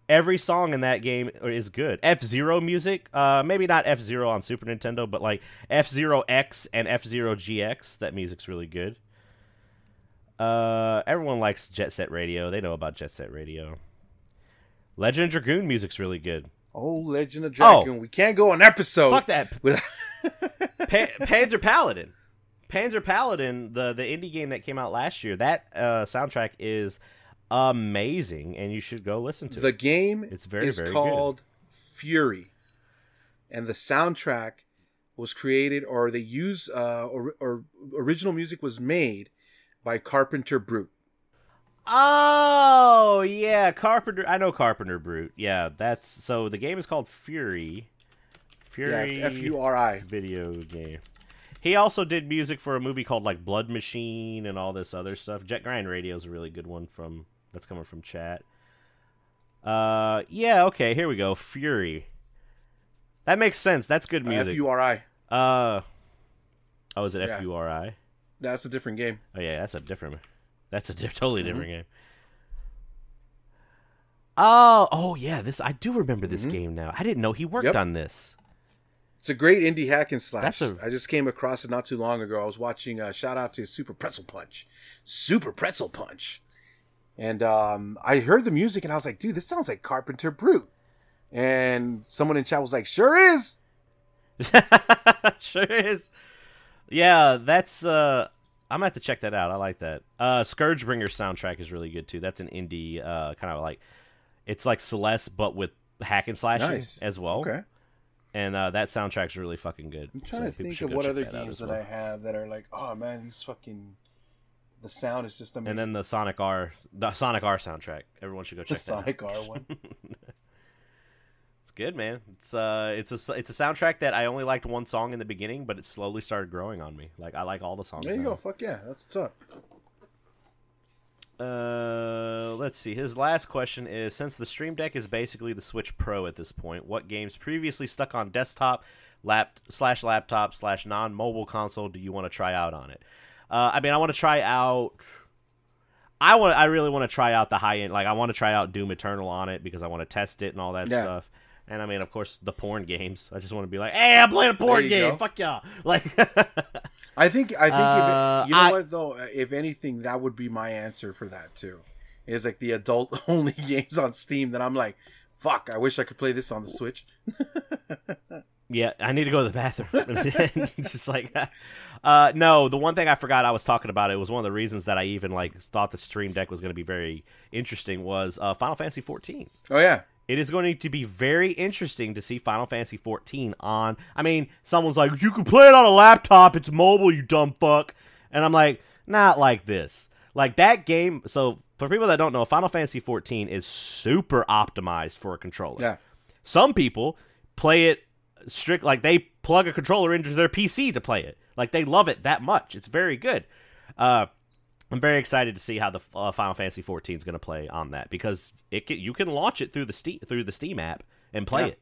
S2: Every song in that game is good. F Zero music, uh, maybe not F Zero on Super Nintendo, but like F Zero X and F Zero GX. That music's really good. Uh, everyone likes Jet Set Radio. They know about Jet Set Radio. Legend of Dragoon music's really good.
S1: oh, Legend of Dragon. We can't go an episode.
S2: Fuck that.
S1: With
S2: Pa- Panzer Paladin. Panzer Paladin, the the indie game that came out last year, that uh, soundtrack is amazing, and you should go listen to
S1: the
S2: it.
S1: The game
S2: It's very,
S1: is
S2: very
S1: called Furi, and the soundtrack was created, or they use, uh, or, or original music was made by Carpenter Brut.
S2: Oh yeah, Carpenter. I know Carpenter Brut. Yeah, that's so. The game is called Furi. Furi.
S1: Yeah, F U R I.
S2: video game. He also did music for a movie called like Blood Machine and all this other stuff. Jet Grind Radio is a really good one from that's coming from chat. Uh, yeah, okay, here we go. Fury. That makes sense. That's good
S1: F
S2: music.
S1: F U R I.
S2: Uh, oh, is it. F U R I?
S1: That's a different game.
S2: Oh yeah, that's a different. That's a di- totally
S1: Mm-hmm.
S2: different game. Oh, oh yeah, this I do remember this
S1: Mm-hmm.
S2: game now. I didn't know he worked
S1: Yep.
S2: on this.
S1: It's a great indie hack and slash.
S2: A-
S1: I just came across it not too long ago. I was watching. Uh, shout out to Super Pretzel Punch, Super Pretzel Punch, and um, I heard the music and I was like, dude, this sounds like Carpenter Brut. And someone in chat was like, sure is.
S2: sure is. Yeah, that's uh I'm gonna have to check that out. I like that. Uh Scourgebringer soundtrack is really good too. That's an indie uh kind of like it's like Celeste but with hack and slashing
S1: Nice.
S2: as well.
S1: Okay.
S2: And uh that soundtrack's really fucking good.
S1: I'm trying
S2: So
S1: to think of what other games that I have that are like, oh man, these fucking. The sound is just amazing.
S2: And then the Sonic R the Sonic R soundtrack. Everyone should go
S1: the
S2: check that out.
S1: Sonic R one.
S2: It's good, man. It's uh it's a it's a soundtrack that I only liked one song in the beginning, but it slowly started growing on me. Like I like all the songs.
S1: There you
S2: now.
S1: go. Fuck yeah, that's what's up.
S2: Uh, let's see. His last question is: Since the Steam Deck is basically the Switch Pro at this point, what games previously stuck on desktop, lap slash laptop slash non mobile console do you want to try out on it? Uh, I mean, I want to try out. I want. I really want to try out the high end. Like, I want to try out Doom Eternal on it because I want to test it and all that
S1: Yeah.
S2: stuff. And I mean, of course, the porn games. I just want to be like, "Hey, I'm playing a porn game.
S1: go.
S2: Fuck y'all!" Like,
S1: I think I think
S2: Uh,
S1: if, you know
S2: I-
S1: what though, if anything, that would be my answer for that too. Is like the adult only games on Steam that I'm like, fuck, I wish I could play this on the Switch.
S2: Yeah, I need to go to the bathroom. just like, uh, no. The one thing I forgot I was talking about it was one of the reasons that I even like thought the Steam Deck was going to be very interesting was uh, Final Fantasy 14.
S1: Oh yeah,
S2: It is going to be very interesting to see Final Fantasy 14 on. I mean, someone's like, you can play it on a laptop. It's mobile, you dumb fuck. And I'm like, not like this. Like that game. So for people that don't know, Final Fantasy 14 is super optimized for a controller.
S1: yeah.
S2: Some people play it strict like they plug a controller into their PC to play it. Like they love it that much. It's very good. Uh, I'm very excited to see how the uh, Final Fantasy 14 is going to play on that because it can, you can launch it through the Steam through the Steam app and play
S1: Yeah.
S2: it.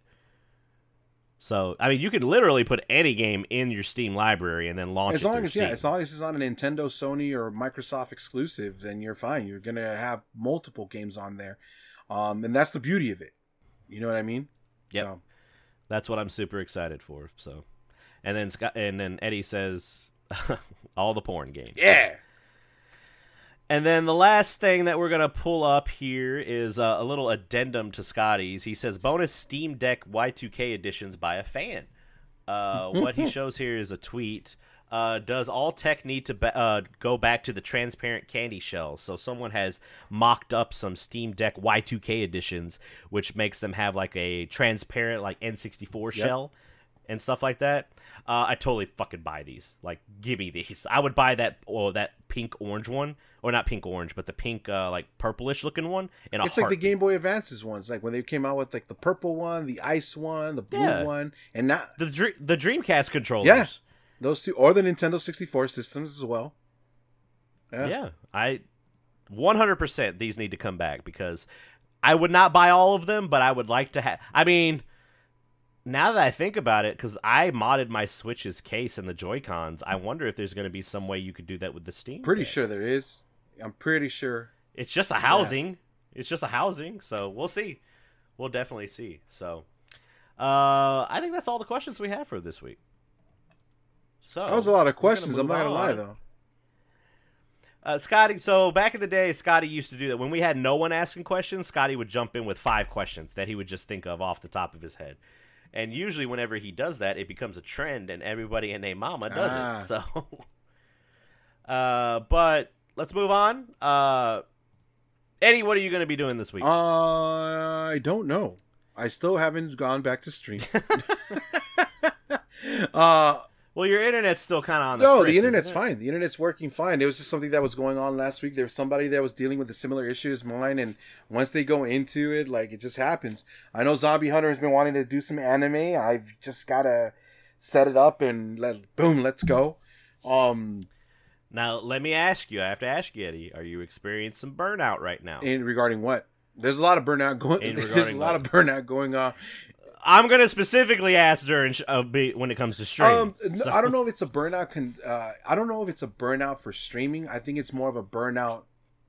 S2: So I mean, you can literally put any game in your Steam library and then launch
S1: As
S2: it
S1: long as yeah, as long as it's not a Nintendo, Sony, or Microsoft exclusive, then you're fine. You're gonna have multiple games on there, um, and that's the beauty of it. You know what I mean?
S2: Yeah.
S1: So,
S2: That's what I'm super excited for. So, and then Scott, and then Eddie says all the porn games.
S1: yeah.
S2: And then the last thing that we're gonna pull up here is uh, a little addendum to Scotty's. He says bonus Steam Deck Y2K editions by a fan. Uh, what he shows here is a tweet Uh, does all tech need to ba- uh, go back to the transparent candy shells? So someone has mocked up some Steam Deck Y2K editions, which makes them have like a transparent like N64 shell and stuff like that. Uh, I totally fucking buy these. Like, give me these. I would buy that or that pink orange one, or not pink orange, but the pink uh, like purplish looking one. In a
S1: It's like the. Game Boy Advances ones, like when they came out with like the purple one, the ice one, the blue
S2: Yeah.
S1: one, and not
S2: the Dr- the Dreamcast controllers.
S1: Yeah. those two, or the Nintendo 64 systems as well. Yeah.
S2: Yeah, I 100% these need to come back because I would not buy all of them, but I would like to have. I mean, now that I think about it, because I modded my Switch's case and the Joy Cons, I wonder if there's going to be some way you could do that with the Steam.
S1: Pretty
S2: Deck.
S1: sure there is. I'm pretty sure.
S2: It's just a housing. It's just a housing, so we'll see. We'll definitely see. So, uh, I think that's all the questions we have for this week. So
S1: That was a lot of questions. I'm not gonna lie though.
S2: Uh, Scotty, so back in the day, Scotty used to do that. When we had no one asking questions, Scotty would jump in with five questions that he would just think of off the top of his head. And usually, whenever he does that, it becomes a trend, and everybody and their mama does
S1: Ah.
S2: it. So, uh, but let's move on. Uh, Eddie, what are you going to be doing this week?
S1: Uh, I don't know. I still haven't gone back to stream. uh
S2: well, your internet's still kind of on the
S1: no,
S2: fritz,
S1: the internet's fine. The internet's working fine. It was just something that was going on last week. There was somebody that was dealing with a similar issue as mine, and once they go into it, like it just happens. I know Zombie Hunter has been wanting to do some anime. I've just gotta set it up and let boom, let's go. Um,
S2: Now, let me ask you. I have to ask you, Eddie. Are you experiencing some burnout right now?
S1: in regarding what? There's a lot of burnout going.
S2: In
S1: There's a lot
S2: what?
S1: of burnout going on.
S2: I'm going to specifically ask during sh- uh, be, when it comes to streaming.
S1: Um,
S2: So-
S1: I don't know if it's a burnout. Con- uh, I don't know if it's a burnout for streaming. I think it's more of a burnout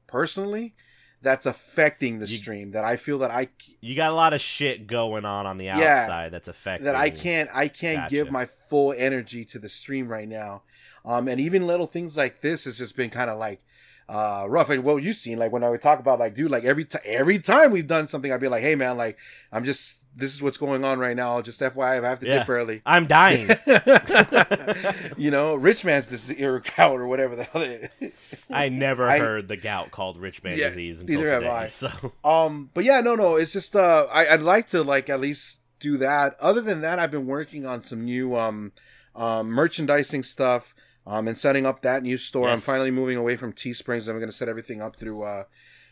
S1: personally that's affecting the
S2: You-
S1: stream. That I feel that I
S2: You got a lot of shit going on on the
S1: Yeah.
S2: outside that's affecting.
S1: that I can't I can't
S2: Gotcha.
S1: give my full energy to the stream right now. Um, and even little things like this has just been kind of like uh rough. And what you've seen, like when I would talk about like, dude, like every time every time we've done something, I'd be like, hey man, like I'm just this is what's going on right now. Just FYI, I have to
S2: Yeah.
S1: dip early.
S2: I'm dying.
S1: you know, rich man's disease or gout or whatever the hell. It is.
S2: I never
S1: I-
S2: heard the gout called rich man
S1: Yeah,
S2: disease until
S1: neither have
S2: today.
S1: I.
S2: So
S1: Um, but yeah, no, no, it's just uh, I, I'd like to like at least do that. Other than that, I've been working on some new um, um merchandising stuff. Um, and setting up that new store. I'm finally moving away from Teesprings. I'm going to set everything up through uh,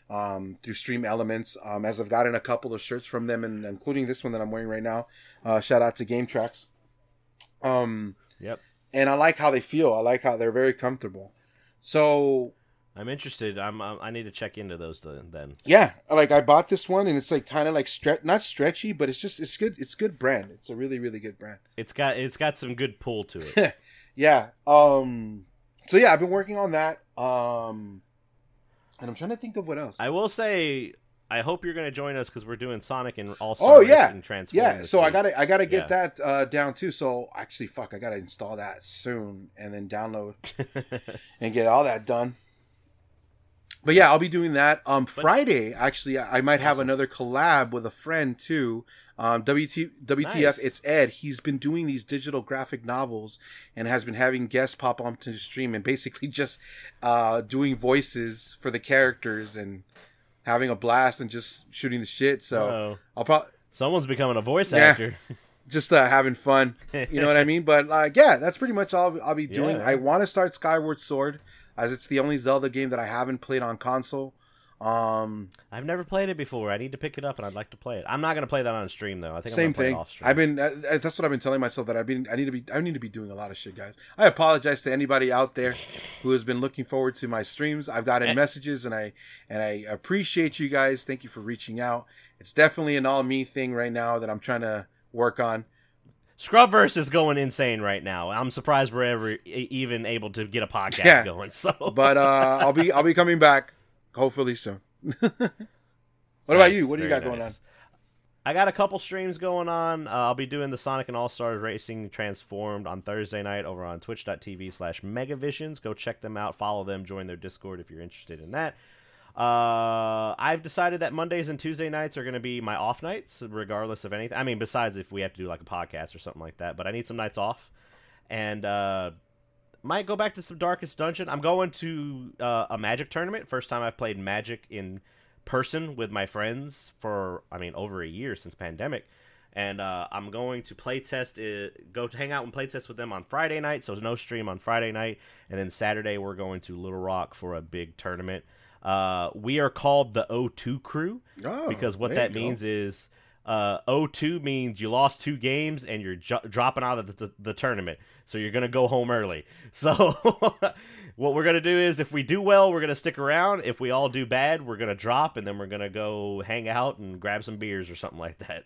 S1: um, through Stream Elements. Um, as I've gotten a couple of shirts from them, and including this one that I'm wearing right now. Uh, shout out to Game Tracks. Um,
S2: Yep.
S1: and I like how they feel. I like how they're very comfortable. So
S2: I'm interested. I'm, i I need to check into those then. then.
S1: Yeah, like I bought this one and it's like kind of like stretch, not stretchy, but it's just it's good. It's good brand. It's a really really good brand.
S2: It's got it's got some good pull to it.
S1: Yeah. Um. So yeah, I've been working on that. Um. And I'm trying to think of what else.
S2: I will say I hope you're going to join us because we're doing Sonic and All
S1: Oh, yeah.
S2: and Transform.
S1: yeah. So I gotta I gotta get
S2: Yeah.
S1: that uh, down too. So actually, fuck, I gotta install that soon and then download and get all that done. But yeah, I'll be doing that. Um, Friday actually, I might have
S2: Awesome.
S1: another collab with a friend too. Um, WT, WTF,
S2: Nice.
S1: it's Ed. He's been doing these digital graphic novels and has been having guests pop onto the stream and basically just uh, doing voices for the characters and having a blast and just shooting the shit. So
S2: Uh-oh.
S1: I'll probably
S2: Someone's becoming a voice
S1: Yeah.
S2: actor.
S1: just uh, having fun. You know what I mean? But like, yeah, that's pretty much all I'll be doing.
S2: Yeah.
S1: I want to start Skyward Sword as it's the only Zelda game that I haven't played on console. Um,
S2: I've never played it before. I need to pick it up and I'd like to play it. I'm not going to play that on stream though. I think
S1: same
S2: I'm gonna play it
S1: thing.
S2: off stream.
S1: I've been. Uh, uh, that's what I've been telling myself that I've been. I need to be. I need to be doing a lot of shit, guys. I apologize to anybody out there who has been looking forward to my streams. I've gotten
S2: Eh.
S1: messages and I and I appreciate you guys. Thank you for reaching out. It's definitely an all me thing right now that I'm trying to work on.
S2: Scrubverse is going insane right now. I'm surprised we're ever even able to get a podcast
S1: Yeah.
S2: going. So,
S1: But uh, I'll be I'll be coming back hopefully soon. what about you? What do you got going on?
S2: I got a couple streams going on. Uh, I'll be doing the Sonic and All Stars Racing Transformed on Thursday night over on twitch.tv slash megavisions. Go check them out, follow them, join their Discord if you're interested in that. Uh, I've decided that Mondays and Tuesday nights are going to be my off nights, regardless of anything. I mean, besides if we have to do like a podcast or something like that, but I need some nights off. And uh, might go back to some Darkest Dungeon. I'm going to uh, a Magic tournament. First time I've played Magic in person with my friends for I mean over a year since pandemic. And uh, I'm going to play test it, go to hang out and play test with them on Friday night. So there's no stream on Friday night, and then Saturday we're going to Little Rock for a big tournament. Uh, we are called the O2 crew
S1: Oh,
S2: because what that
S1: you go.
S2: means is uh, 0-2 means you lost two games and you're dropping out of the, the, the tournament. So you're going to go home early. So what we're going to do is if we do well, we're going to stick around. If we all do bad, we're going to drop and then we're going to go hang out and grab some beers or something like that.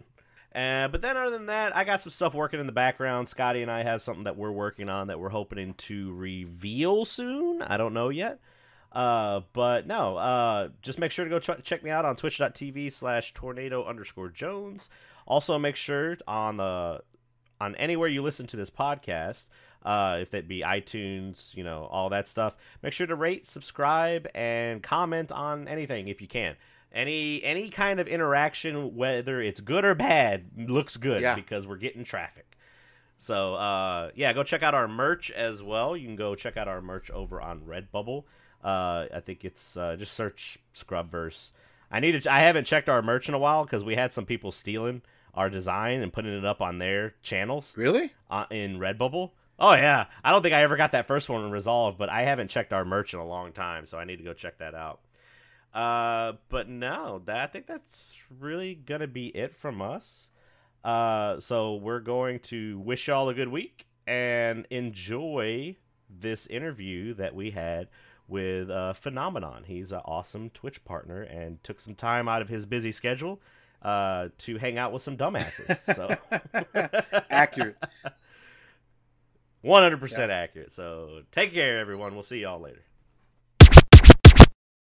S2: Uh, but then other than that, I got some stuff working in the background. Scotty and I have something that we're working on that we're hoping to reveal soon. I don't know yet. Uh, but no, uh, just make sure to go ch- check me out on twitch.tv slash tornado underscore Jones. Also, make sure on the on anywhere you listen to this podcast, uh, if that be iTunes, you know, all that stuff, make sure to rate, subscribe, and comment on anything if you can. Any any kind of interaction, whether it's good or bad, looks good
S1: Yeah.
S2: because we're getting traffic. So uh, yeah, go check out our merch as well. You can go check out our merch over on Redbubble. Uh, I think it's uh, just search Scrubverse. I need to. I haven't checked our merch in a while because we had some people stealing our design and putting it up on their channels
S1: Really?
S2: uh, in Redbubble. Oh yeah, I don't think I ever got that first one resolved, but I haven't checked our merch in a long time, so I need to go check that out. Uh, but no, that I think that's really gonna be it from us. Uh, so we're going to wish y'all a good week and enjoy this interview that we had with uh, Phenomenon. He's an awesome Twitch partner and took some time out of his busy schedule uh, to hang out with some dumbasses. So.
S1: Accurate.
S2: 100% accurate. So take care, everyone. We'll see y'all later.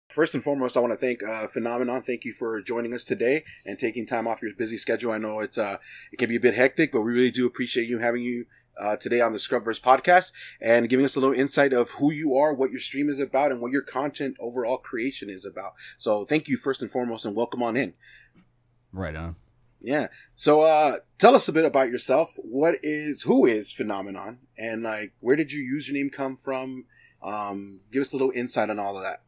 S1: First and foremost, I want to thank uh, Phenomenon. Thank you for joining us today and taking time off your busy schedule. I know it's uh, it can be a bit hectic, but we really do appreciate you having you uh, today on the Scrubverse podcast and giving us a little insight of who you are, what your stream is about, and what your content overall creation is about. So thank you first and foremost, and welcome on in.
S3: Right on.
S1: Yeah. So uh, tell us a bit about yourself. What is who is Phenomenon, and like where did your username come from? Um, give us a little insight on all of that.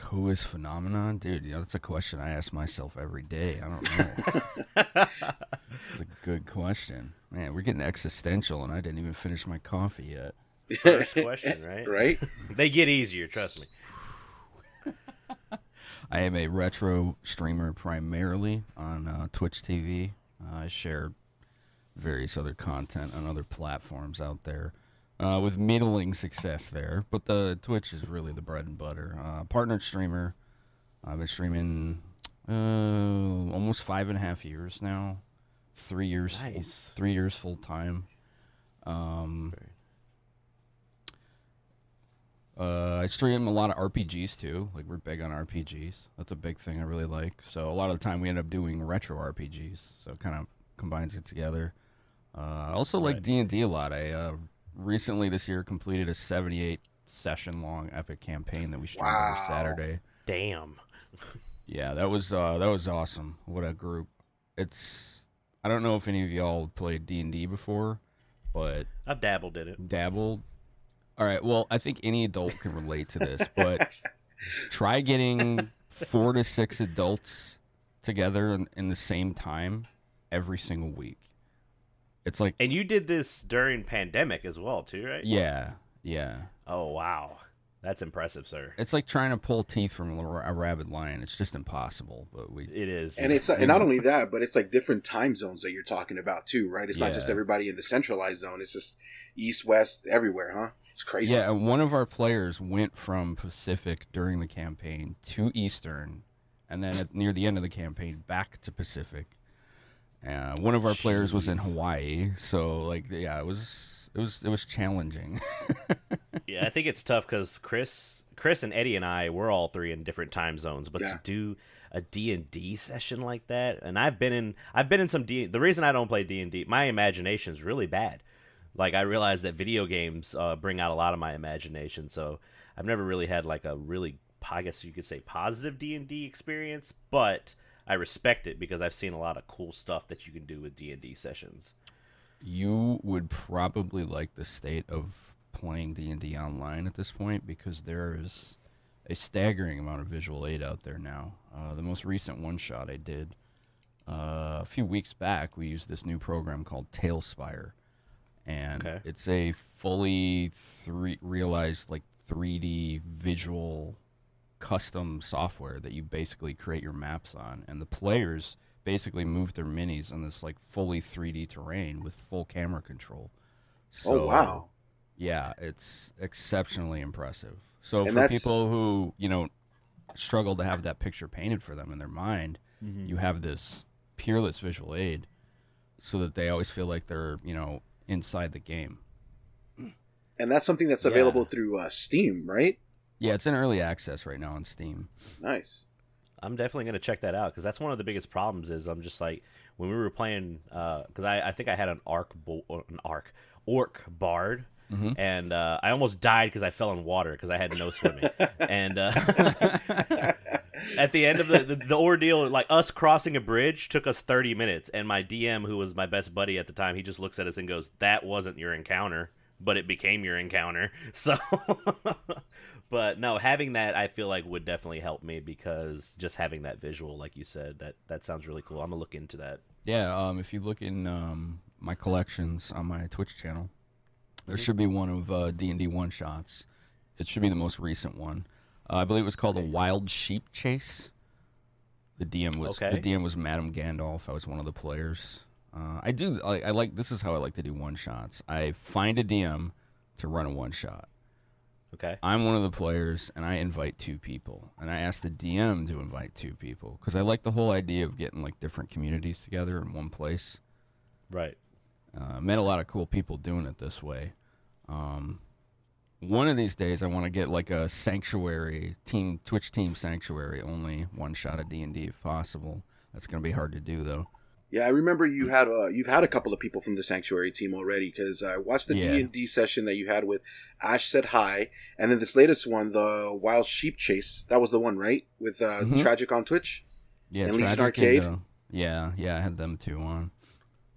S3: Who is phenomenon, dude? You know, that's a question I ask myself every day. I don't know. It's a good question, man. We're getting existential, and I didn't even finish my coffee yet.
S2: First question, right?
S1: right?
S2: They get easier, trust me.
S3: I am a retro streamer primarily on uh, Twitch TV. Uh, I share various other content on other platforms out there. Uh, with middling success there, but the Twitch is really the bread and butter. Uh, partnered streamer, I've been streaming uh, almost five and a half years now. Three years, full-
S2: Nice.
S3: three years full time. Um, uh, I stream a lot of RPGs too. Like we're big on RPGs. That's a big thing I really like. So a lot of the time we end up doing retro RPGs. So it kind of combines it together. Uh, I also like D and D a lot. I uh, recently this year completed a 78 session long epic campaign that we streamed
S1: Wow.
S3: every Saturday.
S2: Damn.
S3: Yeah, that was uh, that was awesome. What a group! It's I don't know if any of y'all played D and D before, but
S2: I've dabbled in it.
S3: dabbled. All right. Well, I think any adult can relate to this, but try getting four to six adults together in, in the same time every single week. It's like,
S2: And you did this during pandemic as well, too, right?
S3: yeah, yeah.
S2: Oh wow, that's impressive, sir.
S3: It's like trying to pull teeth from a, a rabid lion. It's just impossible. But we,
S2: It is.
S1: And it's and not only that, but it's like different time zones that you're talking about too, right? It's not just everybody in the centralized zone. It's just east, west, everywhere, huh? It's crazy.
S3: Yeah, and one of our players went from Pacific during the campaign to Eastern, and then at, near the end of the campaign back to Pacific. Uh, one of our players was in Hawaii, so like yeah, it was it was it was challenging.
S2: yeah, I think it's tough because Chris, Chris and Eddie and I, we're all three in different time zones, but
S1: Yeah.
S2: to do a D and D session like that, and I've been in, I've been in some D. The reason I don't play D and D, my imagination is really bad. Like I realize that video games uh, bring out a lot of my imagination, so I've never really had like a really, I guess you could say, positive D and D experience. But I respect it because I've seen a lot of cool stuff that you can do with D and D sessions.
S3: you would probably like the state of playing D and D online at this point because there is a staggering amount of visual aid out there now. Uh, the most recent one shot I did uh, a few weeks back, we used this new program called TaleSpire, and
S2: Okay.
S3: it's a fully three realized like 3D visual custom software that you basically create your maps on, and the players basically move their minis on this like fully 3D terrain with full camera control. So,
S1: oh wow.
S3: yeah, it's exceptionally impressive. So
S1: And
S3: for
S1: that's-
S3: people who you know struggle to have that picture painted for them in their mind, you have this peerless visual aid, so that they always feel like they're you know inside the game.
S1: And that's something that's
S2: Yeah.
S1: available through uh, Steam, right?
S3: Yeah, it's in early access right now on Steam.
S1: Nice.
S2: I'm definitely gonna check that out because that's one of the biggest problems. Is I'm just like when we were playing because I, I think I had an arc bo- an arc orc bard. And uh, I almost died because I fell in water because I had no swimming. and uh, at the end of the, the, the ordeal, like us crossing a bridge took us 30 minutes. And my DM, who was my best buddy at the time, he just looks at us and goes, That wasn't your encounter, but it became your encounter. So, but no, having that I feel like would definitely help me because just having that visual, like you said, that, that sounds really cool. I'm going to look into that.
S3: Yeah, um, if you look in um, my collections on my Twitch channel, there should be one of uh, D and D one shots. It should be the most recent one. Uh, I believe it was called a Wild Sheep Chase. The DM was
S2: Okay.
S3: the DM was Madame Gandalf. I was one of the players. Uh, I do I, I like this is how I like to do one shots. I find a DM to run a one shot.
S2: Okay.
S3: I'm one of the players, and I invite two people, and I ask the DM to invite two people because I like the whole idea of getting like different communities together in one place.
S2: Right.
S3: Uh, met a lot of cool people doing it this way. Um, one of these days, I want to get like a sanctuary team, Twitch team sanctuary, only one shot of D and D if possible. That's gonna be hard to do though.
S1: Yeah, I remember you had uh, you've had a couple of people from the Sanctuary team already because I watched the D and D session that you had with Ash said hi, and then this latest one, the Wild Sheep Chase. That was the one, right? With uh,
S3: Mhm.
S1: Tragic on Twitch.
S3: Yeah,
S1: And Legion
S3: Tragic
S1: Arcade?
S3: uh, yeah, yeah, I had them two on.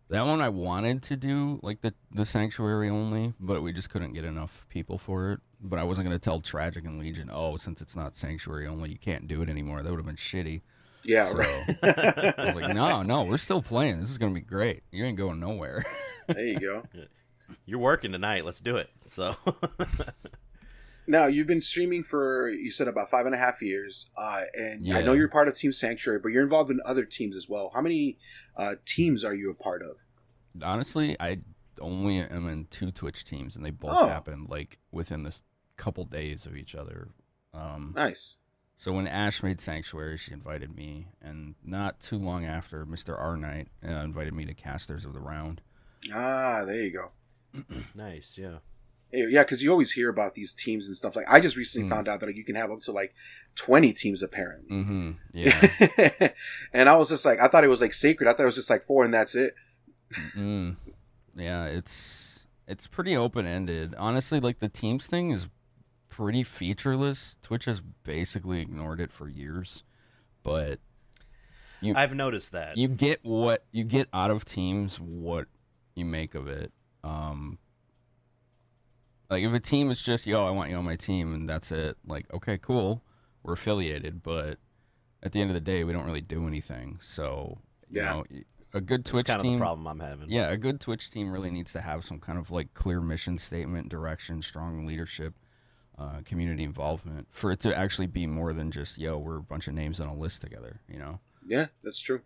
S3: That one I wanted to do like the the sanctuary only, but we just couldn't get enough people for it. But I wasn't gonna tell Tragic and Legion, oh, since it's not sanctuary only, you can't do it anymore. That would have been shitty.
S1: Yeah,
S3: so
S1: right.
S3: I was like, no, no, we're still playing. This is gonna be great. You ain't going nowhere.
S1: There you go.
S2: You're working tonight. Let's do it. So,
S1: Now you've been streaming for you said about five and a half years, uh, and I know you're part of Team Sanctuary, but you're involved in other teams as well. How many uh, teams are you a part of?
S3: Honestly, I only am in two Twitch teams, and they both
S1: Oh.
S3: happened like within this couple days of each other. Um,
S1: Nice.
S3: So when Ash made Sanctuary, she invited me, and not too long after, Mr. R Knight uh, invited me to Casters of the Round.
S1: Ah, there you go.
S2: nice. Yeah.
S1: Yeah, Yeah, because you always hear about these teams and stuff. Like I just recently
S3: Mm.
S1: found out that like, you can have up to like twenty teams apparently.
S3: Mm-hmm. Yeah.
S1: and I was just like, I thought it was like sacred. I thought it was just like four and that's it.
S3: mm. Yeah. It's it's pretty open ended. Honestly, like the teams thing is pretty featureless. Twitch has basically ignored it for years, but you
S2: I've noticed that.
S3: you get what you get out of teams what you make of it um like if a team is just yo i want you on my team and that's it like okay cool we're affiliated but at the end of the day we don't really do anything so you
S1: Yeah.
S3: know a good
S2: That's
S3: twitch
S2: kind of
S3: team
S2: the problem I'm having.
S3: yeah a good twitch team really needs to have some kind of like clear mission statement direction strong leadership uh, community involvement for it to actually be more than just yo we're a bunch of names on a list together you know
S1: Yeah, that's true.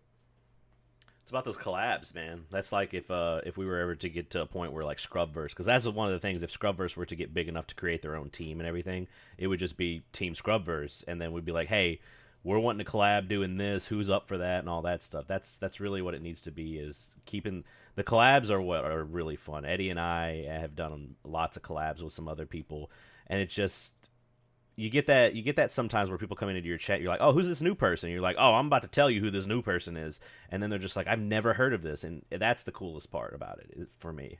S2: It's about those collabs, man. That's like if uh if we were ever to get to a point where like Scrubverse, because that's one of the things. If Scrubverse were to get big enough to create their own team and everything, it would just be Team Scrubverse, and then we'd be like, hey, we're wanting to collab doing this. Who's up for that and all that stuff. That's that's really what it needs to be. Is keeping the collabs are what are really fun. Eddie and I have done lots of collabs with some other people, and it's just you get that you get that sometimes where people come into your chat you're like oh who's this new person you're like oh i'm about to tell you who this new person is and then they're just like i've never heard of this and that's the coolest part about it for me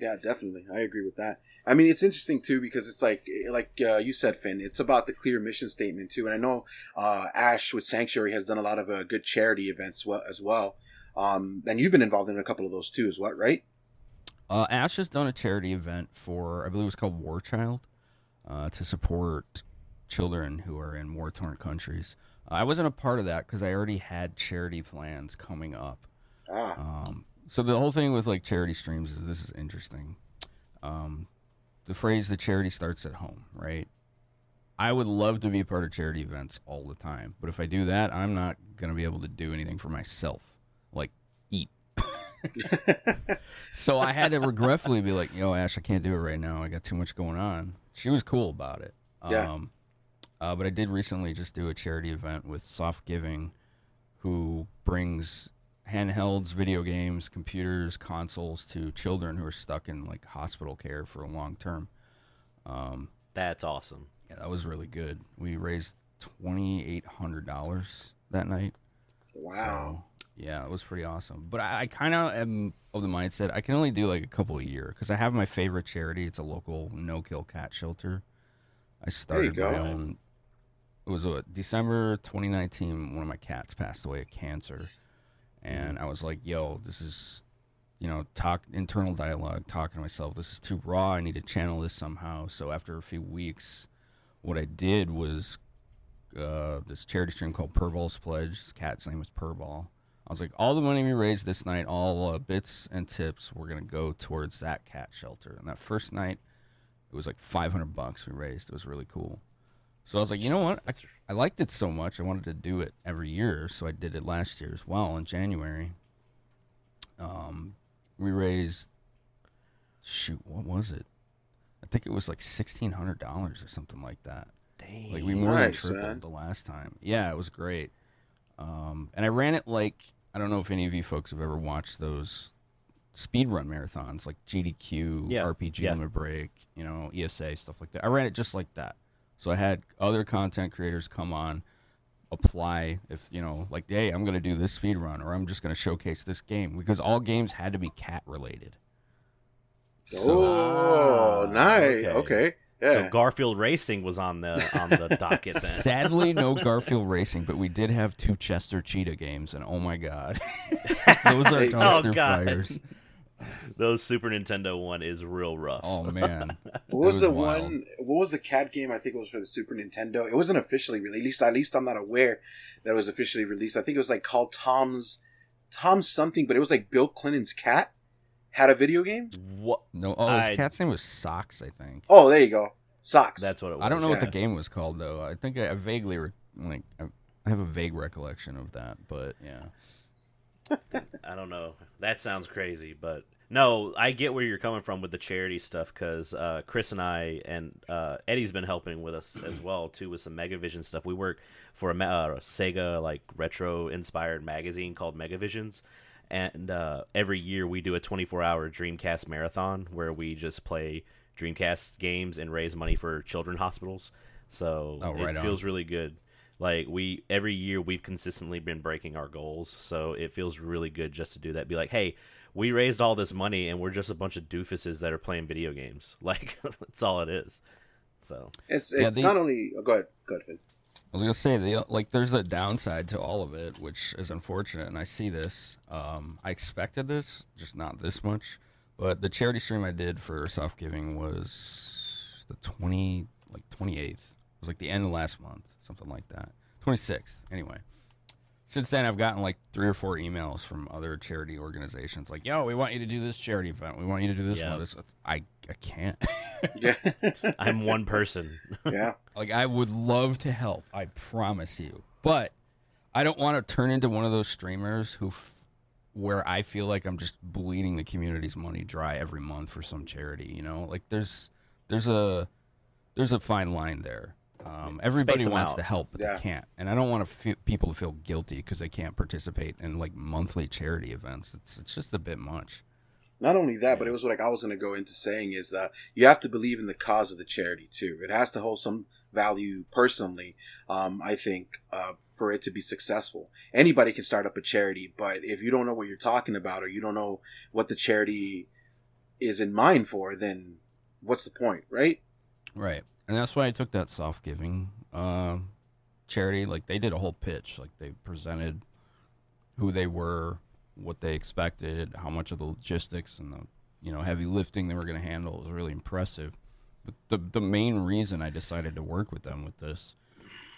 S1: Yeah, definitely. I agree with that. I mean, it's interesting too because it's like, like uh, you said, Finn. It's about the clear mission statement too. And I know uh, Ash with Sanctuary has done a lot of uh, good charity events as well. Um, and you've been involved in a couple of those too, as well, right?
S3: Uh, Ash has done a charity event for, I believe it was called War Child, uh, to support children who are in war torn countries. Uh, I wasn't a part of that because I already had charity plans coming up.
S1: Ah,
S3: Um, so the whole thing with like charity streams is this is interesting. Um, the phrase "the charity starts at home," right? I would love to be a part of charity events all the time, but if I do that, I'm not gonna be able to do anything for myself, like eat. so I had to regretfully be like, "Yo, Ash, I can't do it right now. I got too much going on." She was cool about it.
S1: Yeah.
S3: Um, uh, but I did recently just do a charity event with Soft Giving, who brings handhelds, video games, computers, consoles to children who are stuck in like hospital care for a long term. Um,
S2: That's awesome.
S3: yeah, that was really good. We raised twenty eight hundred dollars that night.
S1: wow.
S3: So, yeah, it was pretty awesome. But I, I kind of am of the mindset I can only do like a couple a year because I have my favorite charity. It's a local no kill cat shelter. I started my own. It was uh, December 2019. One of my cats passed away of cancer, and I was like, "Yo, this is." You know, talk internal dialogue, talking to myself. This is too raw. I need to channel this somehow. So after a few weeks, what I did was uh, this charity stream called Purball's Pledge. His cat's name was Purball. I was like, all the money we raised this night, all uh, bits and tips, we're gonna go towards that cat shelter. And that first night, it was like 500 bucks we raised. It was really cool. So I was like, you know what? I, I liked it so much. I wanted to do it every year, so I did it last year as well in January. Um, we raised, shoot, what was it? I think it was like sixteen hundred dollars or something like that.
S2: Dang.
S3: Like we more
S1: Nice,
S3: than tripled
S1: man.
S3: the last time. Yeah, it was great. Um, and I ran it like I don't know if any of you folks have ever watched those speed run marathons like GDQ,
S2: Yeah,
S3: RPG
S2: yeah.
S3: Limit Break, you know, ESA stuff like that. I ran it just like that. So I had other content creators come on, apply if you know, like, hey, I'm gonna do this speed run or I'm just gonna showcase this game because all games had to be cat related.
S1: oh,
S2: Ah,
S1: nice.
S2: okay.
S1: Okay. Yeah.
S2: So Garfield Racing was on the on the docket then.
S3: Sadly, no Garfield Racing, but we did have two Chester Cheetah games, and oh my god, those are
S1: Hey.
S3: dumpster
S2: Oh, God.
S3: fires.
S2: Those Super Nintendo one is real rough.
S3: Oh man,
S1: What was,
S3: It
S1: the
S3: wild.
S1: one? What was the cat game? I think it was for the Super Nintendo. It wasn't officially released. At least I'm not aware that it was officially released. I think it was like called Tom's Tom's something, but it was like Bill Clinton's cat had a video game.
S2: What?
S3: no. Oh, his
S2: I-
S3: cat's name was Socks, I think.
S1: Oh, there you go. Socks.
S2: That's what it was.
S3: I don't know what the game was called though. I think I, I vaguely re- like I, I have a vague recollection of that, but yeah.
S2: I don't know. That sounds crazy, but no, I get where you're coming from with the charity stuff because uh, Chris and I and uh, Eddie's been helping with us as well too with some Megavision stuff. We work for a, ma- uh, Sega like retro inspired magazine called Megavisions, and uh, every year we do a 24 hour Dreamcast marathon where we just play Dreamcast games and raise money for children hospitals. So
S3: Oh, right
S2: it
S3: on.
S2: feels really good. Like we every year we've consistently been breaking our goals, so it feels really good just to do that. Be like, hey, we raised all this money and we're just a bunch of doofuses that are playing video games. Like that's all it is. So
S1: It's,
S3: Yeah,
S1: it's
S3: they-
S1: not only. Oh, go ahead. Go ahead, Finn.
S3: I was gonna say the like there's a downside to all of it, which is unfortunate, and I see this. Um, I expected this, just not this much. But the charity stream I did for soft giving was the twenty like twenty eighth. It was like the end of last month, something like that. Twenty sixth, anyway. Since then, I've gotten like three or four emails from other charity organizations, like, "Yo, we want you to do this charity event. We want you to do this
S2: Yeah.
S3: one." This, I, I can't.
S1: Yeah.
S2: I'm one person.
S1: yeah.
S3: Like I would love to help, I promise you. But I don't want to turn into one of those streamers who f- where I feel like I'm just bleeding the community's money dry every month for some charity, you know? Like there's there's a there's a fine line there. Um, everybody
S2: 'em
S3: wants
S2: out.
S3: to help, but
S1: Yeah.
S3: they can't. And I don't want to feel, people to feel guilty because they can't participate in like monthly charity events. It's it's just a bit much.
S1: Not only that, but it was like I was going to go into saying is that you have to believe in the cause of the charity too. It has to hold some value personally. Um, I think uh, for it to be successful, anybody can start up a charity, but if you don't know what you're talking about or you don't know what the charity is in mind for, then what's the point, right?
S3: Right. And that's why I took that soft giving um, charity. Like they did a whole pitch. Like they presented who they were, what they expected, how much of the logistics and the you know heavy lifting they were going to handle. It was really impressive. But the the main reason I decided to work with them with this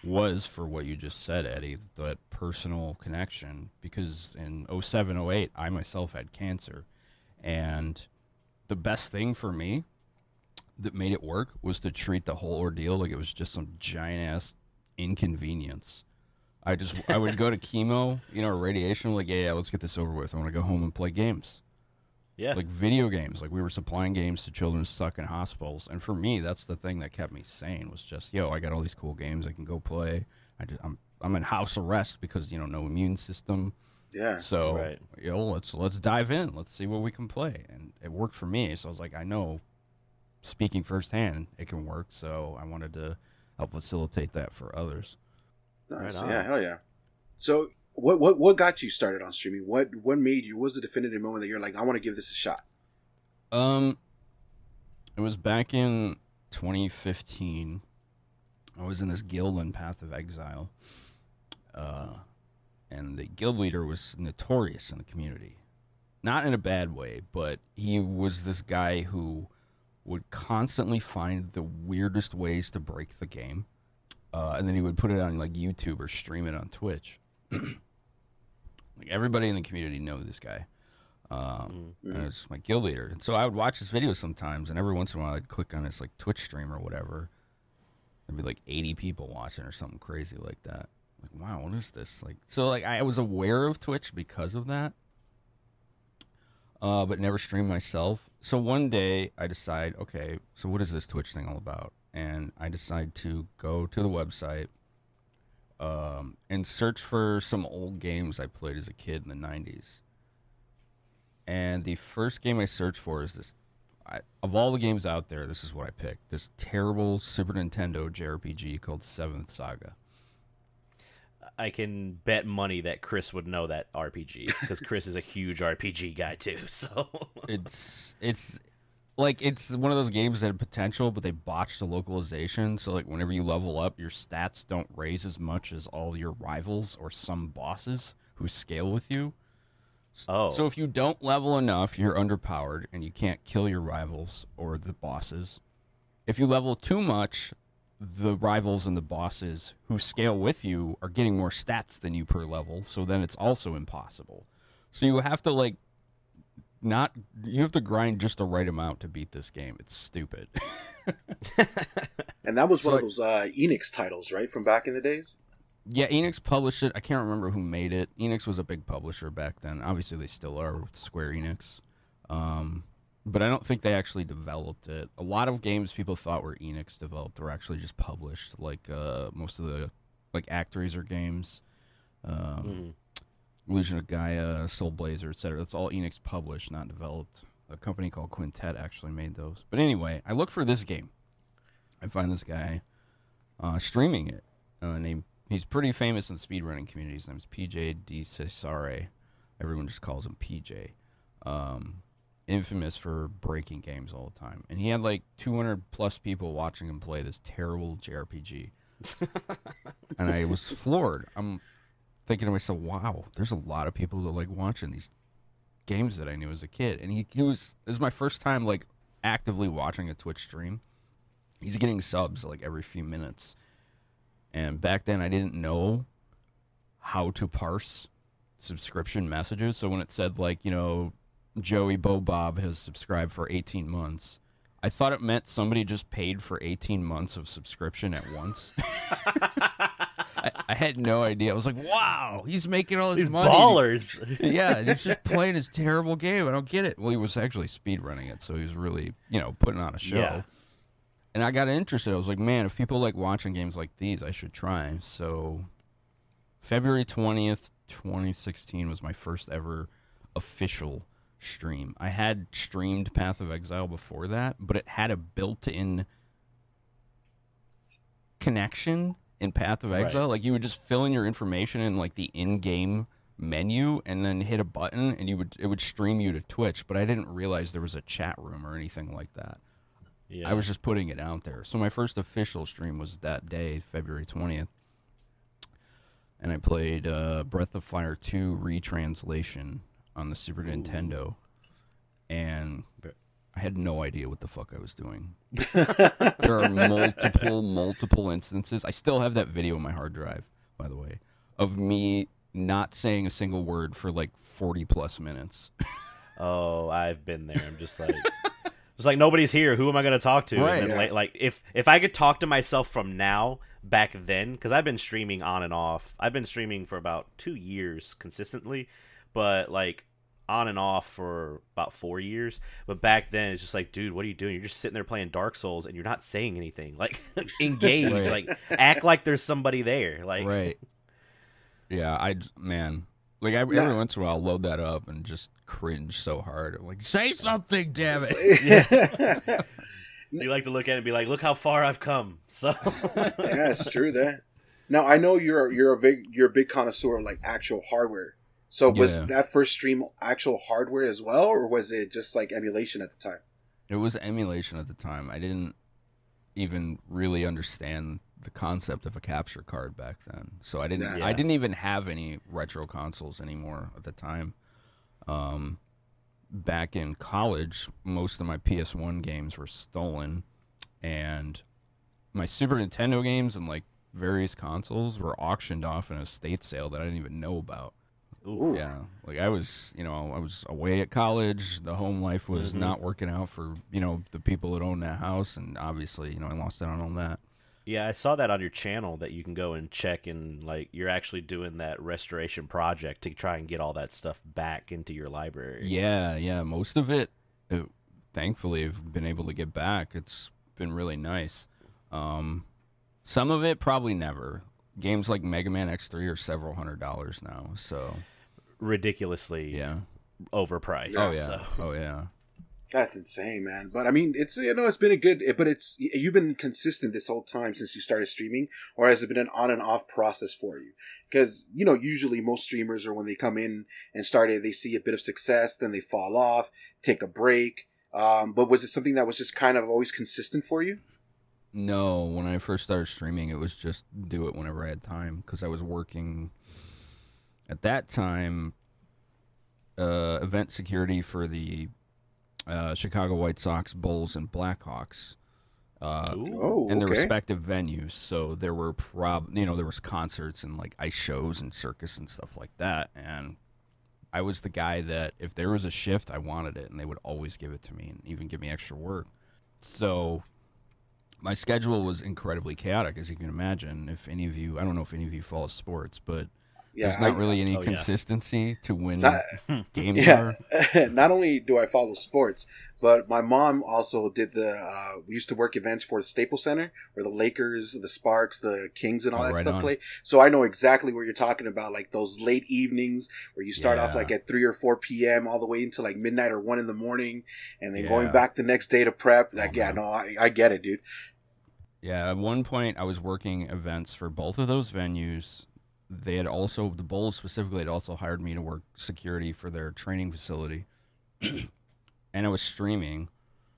S3: was for what you just said, Eddie, that personal connection. Because in 07, 08, I myself had cancer, and the best thing for me that made it work was to treat the whole ordeal like it was just some giant ass inconvenience. I just I would go to chemo, you know, radiation. Like, yeah, yeah, let's get this over with. I want to go home and play games,
S2: Yeah.
S3: like video games. Like we were supplying games to children stuck in hospitals, and for me, that's the thing that kept me sane. Was just, yo, I got all these cool games I can go play. I just, I'm I'm in house arrest because you know no immune system.
S1: Yeah.
S3: So
S2: Right.
S3: you know, let's let's dive in. Let's see what we can play, and it worked for me. So I was like, I know, speaking firsthand, it can work. So I wanted to help facilitate that for others.
S1: Nice.
S2: Right
S1: yeah, hell yeah. So, what what what got you started on streaming? What what made you? What was the definitive moment that you're like, I want to give this a shot?
S3: Um, it was back in 2015. I was in this guild in Path of Exile, uh, and the guild leader was notorious in the community. Not in a bad way, but he was this guy who would constantly find the weirdest ways to break the game, uh, and then he would put it on like YouTube or stream it on Twitch. like everybody in the community know this guy. Um,
S1: Mm.
S3: and it's my guild leader. And so I would watch his videos sometimes, and every once in a while I'd click on his like Twitch stream or whatever. There'd be like 80 people watching or something crazy like that. Like, wow, what is this? Like, so like I was aware of Twitch because of that, uh, but never streamed myself. So one day I decide, okay, so what is this Twitch thing all about? And I decide to go to the website um, and search for some old games I played as a kid in the 90s and the first game I searched for is this. I, of all the games out there, this is what I picked. This terrible Super Nintendo JRPG called Seventh Saga.
S2: I can bet money that Chris would know that RPG because Chris is a huge RPG guy too. So
S3: It's it's like it's one of those games that had potential, but they botched the localization. So like whenever you level up, your stats don't raise as much as all your rivals or some bosses who scale with you.
S2: oh,
S3: So if you don't level enough, you're underpowered and you can't kill your rivals or the bosses. If you level too much, the rivals and the bosses who scale with you are getting more stats than you per level, so then it's also impossible. So you have to like not you have to grind just the right amount to beat this game. It's stupid.
S1: And that was
S3: So,
S1: one
S3: like-
S1: of those uh, Enix titles, right, from back in the days.
S3: yeah, Enix published it. I can't remember who made it. Enix was a big publisher back then. Obviously, they still are with Square Enix. Um, but I don't think they actually developed it. A lot of games people thought were Enix developed were actually just published. Like uh, most of the like ActRaiser games, um,
S2: Mhm.
S3: Illusion of Gaia, Soul Blazer, etc. That's all Enix published, not developed. A company called Quintet actually made those. But anyway, I look for this game. I find this guy uh, streaming it. Uh, named he's pretty famous in the speedrunning community. His name's PJ DiCesare. Everyone just calls him PJ. Um, infamous for breaking games all the time. And he had like 200 plus people watching him play this terrible JRPG. and I was floored. I'm thinking to myself, wow, there's a lot of people that like watching these games that I knew as a kid. And he, he was, this is my first time like actively watching a Twitch stream. He's getting subs like every few minutes. And back then I didn't know how to parse subscription messages. So when it said like, you know, Joey Bobob has subscribed for 18 months, I thought it meant somebody just paid for 18 months of subscription at once. I, I had no idea. I was like, wow, he's making all this
S2: these
S3: money.
S2: ballers.
S3: yeah, he's just playing his terrible game. I don't get it. Well, he was actually speed running it, so he was really, you know, putting on a show.
S2: Yeah.
S3: And I got interested. I was like, man, if people like watching games like these, I should try. So, February 20th, 2016 was my first ever official stream. I had streamed Path of Exile before that, but it had a built in connection in Path of
S2: Right.
S3: Exile. Like, you would just fill in your information in like the in game menu and then hit a button and you would it would stream you to Twitch, but I didn't realize there was a chat room or anything like that.
S2: Yeah.
S3: I was just putting it out there. So my first official stream was that day, February 20th. And I played uh, Breath of Fire 2 retranslation on the Super Nintendo. And I had no idea what the fuck I was doing. there are multiple, multiple instances. I still have that video in my hard drive, by the way, of me not saying a single word for like 40 plus minutes.
S2: Oh, I've been there. I'm just like, it's like nobody's here. Who am I going to talk to?
S3: Right,
S2: And then,
S1: yeah.
S2: like, like if if I could talk to myself from now back then, because I've been streaming on and off. I've been streaming for about two years consistently, but like on and off for about four years. But back then, it's just like, dude, what are you doing? You're just sitting there playing Dark Souls and you're not saying anything. Like, engage.
S3: Right.
S2: Like, act like there's somebody there. Like,
S3: right. Yeah, I man, like I, every
S1: Yeah.
S3: once in a while, I'll load that up and just cringe so hard. I'm like, say something, damn it.
S2: you like to look at it and be like, look how far I've come. So.
S1: yeah, it's true there. Now I know you're you're a big you're a big connoisseur of like actual hardware. So was
S3: Yeah.
S1: that first stream actual hardware as well, or was it just like emulation at the time?
S3: It was emulation at the time. I didn't even really understand the concept of a capture card back then. So I didn't
S2: Yeah.
S3: I didn't even have any retro consoles anymore at the time. Um back in college, most of my PS1 games were stolen and my Super Nintendo games and like various consoles were auctioned off in a state sale that I didn't even know about.
S2: Ooh.
S3: Yeah, like I was, you know, I was away at college. The home life was
S2: Mhm.
S3: not working out for you know the people that own that house, and obviously, you know, I lost out on all that.
S2: Yeah, I saw that on your channel that you can go and check and like you're actually doing that restoration project to try and get all that stuff back into your library.
S3: Yeah, yeah, most of it, uh thankfully, I've been able to get back. It's been really nice. Um, some of it probably never. Games like Mega Man X3 are several hundred dollars now, so
S2: Ridiculously
S3: yeah.
S2: overpriced.
S3: Oh yeah.
S2: so.
S3: Oh yeah.
S1: That's insane, man. But I mean, it's you know, it's been a good. But it's you've been consistent this whole time since you started streaming, or has it been an on and off process for you? Because you know, usually most streamers are when they come in and started, they see a bit of success, then they fall off, take a break. Um, but was it something that was just kind of always consistent for you?
S3: No, when I first started streaming, it was just do it whenever I had time because I was working at that time uh, event security for the uh, Chicago White Sox, Bulls, and Blackhawks. Uh,
S2: Ooh.
S1: Oh,
S3: in their
S1: okay.
S3: respective venues. So there were prob you know there was concerts and like ice shows and circus and stuff like that. And I was the guy that if there was a shift, I wanted it, and they would always give it to me and even give me extra work. So my schedule was incredibly chaotic, as you can imagine. If any of you, I don't know if any of you follow sports, but
S1: Yeah,
S3: there's not
S1: I-
S3: really any
S2: Oh, yeah.
S3: consistency to when
S1: Not-
S3: games
S1: yeah.
S3: are.
S1: Not only do I follow sports, but my mom also did the. Uh, we used to work events for the Staples Center, where the Lakers, the Sparks, the Kings, and all
S3: Oh,
S1: that
S3: right
S1: stuff
S3: on.
S1: play. So I know exactly what you're talking about, like those late evenings where you start off like at three or four p.m. all the way until like midnight or one in the morning, and then going back the next day to prep.
S3: Oh,
S1: Like, yeah, no, I, I get it, dude.
S3: Yeah, at one point I was working events for both of those venues. They had also the Bulls specifically had also hired me to work security for their training facility, and I was streaming,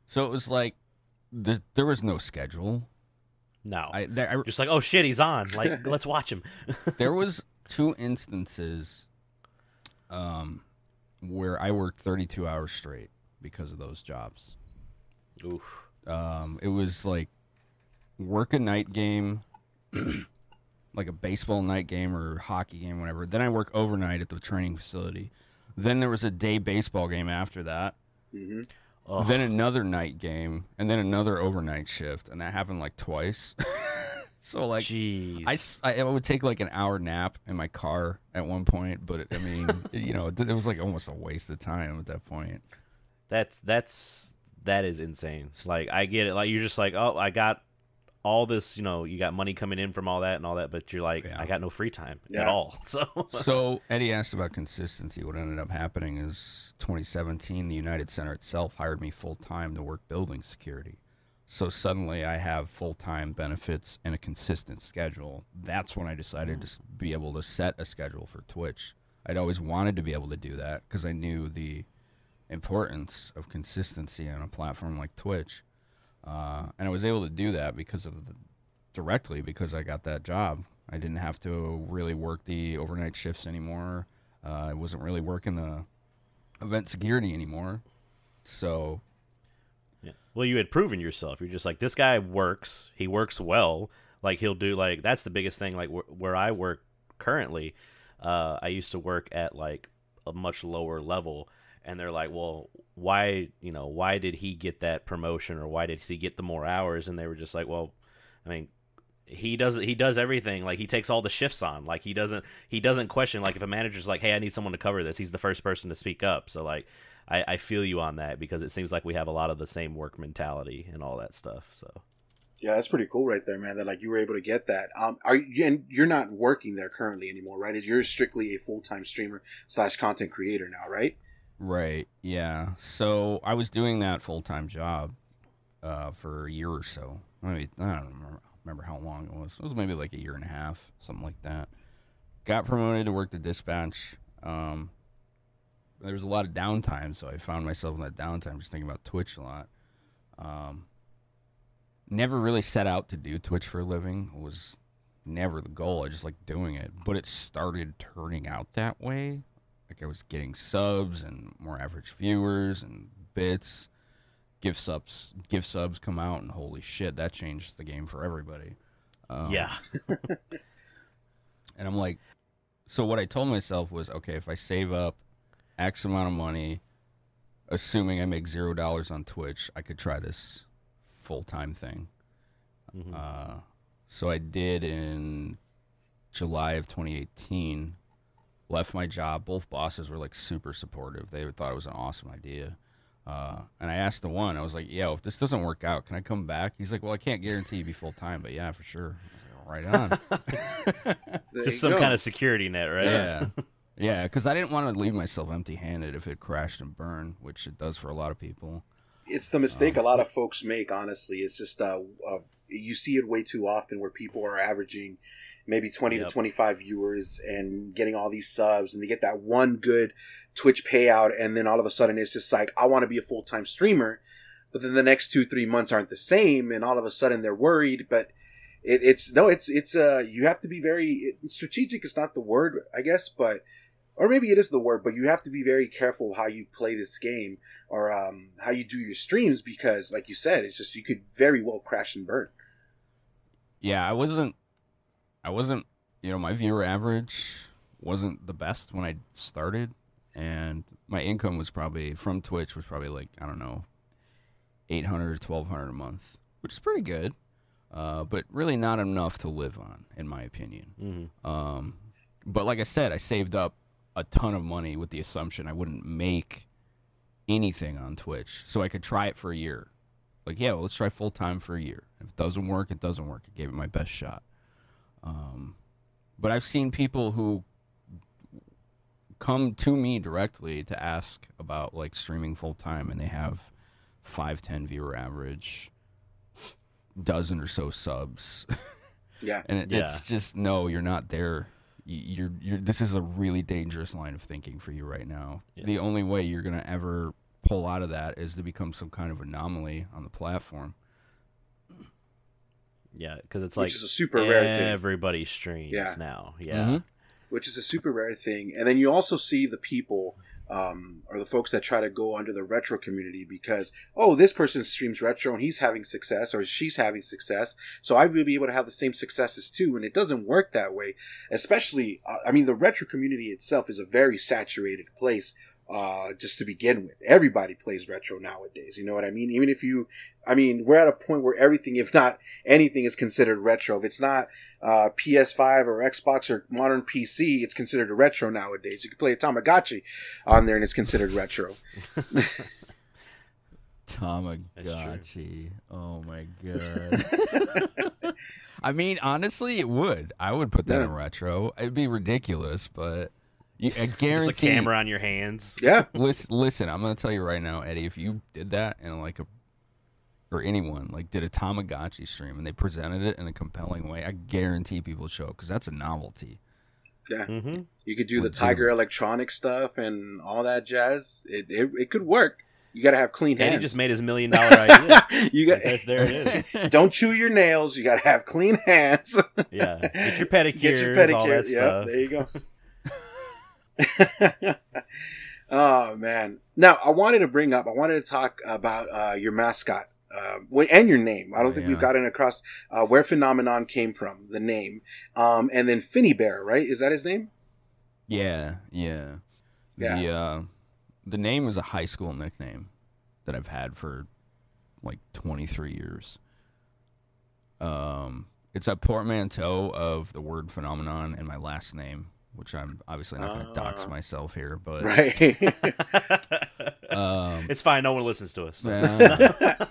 S3: so it was like there, there was no schedule.
S2: No.
S3: I, there, I
S2: just like, oh shit, he's on. Like, let's watch him.
S3: there was two instances, um, where I worked 32 hours straight because of those jobs.
S2: Oof.
S3: Um, it was like work a night game, like a baseball night game or hockey game, whatever. Then I work overnight at the training facility. Then there was a day baseball game after that.
S1: hmm
S2: Ugh.
S3: Then another night game, and then another overnight shift, and that happened like twice. so like.
S2: Jeez.
S3: I, s- I- I would take like an hour nap in my car at one point, but it, I mean, you know, it, it was like almost a waste of time at that point.
S2: That's that's that is insane. Like I get it. Like you're just like, oh, I got all this. You know, you got money coming in from all that and all that, but you're like,
S3: Yeah.
S2: I got no free time at all. So
S3: so Eddie asked about consistency. What ended up happening is 2017, the United Center itself hired me full time to work building security. So suddenly I have full time benefits and a consistent schedule. That's when I decided to be able to set a schedule for Twitch. I'd always wanted to be able to do that because I knew the importance of consistency on a platform like Twitch. Uh, and I was able to do that because of the, directly because I got that job. I didn't have to really work the overnight shifts anymore. Uh, I wasn't really working the event security anymore. So
S2: Yeah. Well, you had proven yourself. You're just like this guy works. He works well. Like he'll do like that's the biggest thing. Like wh- where I work currently, uh, I used to work at like a much lower level, and they're like, well, why you know why did he get that promotion or why did he get the more hours? And they were just like, well, I mean, he does he does everything like he takes all the shifts on like he doesn't he doesn't question like if a manager's like hey i need someone to cover this he's the first person to speak up so like i i feel you on that because it seems like we have a lot of the same work mentality and all that stuff so
S1: Yeah, that's pretty cool right there, man. That like you were able to get that. Um, are you and you're not working there currently anymore, right? You're strictly a full time streamer slash content creator now, right?
S3: Right. Yeah. So I was doing that full time job uh, for a year or so. I, mean, I don't remember, remember how long it was. It was maybe like a year and a half, something like that. Got promoted to work the dispatch. Um, there was a lot of downtime, so I found myself in that downtime just thinking about Twitch a lot. Um, never really set out to do Twitch for a living. It was never the goal. I just like doing it, but it started turning out that way. Like I was getting subs and more average viewers and bits. Gift subs, gift subs come out, and holy shit, that changed the game for everybody. Um,
S2: yeah
S3: and I'm like, so what I told myself was, okay, if I save up X amount of money, assuming I make zero dollars on Twitch, I could try this full time thing.
S2: Mhm.
S3: Uh, so I did in July of 2018. Left my job. Both bosses were like super supportive. They thought it was an awesome idea. Uh, and I asked the one, I was like, "Yo, if this doesn't work out, can I come back?" He's like, "Well, I can't guarantee you'd be full time, but yeah, for sure." Like, right on.
S2: Just some
S1: go.
S2: kind of security net right
S3: Yeah. yeah, because I didn't want to leave myself empty handed if it crashed and burned, which it does for a lot of people.
S1: It's the mistake a lot of folks make. Honestly, it's just uh, uh, you see it way too often where people are averaging maybe twenty
S2: Yep.
S1: to twenty five viewers and getting all these subs, and they get that one good Twitch payout, and then all of a sudden it's just like I want to be a full time streamer, but then the next two three months aren't the same, and all of a sudden they're worried. But it, it's no, it's it's uh you have to be very strategic. Is not the word, I guess, but or maybe it is the word, but you have to be very careful how you play this game or um, how you do your streams because, like you said, it's just you could very well crash and burn.
S3: Yeah, I wasn't, I wasn't, you know, my viewer average wasn't the best when I started, and my income was probably from Twitch was probably like I don't know, 800 to 1200 a month, which is pretty good, uh, but really not enough to live on, in my opinion.
S2: hmm
S3: Um, but like I said, I saved up a ton of money with the assumption I wouldn't make anything on Twitch, so I could try it for a year. Like, yeah, well, let's try full time for a year. If it doesn't work, it doesn't work. I gave it my best shot. Um, but I've seen people who come to me directly to ask about like streaming full time, and they have five, ten viewer average, dozen or so subs.
S1: Yeah,
S3: and it,
S2: Yeah.
S3: it's just no you're not there Y- you're, you're this is a really dangerous line of thinking for you right now
S2: Yeah.
S3: the only way you're going to ever pull out of that is to become some kind of anomaly on the platform
S2: yeah because it's
S1: which
S2: like
S1: is a super rare thing.
S2: everybody streams
S1: Yeah.
S2: now yeah
S3: Mhm.
S1: Which is a super rare thing, and then you also see the people um, or the folks that try to go under the retro community because oh, this person streams retro and he's having success or she's having success, so I will be able to have the same successes too. And it doesn't work that way. Especially, uh, I mean, the retro community itself is a very saturated place. Uh, just to begin with, everybody plays retro nowadays. You know what I mean? Even if you, I mean, we're at a point where everything, if not anything, is considered retro. If it's not uh, PS5 or Xbox or modern PC, it's considered a retro nowadays. You can play a Tamagotchi on there and it's considered retro.
S3: tamagotchi oh my god i mean honestly it would i would put that
S1: Yeah.
S3: in retro it'd be ridiculous but you, i
S2: just
S3: guarantee
S2: a camera on your hands
S1: Yeah.
S3: listen, listen i'm gonna tell you right now eddie if you did that in like a or anyone like did a tamagotchi stream and they presented it in a compelling way i guarantee people show up because that's a novelty
S1: Yeah.
S2: hmm
S1: You could do the Tiger Electronic stuff and all that jazz. It, it, it could work. You got to have clean hands.
S2: Eddie just made his million dollar idea
S1: you got
S2: That's- there it is
S1: don't chew your nails. You got to have clean hands.
S2: yeah get your pedicures
S1: Get your pedicure.
S2: all that
S1: yeah,
S2: stuff
S1: there you go. Oh man! Now I wanted to bring up. I wanted to talk about uh, your mascot uh, and your name. I don't think we've gotten across uh, where Phenomenon came from, the name, um, and then Finny Bear. Right? Is that his name?
S3: Yeah, yeah.
S1: Yeah.
S3: The uh, the name is a high school nickname that I've had for like 23 years. Um, it's a portmanteau of the word phenomenon and my last name, which I'm obviously not going to dox
S1: Ah.
S3: myself here, but
S1: Right.
S3: um,
S2: it's fine. No one listens to us.
S3: yeah.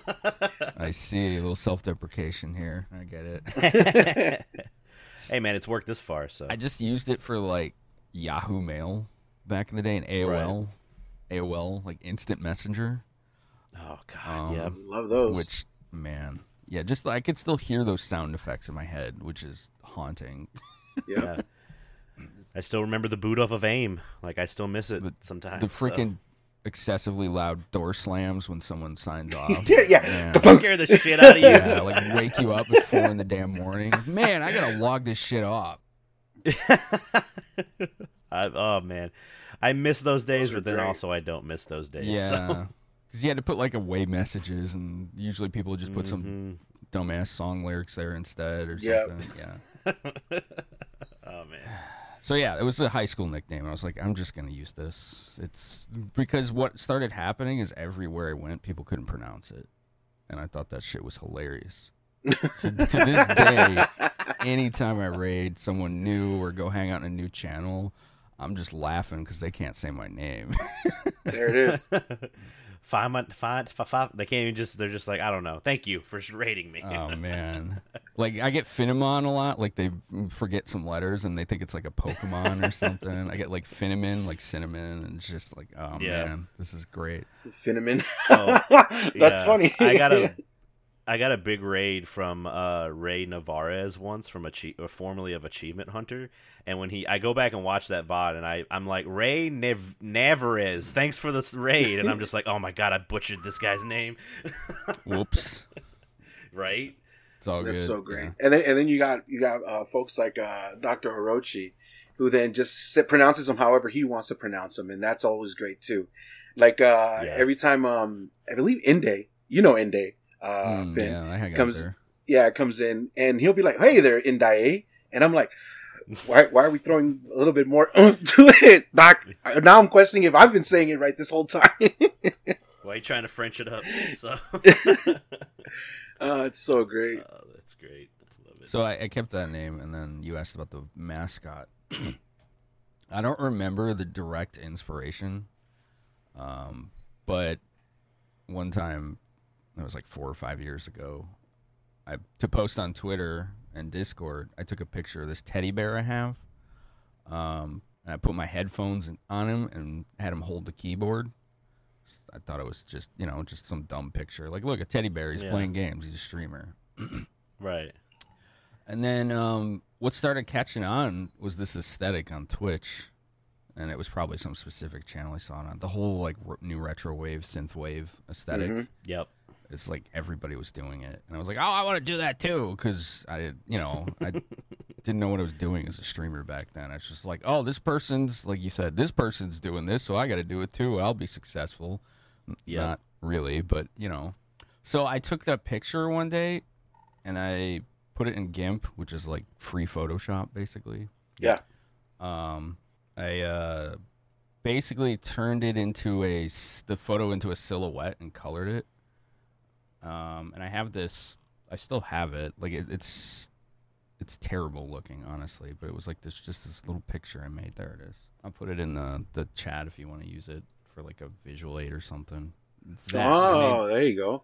S3: I see a little self-deprecation here. I get it.
S2: hey, man, it's worked this far. So
S3: I just used it for like Yahoo Mail back in the day and AOL, AOL like instant messenger.
S2: oh god,
S3: Um,
S2: yeah.
S1: Love those.
S3: Which man, yeah, just I could still hear those sound effects in my head, which is haunting.
S1: yeah.
S2: Yeah. I still remember the boot off of AIM. Like I still miss it
S3: The-
S2: sometimes.
S3: the
S2: so.
S3: freaking excessively loud door slams when someone signs off.
S1: Yeah, yeah.
S3: Yeah.
S2: scare the shit out of you.
S3: Yeah, like wake you up at four in the damn morning. Man, I gotta log this shit off.
S2: I, oh man, I miss those days,
S1: Those
S2: but then
S1: great.
S2: also I don't miss those days.
S3: Yeah,
S2: so.
S3: because you had to put like away messages, and usually people would just put some
S2: Mhm.
S3: dumbass song lyrics there instead or
S1: Yep.
S3: something. Yeah.
S2: Oh man.
S3: So yeah, it was a high school nickname. I was like, I'm just gonna use this. It's because what started happening is everywhere I went, people couldn't pronounce it, and I thought that shit was hilarious. to, to this day, anytime I raid someone new or go hang out in a new channel, I'm just laughing because they can't say my name.
S1: There it is.
S2: Five, mon- five, five, five. They can't even just. They're just like, I don't know. Thank you for rating me.
S3: oh man, like I get Finamon a lot. Like they forget some letters and they think it's like a Pokemon or something. I get like Cinnamon, like cinnamon, and it's just like, oh
S2: Yeah.
S3: man, this is great.
S1: Finneman.
S2: Oh,
S1: That's funny.
S2: I got a, I got a big raid from uh, Ray Narvaez once from Achie- or formerly of Achievement Hunter, and when he, I go back and watch that VOD, and I, I'm like Ray Nev- Navarez, thanks for this raid, and I'm just like, oh my god, I butchered this guy's name,
S3: Whoops.
S2: right?
S3: It's all
S1: That's
S3: good.
S1: so great. And then and then you got you got uh, folks like uh, Dr. Orochi, who then just sa- pronounces them however he wants to pronounce them, and that's always great too. Like uh,
S2: Yeah.
S1: every time, um, I believe Inde, you know Inde, uh,
S3: Mm,
S1: Finn,
S3: yeah, I
S1: comes-
S3: there.
S1: yeah, comes in and he'll be like, "Hey there, Inde," and I'm like. Why, why are we throwing a little bit more oomph to it, Doc? Now I'm questioning if I've been saying it right this whole time.
S2: Why are you trying to French it up? So,
S1: uh, it's so great.
S2: oh, that's great. I love it.
S3: So I, I kept that name, and then you asked about the mascot. I don't remember the direct inspiration, um, but one time, it was like four or five years ago, I to post on Twitter and Discord. I took a picture of this teddy bear I have, um, and I put my headphones on him and had him hold the keyboard. I thought it was just you know just some dumb picture. Like, look, a teddy bear. He's
S2: Yeah.
S3: playing games. He's a streamer.
S2: right.
S3: And then um, what started catching on was this aesthetic on Twitch, and it was probably some specific channel I saw it on. The whole like r- new retro wave, synth wave esthetic
S1: Mhm.
S2: Yep.
S3: It's like everybody was doing it, and I was like, oh, I want to do that too, because I, you know, I didn't know what I was doing as a streamer back then. I was just like, oh, this person's like you said, this person's doing this, so I got to do it too. I'll be successful. N-
S2: Yeah.
S3: Not really, but you know. So I took that picture one day, and I put it in GIMP, which is like free Photoshop, basically.
S1: Yeah.
S3: Um, I uh, basically turned it into a the photo into a silhouette and colored it. Um, and I have this. I still have it. Like it, it's it's terrible looking, honestly. But it was like this, just this little picture I made. There it is. I'll put it in the the chat if you want to use it for like a visual aid or something. It's that. I made-
S1: Oh, there you go.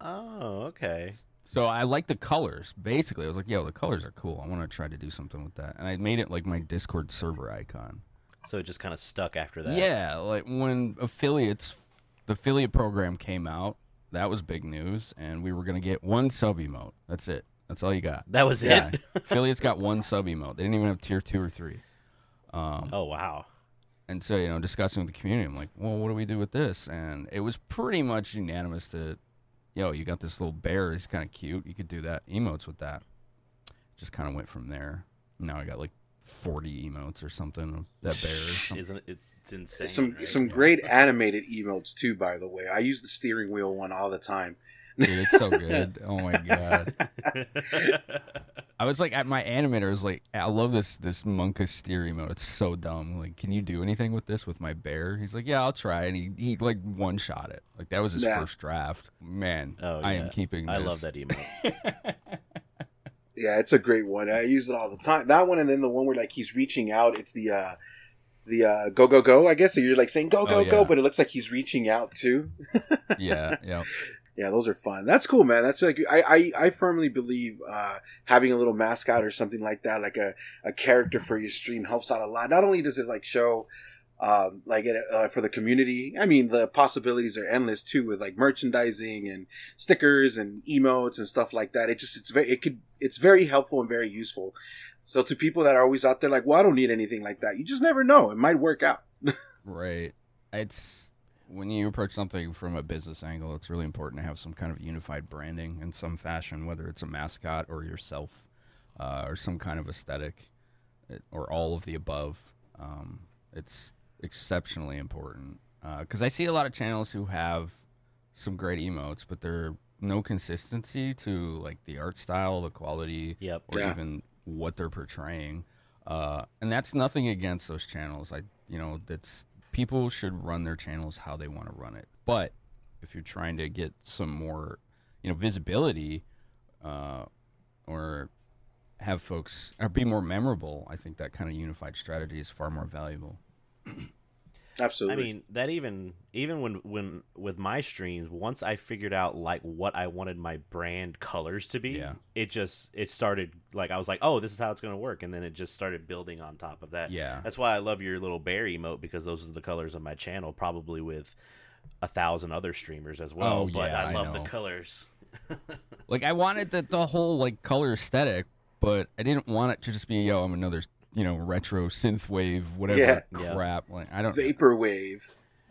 S2: Oh, okay.
S3: so I like the colors. Basically, I was like, "Yo, the colors are cool. I want to try to do something with that." And I made it like my Discord server icon.
S2: So it just kind of stuck after that.
S3: Yeah, like when affiliates, the affiliate program came out, that was big news, and we were gonna get one sub emote. That's it. That's all you got.
S2: That was
S3: Yeah,
S2: it.
S3: affiliates got one sub emote. They didn't even have tier two or three. Um,
S2: Oh wow.
S3: and so you know, discussing with the community, I'm like, well, what do we do with this? And it was pretty much unanimous that, yo, you got this little bear. He's kind of cute. You could do that emotes with that. Just kind of went from there. Now I got like 40 emotes or something of that bear. Or something.
S2: Isn't it? It's insane.
S1: some
S2: right?
S1: some great animated emotes too. By the way, I use the steering wheel one all the time.
S3: Dude, it's so good. Oh my god. I was like at my animator was like, I love this this Monka steer emote. It's so dumb. Like, can you do anything with this with my bear? He's like, Yeah, I'll try. And he, he like one shot it. Like that was his
S1: Yeah.
S3: first draft. Man,
S2: Oh,
S3: I am keeping this.
S2: I love that emote.
S1: Yeah, it's a great one. I use it all the time. That one, and then the one where like he's reaching out. It's the uh the uh go go go. I guess so. You're like saying go go
S3: Oh,
S1: go, but it looks like he's reaching out too.
S3: Yeah, yeah.
S1: Yeah, those are fun. That's cool, man. That's like I I, I firmly believe uh, having a little mascot or something like that, like a, a character for your stream, helps out a lot. Not only does it like show um, like it, uh, for the community, I mean the possibilities are endless too with like merchandising and stickers and emotes and stuff like that. It just it's very it could it's very helpful and very useful. So to people that are always out there like, well, I don't need anything like that. You just never know. It might work out.
S3: Right. It's when you approach something from a business angle, it's really important to have some kind of unified branding in some fashion, whether it's a mascot or yourself, uh, or some kind of aesthetic, or all of the above. Um, it's exceptionally important because I see a lot of channels who have some great emotes, but they're no consistency to like the art style, the quality,
S2: Yep.
S3: or
S1: Yeah.
S3: even what they're portraying. Uh, and that's nothing against those channels. I, you know, that's people should run their channels how they want to run it. But if you're trying to get some more, you know, visibility, uh, or have folks or be more memorable, I think that kind of unified strategy is far more valuable.
S2: I mean, that even even when when with my streams, once I figured out like what I wanted my brand colors to be,
S3: Yeah.
S2: it just it started like I was like, oh, this is how it's gonna work, and then it just started building on top of that.
S3: Yeah.
S2: that's why I love your little bear emote because those are the colors of my channel, probably with a thousand other streamers as well.
S3: Oh,
S2: but
S3: yeah,
S2: I
S3: I
S2: love
S3: know.
S2: the colors.
S3: Like I wanted the the whole like color aesthetic, but I didn't want it to just be yo, I'm another you know retro synth wave whatever
S1: Yeah.
S2: Yeah.
S3: crap. Like I don't.
S1: Vaporwave.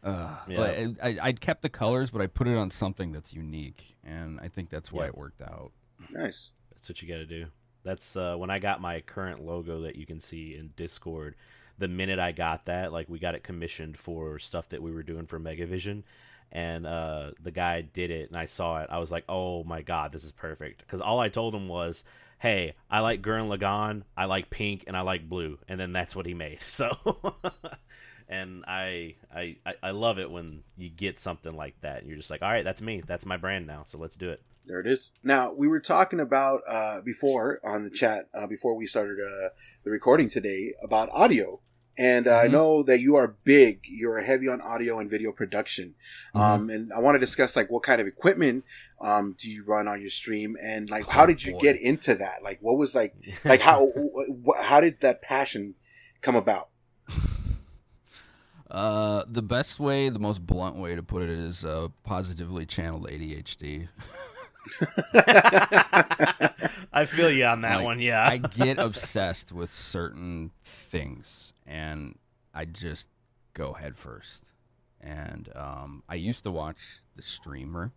S3: Uh,
S2: Yeah.
S3: I, I I kept the colors, but I put it on something that's unique, and I think that's why
S2: Yeah.
S3: it worked out.
S1: Nice.
S2: That's what you got to do. That's uh, when I got my current logo that you can see in Discord. The minute I got that, like we got it commissioned for stuff that we were doing for Megavision, and uh, the guy did it, and I saw it. I was like, "Oh my god, this is perfect!" Because all I told him was, "Hey, I like Gurren Lagann, I like pink, and I like blue," and then that's what he made. So, and I, I, I- I love it when you get something like that. You're just like, "All right, that's me. That's my brand now. So let's do it."
S1: There it is. Now we were talking about uh, before on the chat uh, before we started uh, the recording today about audio, and uh, I
S3: Mhm.
S1: know that you are big. You're heavy on audio and video production, um, and I want to discuss like what kind of equipment um, do you run on your stream, and like how
S3: Oh,
S1: did you
S3: boy.
S1: get into that? Like what was like like how wh- how did that passion come about?
S3: Uh, the best way, the most blunt way to put it is uh, positively channeled ADHD.
S2: I feel you on that
S3: Like,
S2: one. Yeah.
S3: I get obsessed with certain things, and I just go head first. And um, I used to watch the streamer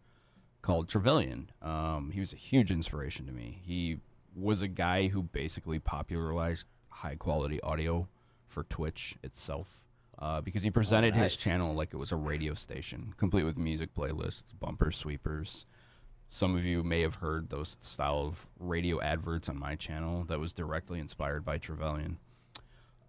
S3: called Trevelyan. Um, he was a huge inspiration to me. He was a guy who basically popularized high quality audio for Twitch itself. Uh, because he presented
S2: nice.
S3: his channel like it was a radio station, complete with music playlists, bumper sweepers, some of you may have heard those style of radio adverts on my channel that was directly inspired by Trevelyan.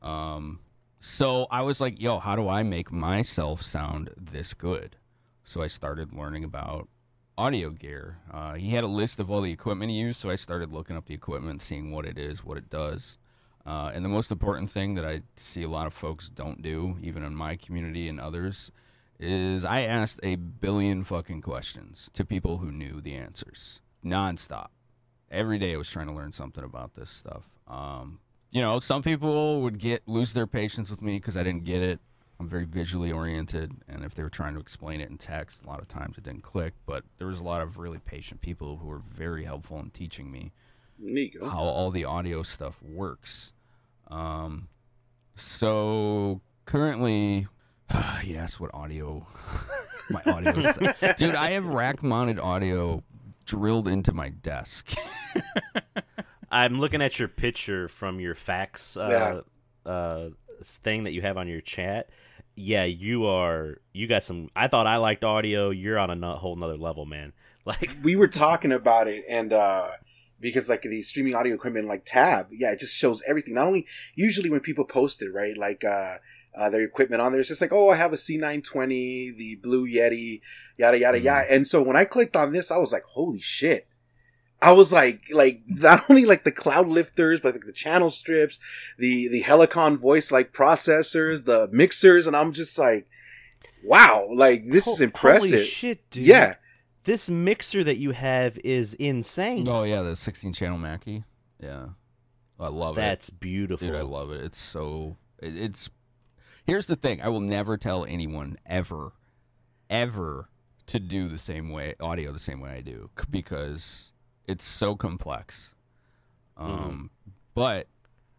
S3: Um, so I was like, yo, how do I make myself sound this good? So I started learning about audio gear. Uh, he had a list of all the equipment he used, so I started looking up the equipment, seeing what it is, what it does. Uh, and the most important thing that I see a lot of folks don't do, even in my community and others, is I asked a billion fucking questions to people who knew the answers nonstop. Every day I was trying to learn something about this stuff. Um, you know, some people would get lose their patience with me because I didn't get it. I'm very visually oriented, and if they were trying to explain it in text, a lot of times it didn't click. But there was a lot of really patient people who were very helpful in teaching me how all the audio stuff works. Um, so currently, yes, what audio? my audio, dude. I have rack-mounted audio drilled into my desk.
S2: I'm looking at your picture from your fax uh, uh, thing that you have on your chat. Yeah, you are. You got some. I thought I liked audio. You're on a whole nother level, man. Like
S1: we were talking about it, and uh because like the streaming audio equipment, like Tab, yeah, it just shows everything. Not only usually when people post it, right, like uh, uh their equipment on there, it's just like, oh, I have a C920, the Blue Yeti, yada yada
S3: Mm.
S1: yada. And so when I clicked on this, I was like, holy shit. I was like, like not only like the cloud lifters, but like the channel strips, the the Helicon voice like processors, the mixers, and I'm just like, wow, like this is impressive.
S2: Holy shit, dude!
S1: yeah,
S2: this mixer that you have is insane.
S3: Oh yeah, the 16 channel Mackie. Yeah, I love it.
S2: That's beautiful.
S3: Dude, I love it. It's so. It, it's. Here's the thing. I will never tell anyone ever, ever to do the same way audio the same way I do because it's so complex. Um, but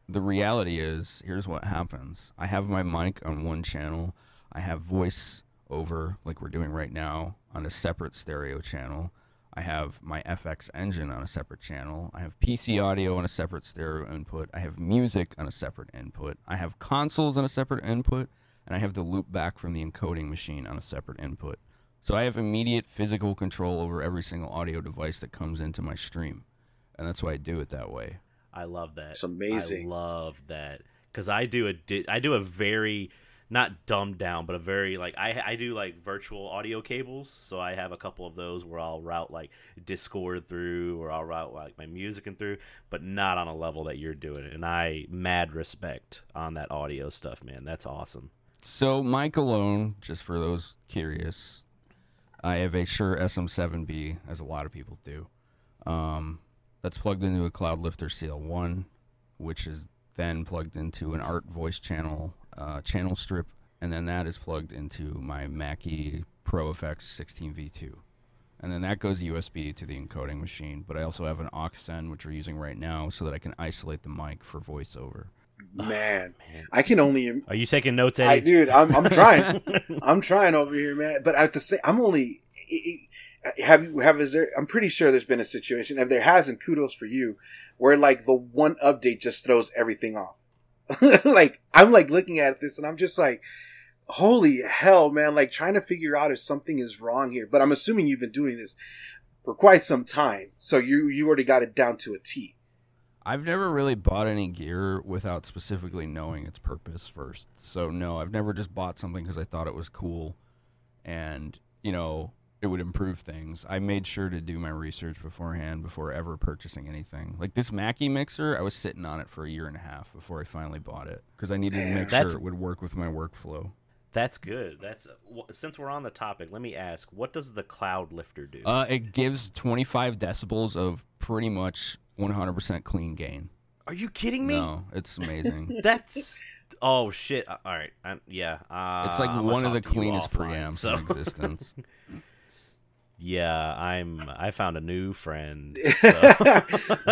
S3: the reality is, here's what happens. I have my mic on one channel. I have voice over, like we're doing right now, on a separate stereo channel. I have my FX engine on a separate channel. I have PC audio on a separate stereo input. I have music on a separate input. I have consoles on a separate input. And I have the loop back from the encoding machine on a separate input. So I have immediate physical control over every single audio device that comes into my stream. And that's why I do it that way.
S2: I love that.
S1: It's amazing.
S2: I love that because I do a di- I do a very not dumbed down, but a very like I I do like virtual audio cables. So I have a couple of those where I'll route like Discord through, or I'll route like my music and through, but not on a level that you're doing. it. And I mad respect on that audio stuff, man. That's awesome.
S3: So Mike alone, just for those curious, I have a Shure SM7B, as a lot of people do. Um, that's plugged into a Cloud Lifter CL1, which is then plugged into an Art voice channel uh, channel strip, and then that is plugged into my Mackie Pro FX 16V2. And then that goes USB to the encoding machine. But I also have an aux which we're using right now, so that I can isolate the mic for voiceover.
S1: Man,
S2: Man.
S1: I can only
S2: Are you taking notes, Eddie?
S1: I dude, I'm I'm trying. I'm trying over here, man. But at the same, I'm only. Have you have is there? I'm pretty sure there's been a situation. If there hasn't, kudos for you, where like the one update just throws everything off. like I'm like looking at this and I'm just like, holy hell, man! Like trying to figure out if something is wrong here. But I'm assuming you've been doing this for quite some time, so you you already got it down to a T.
S3: I've never really bought any gear without specifically knowing its purpose first. So no, I've never just bought something because I thought it was cool, and you know it would improve things. I made sure to do my research beforehand before ever purchasing anything. Like this Mackie mixer, I was sitting on it for a year and a half before I finally bought it because I needed to make
S2: That's-
S3: sure it would work with my workflow.
S2: That's good. That's since we're on the topic. Let me ask: What does the Cloud Lifter do?
S3: Uh, it gives 25 decibels of pretty much 100% clean gain.
S2: Are you kidding me?
S3: No, it's amazing.
S2: That's oh shit. Uh, All right, I'm, yeah. Uh,
S3: It's like
S2: I'm
S3: one of the
S2: talk to you
S3: cleanest preamps
S2: So
S3: in existence.
S2: yeah, I'm. I found a new friend. So.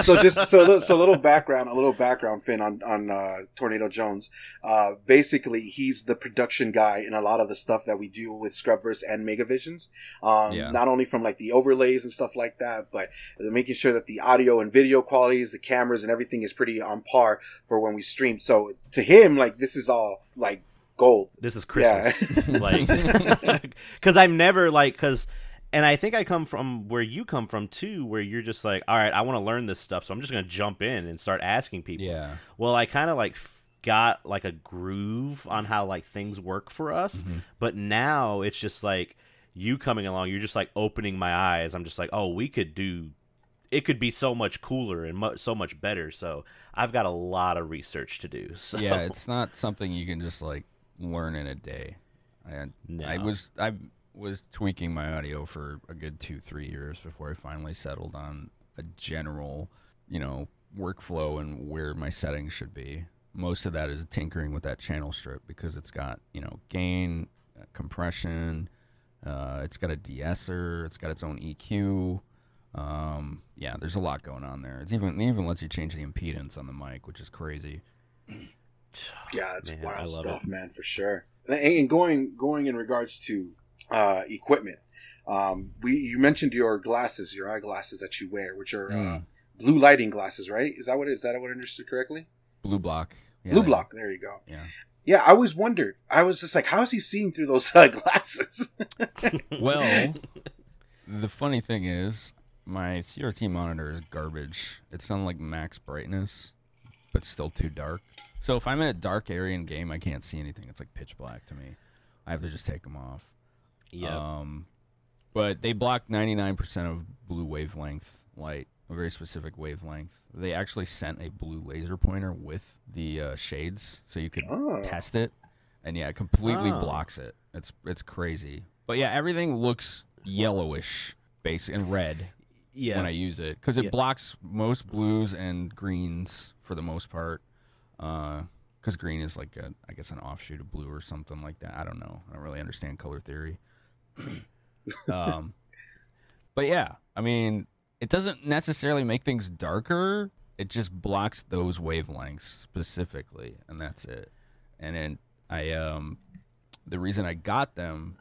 S1: so just so so a little background, a little background, Finn on on uh, Tornado Jones. Uh, basically, he's the production guy in a lot of the stuff that we do with Scrubverse and Megavisions. Um,
S3: Yeah.
S1: Not only from like the overlays and stuff like that, but making sure that the audio and video qualities, the cameras, and everything is pretty on par for when we stream. So to him, like this is all like gold.
S2: this is
S1: Yeah.
S2: Christmas, like, because i'm never like because. And I think I come from where you come from too, where you're just like, all right, I want to learn this stuff, so I'm just gonna jump in and start asking people.
S3: yeah.
S2: Well, I kind of like f- got like a groove on how like things work for us,
S3: Mm-hmm.
S2: but now it's just like you coming along. You're just like opening my eyes. I'm just like, oh, we could do. It could be so much cooler and mu- so much better. So I've got a lot of research to do. So
S3: yeah, it's not something you can just like learn in a day. And I
S2: No.
S3: was I was tweaking my audio for a good two three years before I finally settled on a general, you know, workflow and where my settings should be. Most of that is tinkering with that channel strip because it's got you know gain, uh, compression, uh, it's got a de-esser, it's got its own EQ. Um, yeah, there's a lot going on there. It's even it even lets you change the impedance on the mic, which is crazy.
S1: Yeah, it's
S2: Man,
S1: wild stuff,
S2: it.
S1: man, for sure. And, and going going in regards to uh, equipment, um, we you mentioned your glasses, your eyeglasses that you wear, which are uh,
S3: Mm.
S1: blue lighting glasses, right? Is that what is that what I understood correctly?
S3: Blue block. Yeah,
S1: blue
S3: they-
S1: block. There you go.
S3: Yeah.
S1: Yeah, I always wondered. I was just like, how is he seeing through those uh, glasses?
S3: Well, the funny thing is, my CRT monitor is garbage. It's on like max brightness, but still too dark. So if I'm in a dark area in game, I can't see anything. It's like pitch black to me. I have to just take them off.
S2: Yeah.
S3: Um, but they block 99% of blue wavelength light, a very specific wavelength. They actually sent a blue laser pointer with the uh, shades, so you could
S1: Oh.
S3: test it, and yeah, it completely
S2: Oh.
S3: blocks it. It's it's crazy. But yeah, everything looks yellowish, base and red
S2: yeah.
S3: when I use it because it
S2: Yeah.
S3: blocks most blues and greens for the most part. Because green is like a, I guess, an offshoot of blue or something like that. I don't know. I don't really understand color theory. Um, but yeah, I mean, it doesn't necessarily make things darker. It just blocks those wavelengths specifically, and that's it. And then I, um, the reason I got them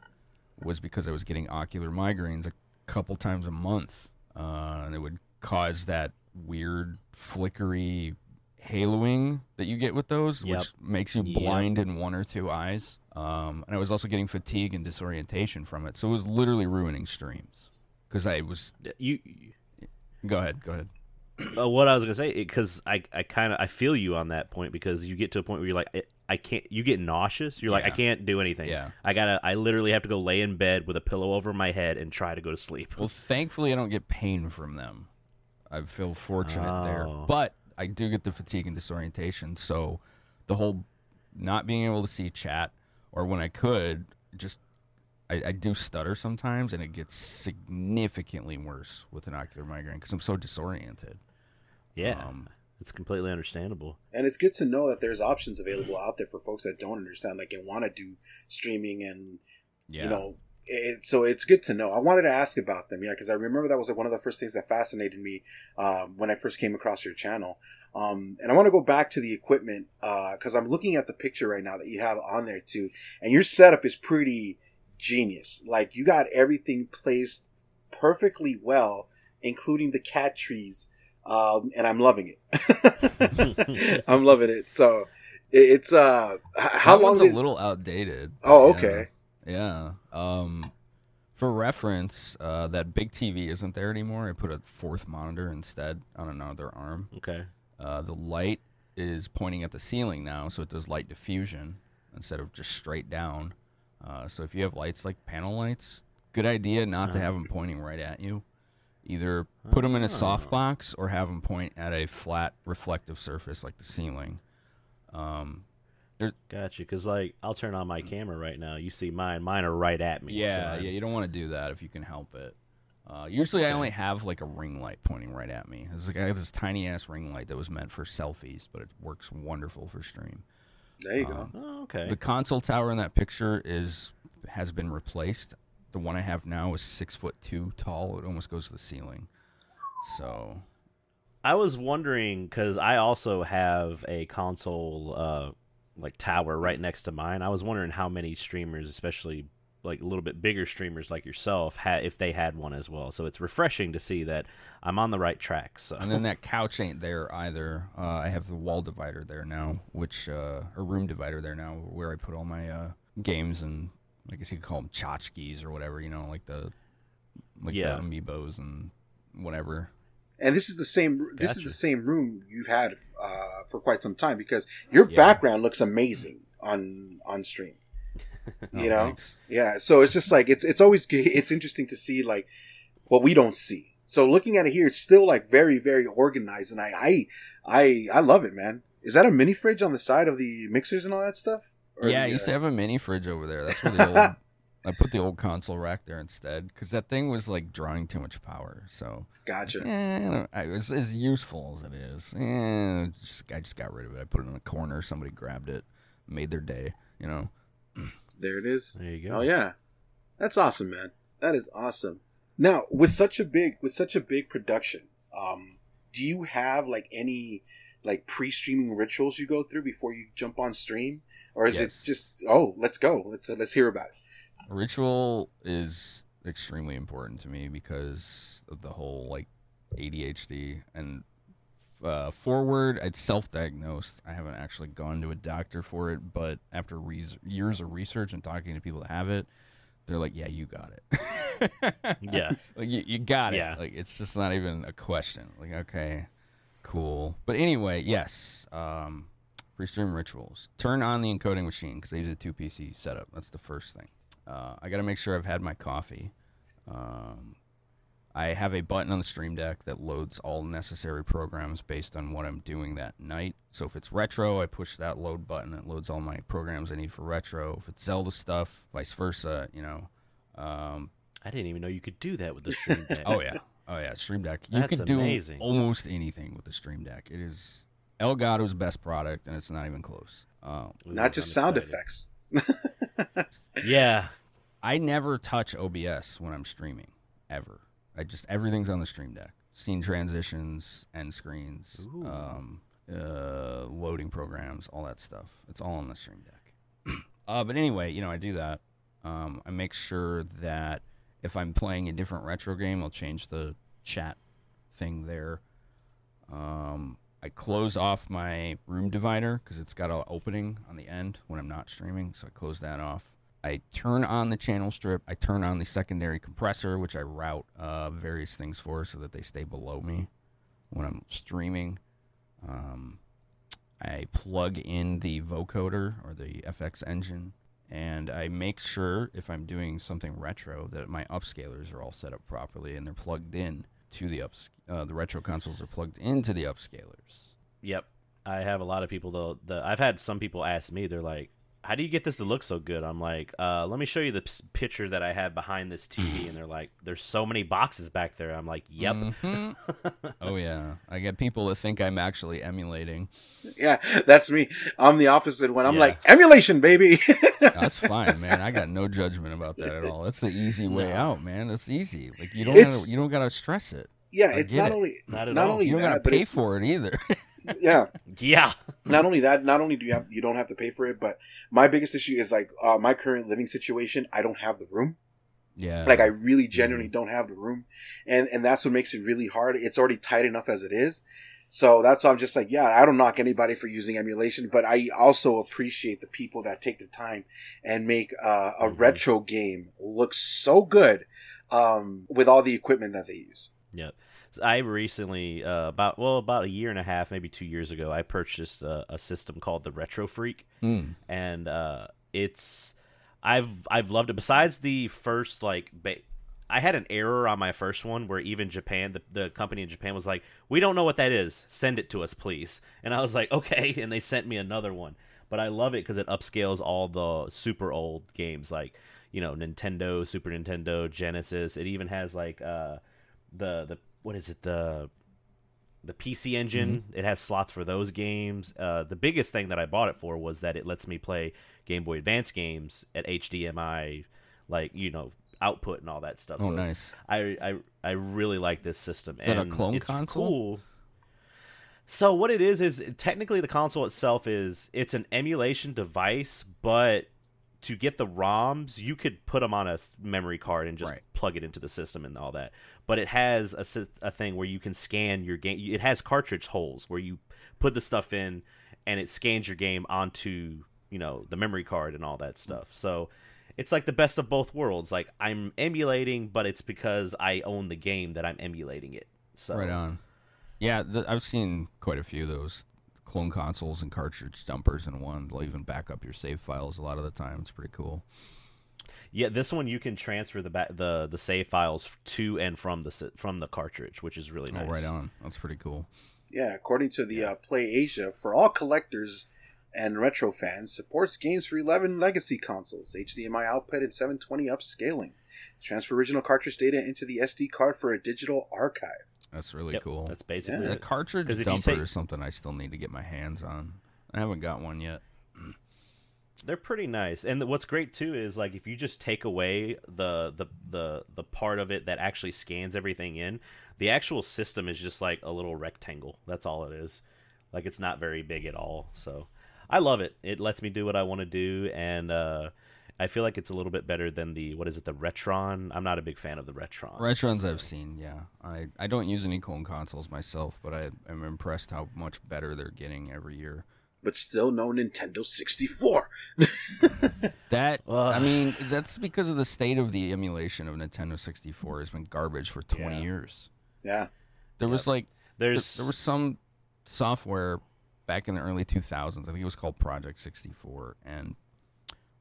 S3: was because I was getting ocular migraines a couple times a month, uh, and it would cause that weird flickery haloing that you get with those,
S2: Yep.
S3: which makes you
S2: Yep.
S3: blind in one or two eyes. Um, and I was also getting fatigue and disorientation from it, so it was literally ruining streams. Because I was,
S2: you
S3: go ahead, go ahead.
S2: uh, what I was gonna say because I I kind of I feel you on that point because you get to a point where you're like I, I can't you get nauseous you're like I can't do anything
S3: Yeah.
S2: I gotta I literally have to go lay in bed with a pillow over my head and try to go to sleep
S3: Well, thankfully, I don't get pain from them. I feel fortunate there,
S2: Oh.
S3: but I do get the fatigue and disorientation. So the whole not being able to see chat, or when I could, just I, I do stutter sometimes, and it gets significantly worse with an ocular migraine because I'm so disoriented.
S2: yeah.
S3: Um,
S2: it's completely understandable.
S1: And it's good to know that there's options available out there for folks that don't understand, like and want to do streaming and
S3: Yeah,
S1: you know it, so it's good to know. I wanted to ask about them yeah because i remember that was like one of the first things that fascinated me um, when i first came across your channel um, and i want to go back to the equipment because i'm looking at the picture right now that you have on there too and your setup is pretty genius like you got everything placed perfectly well including the cat trees um, and i'm loving it i'm loving it so it's uh how
S3: that
S1: long
S3: one's
S1: did-
S3: a little outdated.
S1: oh
S3: Yeah.
S1: okay
S3: Yeah. Um, for reference, uh, that big TV isn't there anymore. I put a fourth monitor instead on another arm.
S2: okay
S3: Uh, the light is pointing at the ceiling now, so it does light diffusion instead of just straight down. Uh, so if you have lights like panel lights, good idea not to have them pointing right at you. Either put them in a softbox or have them point at a flat reflective surface like the ceiling. Um,
S2: gotcha because like I'll turn on my camera right now you see mine mine are right at me
S3: Yeah,
S2: so
S3: yeah, you don't want to do that if you can help it. Uh, usually, I only have like a ring light pointing right at me. It's like I have this tiny ass ring light that was meant for selfies, but it works wonderful for stream.
S1: there you go
S3: Um,
S2: oh, okay
S3: The console tower in that picture is has been replaced. The one I have now is six foot two tall. It almost goes to the ceiling. So
S2: I was wondering because I also have a console uh, like tower right next to mine. I was wondering how many streamers, especially like a little bit bigger streamers like yourself, had if they had one as well. So it's refreshing to see that I'm on the right track. So
S3: and then that couch ain't there either. Uh, I have the wall divider there now, which uh, or room divider there now, where I put all my uh, games and I guess you could call them tchotchkes or whatever, you know, like the like
S2: Yeah.
S3: the amiibos and whatever.
S1: And this is the same. This is the same room you've had uh, for quite some time because your
S3: Yeah.
S1: background looks amazing on on stream.
S3: Oh,
S1: You know,
S3: thanks.
S1: yeah. So it's just like it's it's always it's interesting to see like what we don't see. So looking at it here, it's still like very very organized, and I I I, I love it, man. Is that a mini fridge on the side of the mixers and all that stuff? Or
S3: yeah, I used
S1: uh,
S3: to have a mini fridge over there. That's where the old. I put the old console rack there instead because that thing was like drawing too much power. So
S1: Gotcha.
S3: Eh, I don't- I- it's as useful as it is. Eh, just, I just got rid of it. I put it in the corner. Somebody grabbed it, made their day. You know.
S1: There it is.
S2: there you go.
S1: Oh yeah, that's awesome, man. That is awesome. Now, with such a big with such a big production, um, do you have like any like pre-streaming rituals you go through before you jump on stream, or is
S3: Yes.
S1: it just oh let's go let's uh, let's hear about it?
S3: Ritual is extremely important to me because of the whole like ADHD and uh, forward. It's self-diagnosed. I haven't actually gone to a doctor for it, but after res- years of research and talking to people that have it, they're like, "Yeah, you got it."
S2: Yeah.
S3: like you, you got it.
S2: Yeah.
S3: Like it's just not even a question. Like okay, cool. But anyway, yes. Um, pre-stream rituals. Turn on the encoding machine because I use a two PC setup. That's the first thing. Uh, I got to make sure I've had my coffee. Um, I have a button on the Stream Deck that loads all necessary programs based on what I'm doing that night. So if it's retro, I push that load button. It loads all my programs I need for retro. If it's Zelda stuff, vice versa. You know. Um,
S2: I didn't even know you could do that with the Stream Deck.
S3: Oh yeah, oh yeah. Stream Deck. You
S2: That's
S3: can do
S2: amazing.
S3: almost anything with the Stream Deck. It is Elgato's best product, and it's not even close. Um,
S1: Not just
S2: I'm
S1: sound
S2: excited.
S1: effects.
S2: Yeah.
S3: I never touch OBS when I'm streaming, ever. I just everything's on the Stream Deck. Scene transitions, end screens, um, uh, loading programs, all that stuff. It's all on the Stream Deck. uh, but anyway, you know, I do that. Um, I make sure that if I'm playing a different retro game, I'll change the chat thing there. Um, I close off my room divider because it's got an opening on the end when I'm not streaming, so I close that off. I turn on the channel strip. I turn on the secondary compressor, which I route uh, various things for so that they stay below me when I'm streaming. Um, I plug in the vocoder or the FX engine, and I make sure if I'm doing something retro that my upscalers are all set up properly and they're plugged in to the ups. Uh, the retro consoles are plugged into the upscalers.
S2: Yep. I have a lot of people though. The I've had some people ask me. They're like, "How do you get this to look so good?" I'm like, uh, "Let me show you the p- picture that I have behind this TV." And they're like, "There's so many boxes back there." I'm like, "Yep."
S3: Mhm. oh yeah, I get people that think I'm actually emulating.
S1: Yeah, that's me. I'm the opposite when I'm
S2: Yeah.
S1: like emulation, baby.
S3: That's fine, man. I got no judgment about that at all. That's the easy way
S2: No.
S3: out, man. That's easy. Like you don't gotta, you don't gotta stress it.
S1: yeah,
S3: I
S1: it's not
S3: it.
S1: only
S2: Not at
S1: not
S2: all.
S1: only
S3: You don't
S1: that,
S3: gotta
S1: but
S3: pay for it either.
S1: Yeah.
S2: Yeah.
S1: Not only that, not only do you have you don't have to pay for it, but my biggest issue is like uh, my current living situation. I don't have the room.
S3: yeah.
S1: Like I really genuinely
S3: Mm-hmm.
S1: don't have the room, and and that's what makes it really hard. It's already tight enough as it is. So that's why I'm just like, yeah, I don't knock anybody for using emulation, but I also appreciate the people that take the time and make uh, a
S2: Mhm.
S1: retro game look so good um, with all the equipment that they use.
S2: Yep. So I recently, uh, about well, about a year and a half, maybe two years ago, I purchased a, a system called the Retro Freak,
S3: Mm.
S2: and uh, it's I've I've loved it. Besides the first like, ba- I had an error on my first one where even Japan, the, the company in Japan was like, "We don't know what that is. Send it to us, please." And I was like, "Okay," and they sent me another one. But I love it because it upscales all the super old games like you know Nintendo, Super Nintendo, Genesis. It even has like uh, the the what is it the the PC engine. It has slots for those games. Uh, the biggest thing that I bought it for was that it lets me play Game Boy Advance games at HDMI, like you know output and all that stuff.
S3: Oh,
S2: so
S3: nice.
S2: I I I really like this system.
S3: Is that a
S2: and
S3: clone
S2: it's
S3: console?
S2: Cool. So what it is is technically the console itself is it's an emulation device, but to get the ROMs, you could put them on a memory card and just
S3: Right.
S2: plug it into the system and all that. But it has a, a thing where you can scan your game. It has cartridge holes where you put the stuff in, and it scans your game onto you know the memory card and all that stuff. So it's like the best of both worlds. Like I'm emulating, but it's because I own the game that I'm emulating it. So
S3: Right on. Yeah, th- I've seen quite a few of those clone consoles and cartridge dumpers in one. They'll even back up your save files a lot of the time. It's pretty cool.
S2: Yeah, this one you can transfer the ba- the the save files to and from the from the cartridge, which is really nice.
S3: Oh, right on. That's pretty cool.
S1: Yeah, according to the uh, Play Asia, for all collectors and retro fans, supports games for 11 legacy consoles, HDMI output, and 720 upscaling. Transfer original cartridge data into the SD card for a digital archive.
S3: That's really
S2: Yep,
S3: cool.
S2: That's basically
S1: Yeah.
S3: The
S2: it.
S3: cartridge
S2: 'Cause if
S3: dumper
S2: take-
S3: is something I still need to get my hands on. I haven't got one yet.
S2: They're pretty nice, and what's great too is like if you just take away the the the the part of it that actually scans everything in, the actual system is just like a little rectangle. That's all it is. Like it's not very big at all. So I love it. It lets me do what I want to do, and uh, I feel like it's a little bit better than the what is it the Retron. I'm not a big fan of the Retron.
S3: Retrons I've seen, yeah. I, I don't use any clone consoles myself, but I am impressed how much better they're getting every year.
S1: But still no Nintendo 64.
S3: That
S2: Ugh.
S3: I mean, that's because of the state of the emulation of Nintendo 64 has been garbage for 20
S2: Yeah.
S3: years.
S1: Yeah.
S3: There was like there,
S2: There's
S3: there was some software back in the early 2000s. I think it was called Project 64 and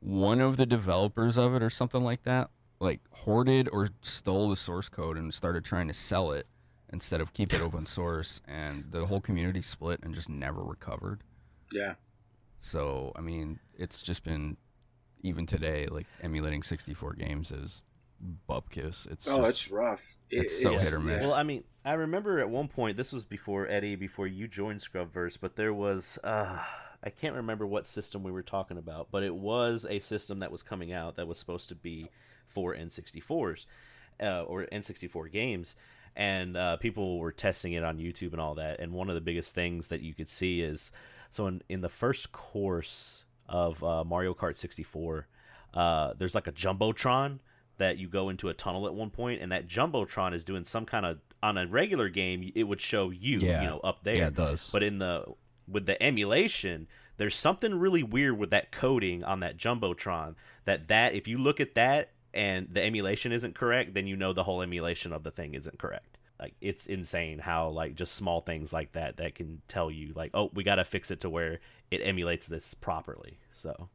S3: one of the developers of it or something like that like hoarded or stole the source code and started trying to sell it instead of keep it open source and the whole community split and just never recovered.
S1: Yeah.
S3: So, I mean, it's just been even today like emulating 64 games is bupkis. It's
S1: Oh,
S3: just,
S1: it's rough. It-
S3: it's so hit or miss.
S2: Well, I mean, I remember at one point this was before Eddie, before you joined Scrubverse, but there was uh I can't remember what system we were talking about, but it was a system that was coming out that was supposed to be for N64s uh, or N64 games, and uh, people were testing it on YouTube and all that. And one of the biggest things that you could see is so in, in the first course of uh, Mario Kart 64, uh, there's like a jumbotron that you go into a tunnel at one point, and that jumbotron is doing some kind of on a regular game. It would show you,
S3: Yeah.
S2: you know, up there.
S3: Yeah, it does.
S2: But in the with the emulation, there's something really weird with that coding on that jumbotron. That that if you look at that and the emulation isn't correct, then you know the whole emulation of the thing isn't correct. Like it's insane how like just small things like that that can tell you like oh we got to fix it to where it emulates this properly. So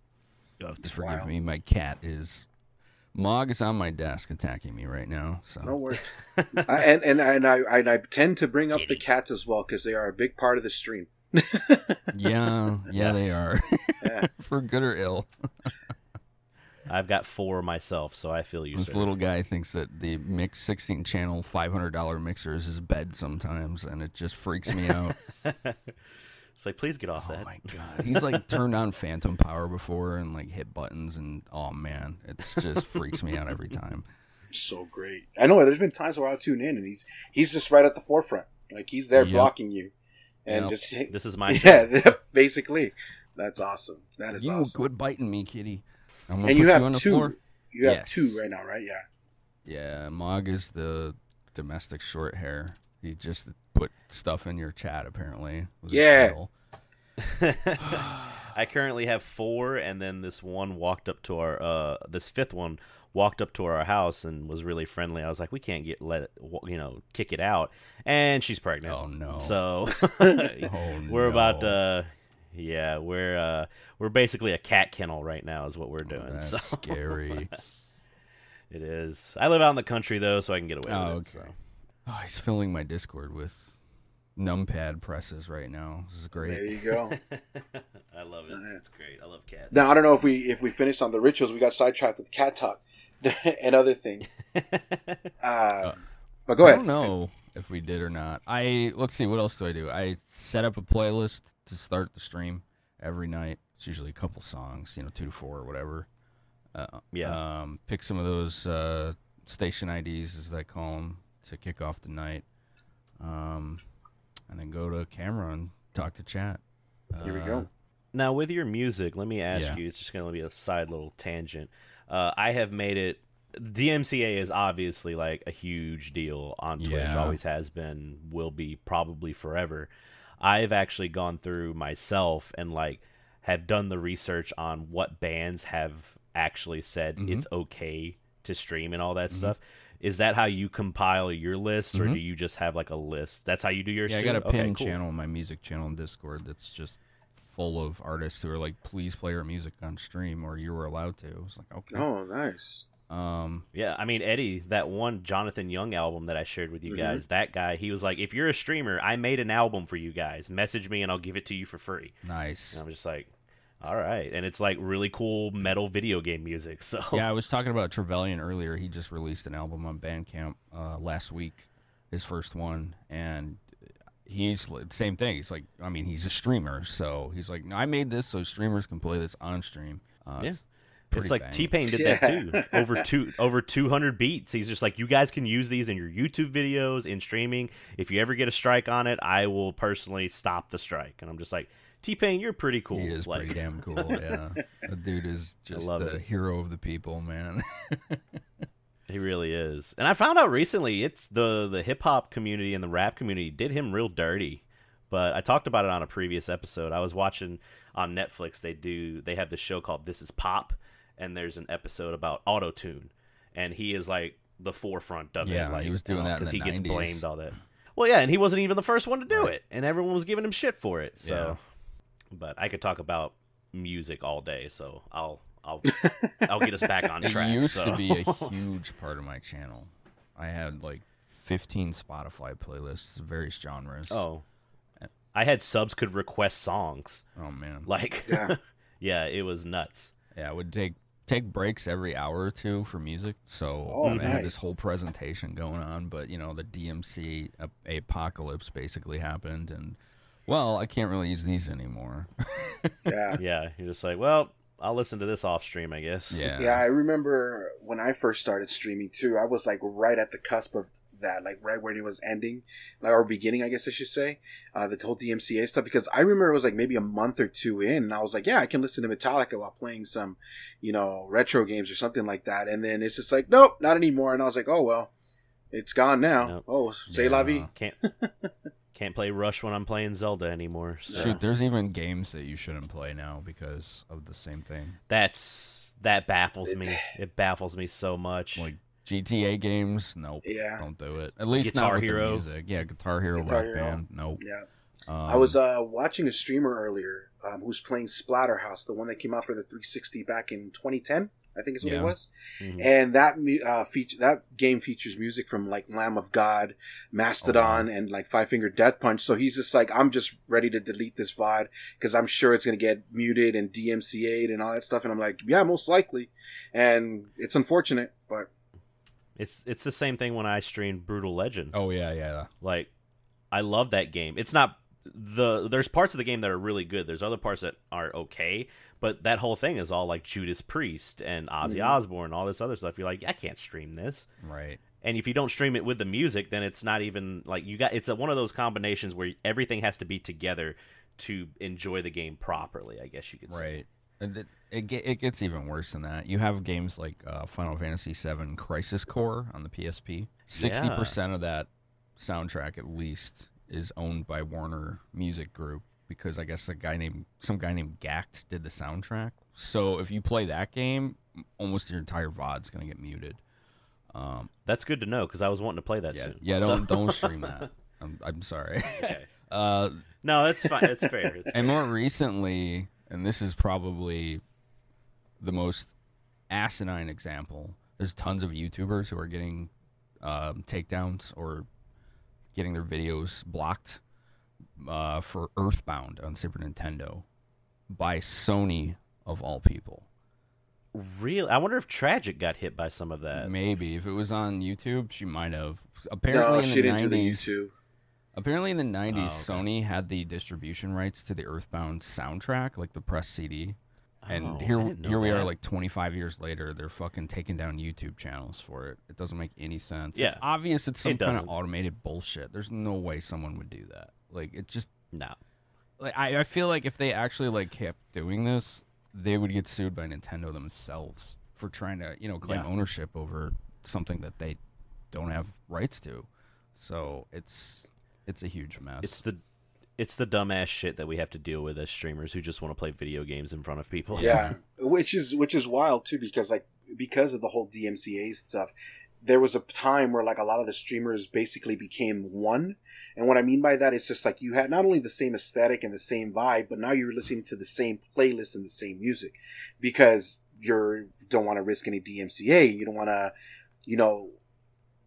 S3: You'll have to forgive
S1: Wow.
S3: me. My cat is Mog is on my desk attacking me right now. So
S1: No worries. I, and and and I and I tend to bring up the cats as well because they are a big part of the stream.
S3: Yeah, yeah, they are
S1: Yeah.
S3: for good or ill.
S2: I've got four myself, so I feel you.
S3: This
S2: sir.
S3: little guy thinks that the mix 16 channel $500 mixer is his bed sometimes, and it just freaks me out.
S2: It's like please get off
S3: oh
S2: that.
S3: my god, he's like turned on phantom power before and like hit buttons, and oh man, it's just freaks me out every time.
S1: So great. I know. There's been times where I'll tune in and he's he's just right at the forefront, like he's there
S3: Yep.
S1: blocking you, and
S3: Yep.
S1: just
S2: This is my show.
S1: yeah, basically. That's awesome. That is
S3: you
S1: awesome.
S3: quit biting me, kitty. I'm
S1: And you have
S3: on
S1: two. You have
S3: Yes.
S1: two right now, right? Yeah.
S3: Yeah, Mog is the domestic short hair. He just put stuff in your chat apparently. with
S1: Yeah.
S2: I currently have four, and then this one walked up to our uh this fifth one walked up to our house and was really friendly. I was like, we can't get let it, you know kick it out, and she's pregnant.
S3: Oh no.
S2: So
S3: Oh,
S2: we're about
S3: no.
S2: uh yeah we're uh we're basically a cat kennel right now is what we're doing.
S3: That's
S2: so
S3: scary.
S2: it is. I live out in the country though, so I can get away
S3: Oh,
S2: with it.
S3: okay.
S2: So.
S3: Oh, he's filling my Discord with numpad presses right now. This is great.
S1: There you go.
S2: I love it. It's great. I love cats.
S1: now I don't know if we if we finished on the rituals. We got sidetracked with cat talk and other things. Uh, but go ahead.
S3: I don't know if we did or not. I let's see what else do I do? I set up a playlist to start the stream every night. It's usually a couple songs, you know, two to four or whatever. Uh,
S2: Yeah.
S3: Um, pick some of those uh, station IDs, as I call them, to kick off the night. Um, and then go to camera and talk to chat.
S1: Here we
S3: Uh,
S1: go.
S2: Now, with your music, let me ask
S3: Yeah.
S2: you. It's just going to be a side little tangent. Uh, I have made it. DMCA is obviously like a huge deal on Twitch.
S3: Yeah.
S2: Always has been, will be, probably forever. I've actually gone through myself and like have done the research on what bands have actually said
S3: Mhm.
S2: it's okay to stream and all that stuff. Is that how you compile your lists, or
S3: Mhm.
S2: do you just have like a list? That's how you do your.
S3: Yeah, I got a
S2: Okay,
S3: pin
S2: cool.
S3: channel in my music channel in Discord that's just full of artists who are like, please play our music on stream, or you were allowed to. It was like, okay.
S1: Oh, nice.
S3: Um,
S2: Yeah, I mean Eddie, that one Jonathan Young album that I shared with you
S1: Mhm.
S2: guys, that guy, he was like, "If you're a streamer, I made an album for you guys. Message me and I'll give it to you for free."
S3: nice.
S2: And I'm just like, "All right." And it's like really cool metal video game music. So
S3: Yeah, I was talking about Trevelyan earlier. He just released an album on Bandcamp uh, last week, his first one, and he's li- same thing. He's like, I mean, he's a streamer, so he's like, no, I made this so streamers can play this on stream. Uh,
S2: Yeah.
S3: it's
S2: it's like. T Pain did that too. Over two over 200 beats. He's just like, "You guys can use these in your YouTube videos, in streaming. If you ever get a strike on it, I will personally stop the strike." And I'm just like, T Pain, you're pretty cool.
S3: He is
S2: like,
S3: pretty damn cool. Yeah, the dude is just
S2: love
S3: the
S2: it.
S3: hero of the people, man.
S2: He really is. And I found out recently it's the the hip hop community and the rap community did him real dirty. But I talked about it on a previous episode. I was watching on Netflix. They do they have this show called This Is Pop, and there's an episode about auto tune, and he is like the forefront of
S3: Yeah,
S2: it. Like,
S3: he was doing uh, that
S2: because he gets blamed all that. Well, yeah, and he wasn't even the first one to do it, and everyone was giving him shit for it. So, but I could talk about music all day, so I'll I'll I'll get us back on track.
S3: It used
S2: so.
S3: to be a huge part of my channel. I had like 15 Spotify playlists, various genres.
S2: Oh, I had subs could request songs.
S3: Oh man.
S2: Like,
S1: Yeah.
S2: yeah, it was nuts.
S3: Yeah, I would take take breaks every hour or two for music. So
S1: Oh,
S3: I had this whole presentation going on, but you know the DMC ap- apocalypse basically happened, and well, I can't really use these anymore.
S1: Yeah.
S2: Yeah, you're just like, well, I'll listen to this off stream, I guess.
S3: yeah,
S1: Yeah, I remember when I first started streaming too. I was like right at the cusp of that, like right when it was ending, like or beginning, I guess I should say, uh, the whole DMCA stuff. Because I remember it was like maybe a month or two in, and I was like, yeah, I can listen to Metallica while playing some, you know, retro games or something like that. And then it's just like, nope, not anymore. And I was like, oh well, it's gone now.
S2: Nope.
S1: Oh, say la vie.
S2: Can't can't play Rush when I'm playing Zelda anymore. So
S3: Shoot, there's even games that you shouldn't play now because of the same thing.
S2: that's that baffles me. It baffles me so much.
S3: Like GTA games, nope.
S1: Yeah.
S3: Don't do it. At least
S2: Guitar
S3: not with
S2: Hero.
S3: the music. Yeah, Guitar Hero,
S1: Guitar
S3: Rock
S1: Hero.
S3: Band, nope.
S1: Yeah.
S3: Um,
S1: I was uh, watching a streamer earlier um, who's playing Splatterhouse, the one that came out for the 360 back in 2010. I think is what
S3: Yeah.
S1: it was.
S2: Mhm.
S1: And that uh, feature that game features music from like Lamb of God, Mastodon, and like Five Finger Death Punch. So he's just like, I'm just ready to delete this VOD because I'm sure it's gonna get muted and DMCA'd and all that stuff. And I'm like, yeah, most likely. And it's unfortunate, but
S2: It's it's the same thing when I streamed Brutal Legend.
S3: Oh yeah, yeah.
S2: Like, I love that game. It's not the there's parts of the game that are really good. There's other parts that are okay, but that whole thing is all like Judas Priest and Ozzy
S1: Mhm.
S2: Osbourne, all this other stuff. You're like, I can't stream this.
S3: Right.
S2: And if you don't stream it with the music, then it's not even like you got. It's a, one of those combinations where everything has to be together to enjoy the game properly. I guess you could say.
S3: Right. And it, it it gets even worse than that. You have games like uh, Final Fantasy VII Crisis Core on the PSP. Sixty percent of that soundtrack, at least, is owned by Warner Music Group because I guess a guy named some guy named Gackt did the soundtrack. So if you play that game, almost your entire VOD's gonna get muted. Um,
S2: That's good to know because I was wanting to play that
S3: yeah,
S2: soon.
S3: yeah.
S2: So-
S3: Don't don't stream that. I'm, I'm sorry.
S2: Okay.
S3: uh,
S2: No, that's fine. That's fair. It's
S3: and more recently, and this is probably the most asinine example. There's tons of YouTubers who are getting um, takedowns or getting their videos blocked uh, for Earthbound on Super Nintendo by Sony of all people.
S2: Really, I wonder if Tragic got hit by some of that.
S3: Maybe if it was on YouTube, she might have. Apparently,
S1: no,
S3: in
S1: she
S3: the
S1: didn't do the
S3: 90s, Apparently, in the '90s,
S2: Oh, okay.
S3: Sony had the distribution rights to the Earthbound soundtrack, like the press CD. And
S2: Oh, I
S3: here,
S2: didn't know
S3: here we are, like 25 years later. They're fucking taking down YouTube channels for it. It doesn't make any sense.
S2: Yeah.
S3: it's obvious it's some
S2: It
S3: kind of automated bullshit. There's no way someone would do that. Like it just,
S2: No.
S3: like I, I feel like if they actually like kept doing this, they would get sued by Nintendo themselves for trying to, you know, claim
S2: Yeah.
S3: ownership over something that they don't have rights to. So it's it's a huge mess.
S2: It's the it's the dumbass shit that we have to deal with as streamers who just want to play video games in front of people.
S1: Yeah, which is which is wild too because like because of the whole DMCA stuff, there was a time where like a lot of the streamers basically became one. And what I mean by that is just like you had not only the same aesthetic and the same vibe, but now you're listening to the same playlist and the same music because you're don't want to risk any DMCA. You don't want to, you know,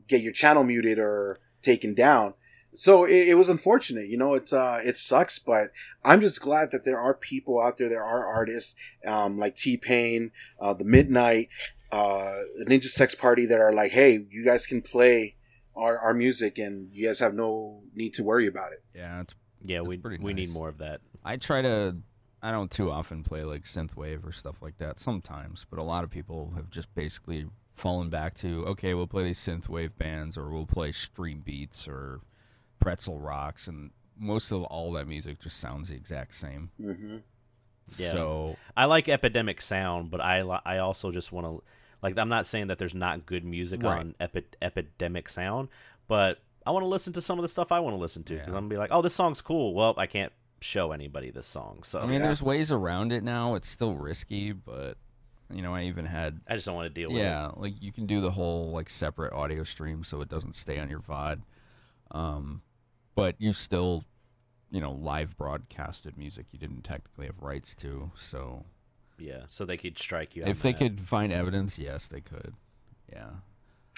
S1: get your channel muted or taken down. So it, it was unfortunate, you know. It's uh, it sucks, but I'm just glad that there are people out there, there are artists um, like T Pain, uh, the Midnight, uh, Ninja Sex Party that are like, hey, you guys can play our, our music, and you guys have no need to worry about it.
S3: yeah, it's
S2: Yeah,
S3: That's
S2: we
S3: pretty
S2: we need more of that.
S3: I try to. I don't too often play like synthwave or stuff like that. Sometimes, but a lot of people have just basically fallen back to okay, we'll play these synthwave bands or we'll play stream beats or pretzel rocks, and most of all that music just sounds the exact same.
S1: hmm
S2: Yeah.
S3: So
S2: I like Epidemic Sound, but I li- I also just want to like I'm not saying that there's not good music
S3: Right.
S2: on Epi- Epidemic Sound, but I want to listen to some of the stuff I want to listen to because
S3: Yeah.
S2: I'm gonna be like, oh, this song's cool. Well, I can't show anybody this song, so
S3: I mean,
S1: Yeah.
S3: there's ways around it now. It's still risky, but you know, I even had
S2: I just don't want to deal with
S3: yeah, like you can do the whole like separate audio stream so it doesn't stay on your VOD. Um, but you still, you know, live broadcasted music you didn't technically have rights to. So.
S2: Yeah, so they could strike you.
S3: if they
S2: that.
S3: could find evidence, yes, they could. Yeah.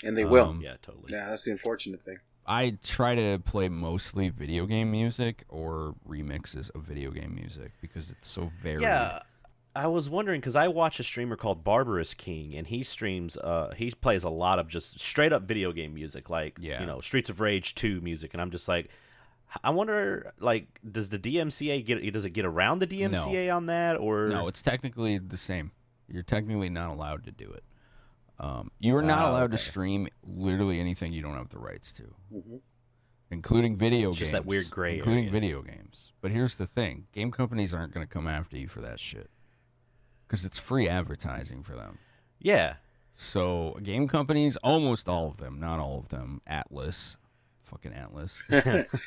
S1: And they will.
S3: Um,
S2: yeah, totally.
S1: Yeah, that's the unfortunate thing.
S3: I try to play mostly video game music or remixes of video game music because it's so varied.
S2: Yeah, I was wondering because I watch a streamer called Barbarous King, and he streams. Uh, he plays a lot of just straight up video game music, like
S3: Yeah.
S2: you know Streets of Rage two music, and I'm just like. I wonder, like, does the DMCA get? Does it get around the DMCA on that, or
S3: No, it's technically the same. You're technically not allowed to do it. Um, you are not
S2: Ah,
S3: allowed to stream literally anything you don't have the rights to,
S1: hmm
S3: including video
S2: It's
S3: games.
S2: just that weird gray
S3: including
S2: area.
S3: video games. But here's the thing: game companies aren't going to come after you for that shit because it's free advertising for them.
S2: yeah,
S3: So game companies, almost all of them, not all of them, Atlus, fucking Atlus,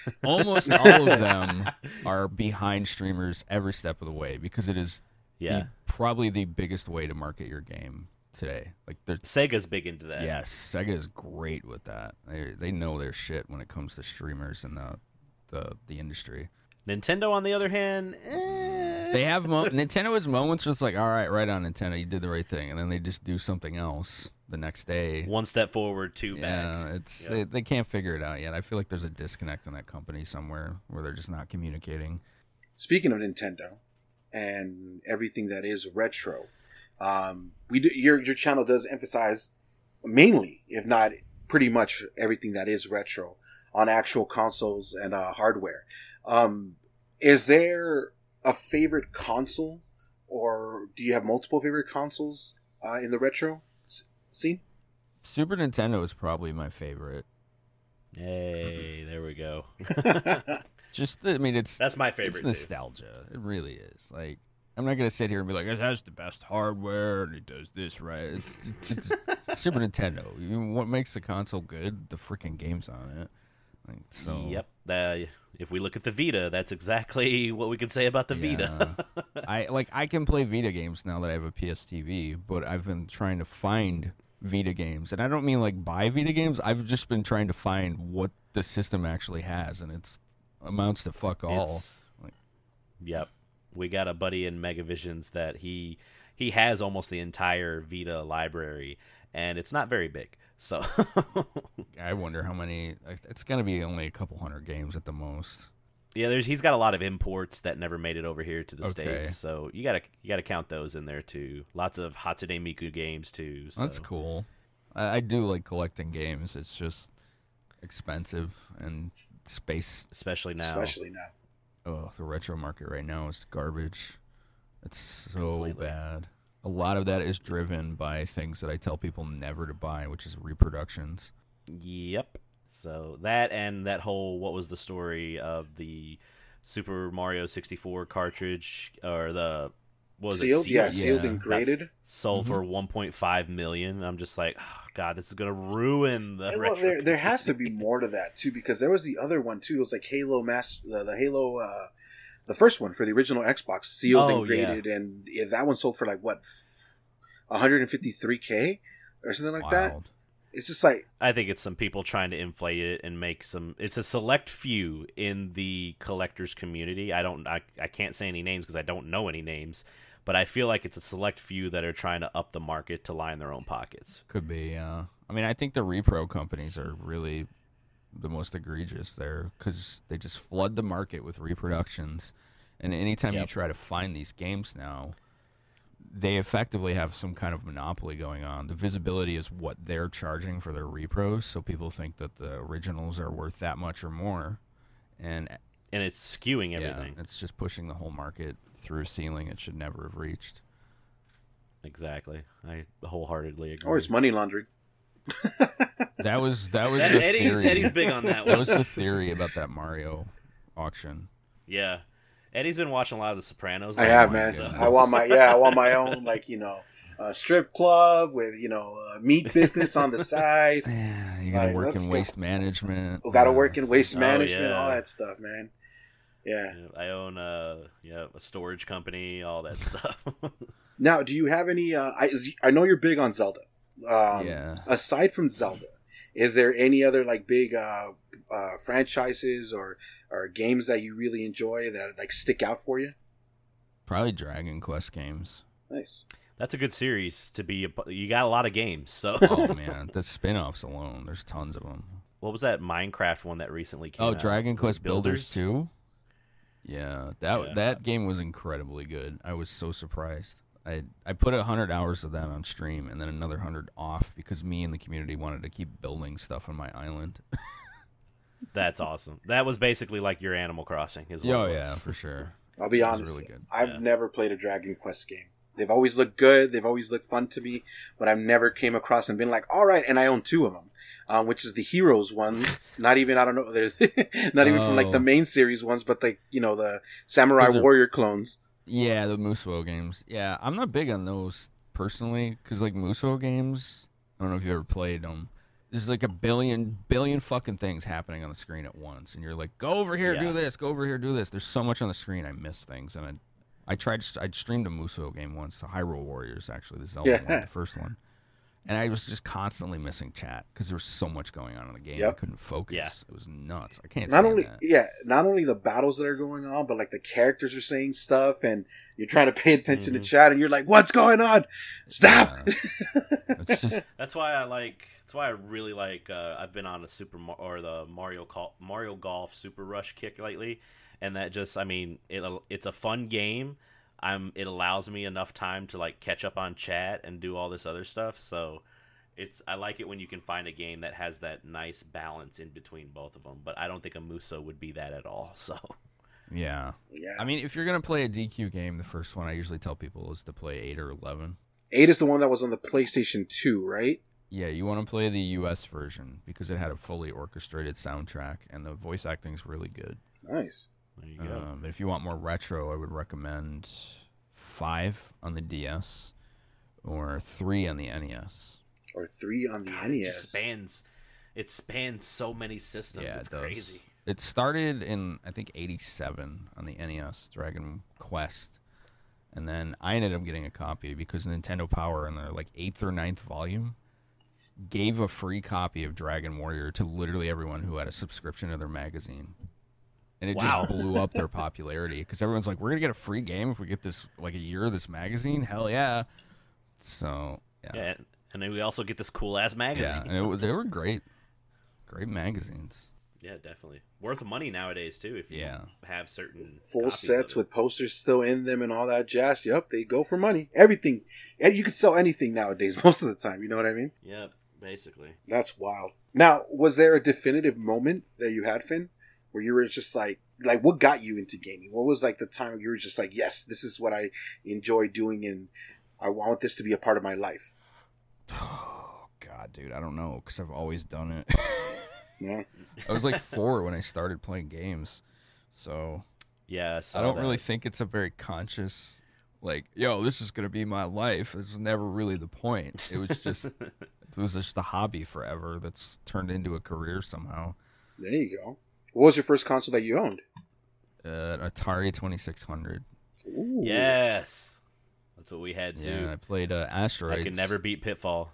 S3: almost all of them are behind streamers every step of the way because it is
S2: yeah.
S3: the- probably the biggest way to market your game today. Like
S2: Sega's big into that.
S3: yes, Sega is great with that. They they know their shit when it comes to streamers and the the, the industry.
S2: Nintendo, on the other hand, eh,
S3: They have mo- Nintendo has moments just like, all right, right on Nintendo, you did the right thing, and then they just do something else the next day.
S2: one step forward, two
S3: Yeah,
S2: back.
S3: it's
S2: Yeah.
S3: They, they can't figure it out yet. I feel like there's a disconnect in that company somewhere where they're just not communicating.
S1: Speaking of Nintendo and everything that is retro, um, we do, your your channel does emphasize mainly, if not pretty much, everything that is retro on actual consoles and uh, hardware. Um, is there a favorite console, or do you have multiple favorite consoles uh, in the retro s- scene?
S3: Super Nintendo is probably my favorite.
S2: Hey, there we go.
S3: Just, I mean, it's
S2: That's my
S3: it's
S2: favorite. too.
S3: nostalgia. It really is. Like, I'm not gonna sit here and be like, it has the best hardware and it does this right. It's, it's, it's Super Nintendo. You know, what makes the console good? The freaking games on it. Like, so
S2: Yep. Uh, if we look at the Vita, that's exactly what we could say about the Vita.
S3: I like I can play Vita games now that I have a PS TV, but I've been trying to find Vita games, and I don't mean like buy Vita games. I've just been trying to find what the system actually has, and it's amounts to fuck all. Like-
S2: Yep. We got a buddy in Megavisions that he he has almost the entire Vita library, and it's not very big. So
S3: I wonder how many. It's gonna be only a couple hundred games at the most.
S2: yeah, there's he's got a lot of imports that never made it over here to the
S3: Okay.
S2: states. So you gotta you gotta count those in there too. Lots of Hatsune Miku games too. So.
S3: That's cool. I, I do like collecting games. It's just expensive and space.
S2: especially now.
S1: Especially now.
S3: Oh, the retro market right now is garbage. It's so
S2: Completely.
S3: bad. A lot of that is driven by things that I tell people never to buy, which is reproductions.
S2: Yep. So that and that whole what was the story of the Super Mario 64 cartridge or the what was
S1: Sealed,
S2: it
S1: yeah,
S2: sealed?
S1: sealed
S3: Yeah.
S1: and graded.
S2: sold for 1.5 million. I'm just like, oh, God, this is gonna ruin the.
S1: well, there there has to be more to that too because there was the other one too. It was like Halo Mass, the, the Halo, uh, the first one for the original Xbox, sealed
S2: Oh,
S1: and graded, and yeah, that one sold for like what, 153k or something like that. It's just like
S2: I think it's some people trying to inflate it and make some. It's a select few in the collectors community. I don't. I, I can't say any names because I don't know any names. But I feel like it's a select few that are trying to up the market to line their own pockets.
S3: Could be. Uh, I mean, I think the repro companies are really the most egregious there because they just flood the market with reproductions. And anytime you try to find these games now, they effectively have some kind of monopoly going on. The visibility is what they're charging for their repros, so people think that the originals are worth that much or more. And
S2: and it's skewing everything.
S3: yeah, it's just pushing the whole market through a ceiling it should never have reached.
S2: Exactly. I wholeheartedly agree.
S1: or it's money laundering.
S3: That was that was
S2: That-
S3: the
S2: Eddie's,
S3: theory.
S2: Eddie's big on that
S3: that was the theory about that Mario auction.
S2: Yeah, Eddie's been watching a lot of The Sopranos.
S1: I have,
S3: my
S1: man.
S2: so-
S1: I want my yeah, I want my own like you know, uh, strip club with you know uh, meat business on the side.
S3: Yeah, you gotta
S1: Like,
S3: work in
S1: go.
S3: waste management.
S1: Got to
S3: Yeah.
S1: work in waste
S2: Oh,
S1: management,
S2: yeah.
S1: all that stuff, man. Yeah.
S2: Yeah, I own a yeah a storage company, all that stuff.
S1: Now, do you have any? Uh, I I know you're big on Zelda. Um,
S3: Yeah.
S1: Aside from Zelda, is there any other like big uh, uh, franchises or or games that you really enjoy that like stick out for you?
S3: Probably Dragon Quest games.
S1: Nice.
S2: That's a good series to be. A, you got a lot of games. So
S3: Oh man, the spin-offs alone, there's tons of them.
S2: what was that Minecraft one that recently came out?
S3: Oh,
S2: out?
S3: Dragon
S2: Was it
S3: Quest Builders too. Yeah, that
S2: Yeah.
S3: that game was incredibly good. I was so surprised. I I put a hundred hours of that on stream, and then another hundred off because me and the community wanted to keep building stuff on my island.
S2: That's awesome. That was basically like your Animal Crossing. Is what
S3: oh
S2: it
S3: yeah, for sure.
S1: I'll be honest.
S3: really good.
S1: I've
S2: Yeah.
S1: never played a Dragon Quest game. They've always looked good. They've always looked fun to me, but I've never came across and been like, all right. And I own two of them, um, which is the Heroes ones. not even I don't know. There's not even from like the
S3: Oh.
S1: main series ones, but like you know the Samurai Warrior clones.
S3: Yeah, the Musou games. Yeah, I'm not big on those personally because like Musou games. I don't know if you ever played them. There's like a billion billion fucking things happening on the screen at once, and you're like, go over here,
S2: Yeah.
S3: do this, go over here, do this. There's so much on the screen, I miss things, and I, I tried. I streamed a Musou game once, the Hyrule Warriors, actually, the Zelda
S1: Yeah.
S3: one, the first one, and I was just constantly missing chat because there was so much going on in the game. I couldn't focus.
S2: Yeah.
S3: It was nuts. I can't.
S1: Not only
S3: that.
S1: yeah, not only the battles that are going on, but like the characters are saying stuff, and you're trying to pay attention
S2: Mhm.
S1: to chat, and you're like, what's going on? Stop.
S3: It's just
S2: That's why I like. That's why I really like. Uh, I've been on a Super Mar- or the Mario Col- Mario Golf Super Rush kick lately, and that just. I mean, it it's a fun game. I'm. It allows me enough time to like catch up on chat and do all this other stuff. So, it's. I like it when you can find a game that has that nice balance in between both of them. But I don't think a Musou would be that at all. So.
S3: yeah.
S1: yeah,
S3: I mean, if you're gonna play a DQ game, the first one I usually tell people is to play eight or eleven.
S1: eight is the one that was on the PlayStation Two, right?
S3: Yeah, you want to play the U.S. version because it had a fully orchestrated soundtrack and the voice acting's really good.
S1: Nice.
S2: There you go.
S3: Um, but if you want more retro, I would recommend five on the DS or three on the NES.
S1: Or three on the
S2: God, it just
S1: NES.
S2: spans. It spans so many systems.
S3: yeah,
S2: it's
S3: it does.
S2: crazy.
S3: It started in I think '87 on the NES, Dragon Quest, and then I ended up getting a copy because Nintendo Power in their like eighth or ninth volume gave a free copy of Dragon Warrior to literally everyone who had a subscription to their magazine. And it
S2: Wow.
S3: just blew up their popularity because everyone's like, "We're gonna get a free game if we get this like a year of this magazine." Hell yeah! So yeah,
S2: Yeah, and then we also get this cool ass magazine.
S3: yeah, and it, was- they were great, great magazines.
S2: Yeah, definitely worth money nowadays too. If you
S3: Yeah.
S2: have certain
S1: Full sets with posters still in them and all that jazz. Yep, they go for money. Everything. And you could sell anything nowadays most of the time. You know what I mean?
S2: Yep, basically.
S1: That's wild. Now, was there a definitive moment that you had, Finn, where you were just like, like, what got you into gaming? What was like the time where you were just like, yes, this is what I enjoy doing, and I want this to be a part of my life.
S3: Oh God, dude, I don't know because I've always done it.
S1: Yeah.
S3: I was like four when I started playing games, so
S2: Yeah,
S3: I
S2: saw
S3: don't
S2: that.
S3: really think it's a very conscious, like, yo, this is gonna be my life. It was never really the point. It was just, it was just a hobby forever that's turned into a career somehow.
S1: There you go. What was your first console that you owned?
S3: Uh, an Atari Twenty Six Hundred.
S1: Ooh.
S2: Yes, that's what we had too.
S3: Yeah, I played uh, Asteroids.
S2: I could never beat Pitfall.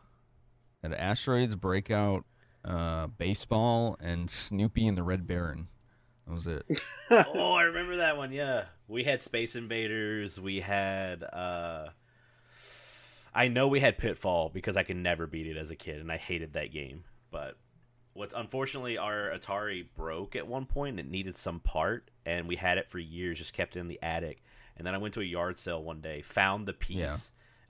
S3: Had Asteroids, Breakout, uh, Baseball, and Snoopy and the Red Baron. That was it.
S2: oh, I remember that one. Yeah, we had Space Invaders. We had. uh I know we had Pitfall because I could never beat it as a kid, and I hated that game. But what unfortunately our Atari broke at one point. It needed some part, and we had it for years. Just kept it in the attic, and then I went to a yard sale one day, found the piece.
S3: Yeah.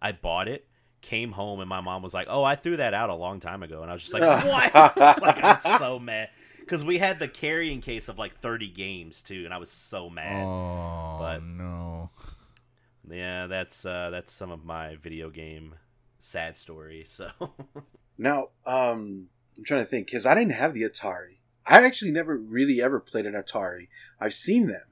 S2: I bought it. Came home and my mom was like, "Oh, I threw that out a long time ago," and I was just like, "What?" like I was so mad because we had the carrying case of like 30 games too, and I was so mad.
S3: Oh
S2: but-
S3: no!
S2: Yeah, that's uh, that's some of my video game sad story. So
S1: Now, um, I'm trying to think because I didn't have the Atari. I actually never really ever played an Atari. I've seen them,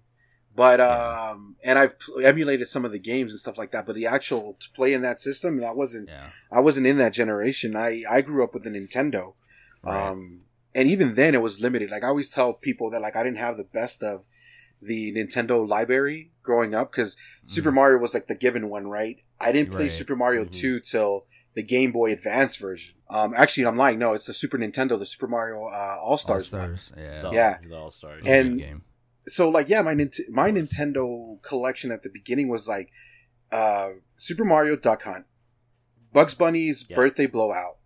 S1: but um, and I've emulated some of the games and stuff like that. But the actual to play in that system, that wasn't.
S3: Yeah.
S1: I wasn't in that generation. I I grew up with a Nintendo,
S3: Right.
S1: um, and even then it was limited. Like I always tell people that like I didn't have the best of the Nintendo library growing up because Super Mario was like the given one, right? I didn't play
S3: Right.
S1: Super Mario
S2: Mhm.
S1: two till the Game Boy Advance version. Um, actually, I'm lying. No, it's the Super Nintendo, the Super Mario uh, All
S3: All
S1: Stars one.
S3: Yeah.
S2: The,
S1: Yeah.
S2: the All Stars.
S3: It was a good
S1: And-
S3: game.
S1: So like, yeah, my Nint- my Nintendo collection at the beginning was like uh, Super Mario Duck Hunt, Bugs Bunny's
S2: Yeah.
S1: Birthday Blowout,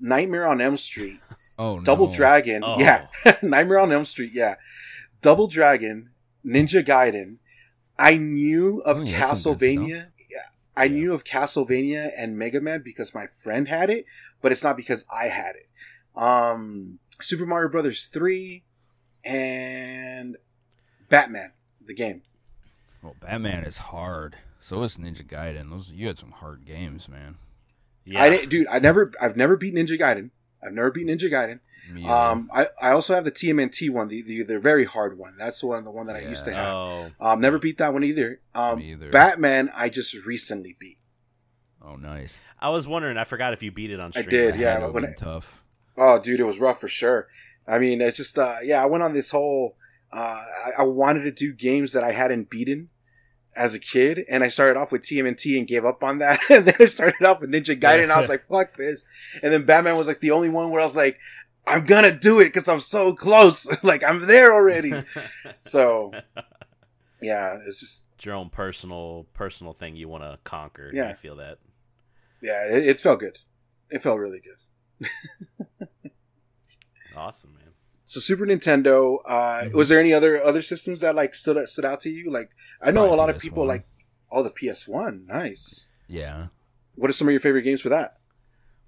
S1: Nightmare on Elm Street,
S3: Oh no.
S1: Double Dragon,
S2: Oh.
S1: yeah, Nightmare on Elm Street, yeah, Double Dragon, Ninja Gaiden. I knew of
S3: Oh, yeah, that's some good
S1: Castlevania. I knew of Castlevania and Mega Man because my friend had it, but it's not because I had it. Um, Super Mario Brothers three and Batman the game.
S3: Well, Batman is hard. So is Ninja Gaiden. Those you had some hard games, man.
S2: yeah.
S1: I didn't, dude. I never, I've never beat Ninja Gaiden. I've never beat Ninja Gaiden.
S3: Me either.
S1: Um, I, I also have the TMNT one, the, the the very hard one. That's the one, the one that I used to have.
S2: Oh,
S1: Um, never beat that one either. Um,
S3: either.
S1: Batman, I just recently beat.
S3: oh, nice.
S2: I was wondering. I forgot if you beat it on
S1: I did,
S3: That
S1: yeah,
S3: had to
S1: when I-
S3: tough.
S1: Oh, dude, it was rough for sure. I mean, it's just, uh, yeah, I went on this whole. Uh, I, I wanted to do games that I hadn't beaten as a kid, and I started off with TMNT and gave up on that. and then I started off with Ninja Gaiden, and I was like, "Fuck this!" And then Batman was like the only one where I was like, "I'm gonna do it because I'm so close. like I'm there already." so, yeah, it's just,
S2: It's your own personal personal thing you want to conquer.
S1: Yeah.
S2: I feel that.
S1: yeah, it, it felt good. It felt really good.
S2: Awesome, man.
S1: So Super Nintendo. Uh,
S3: Mhm.
S1: Was there any other other systems that like stood stood out to you? Like I know
S3: Probably
S1: a lot of people
S3: PS1.
S1: like. Oh, the PS One, nice.
S3: Yeah.
S1: What are some of your favorite games for that?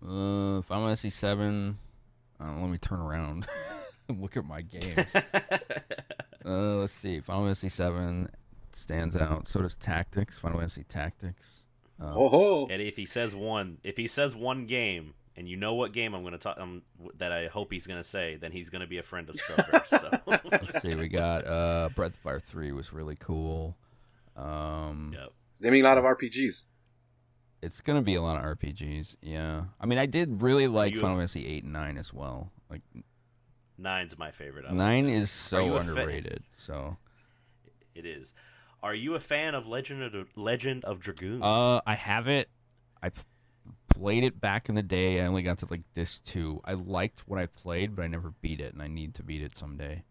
S3: Uh, if I'm gonna see seven, uh, let me turn around and look at my games. uh, let's see. Final Fantasy seven stands out. So does Tactics. Final Fantasy Tactics. Uh,
S1: Oh ho!
S2: Eddie, if he says one, if he says one game, and you know what game I'm going to talk, um, that I hope he's going to say, then he's going to be a friend of Stroker. so,
S3: Let's see. We got uh, Breath of Fire three was really cool. Um,
S2: yep.
S1: Naming a lot of RPGs.
S3: It's gonna be a lot of RPGs. Yeah. I mean, I did really like Final Fantasy eight and nine as well. Like
S2: Nine's my favorite. I
S3: nine is so
S2: a fa-
S3: underrated. so.
S2: It is. Are you a fan of Legend of Legend of Dragoon?
S3: Uh, I have it. I played it back in the day. I only got to like this two. I liked what I played, but I never beat it, and I need to beat it someday.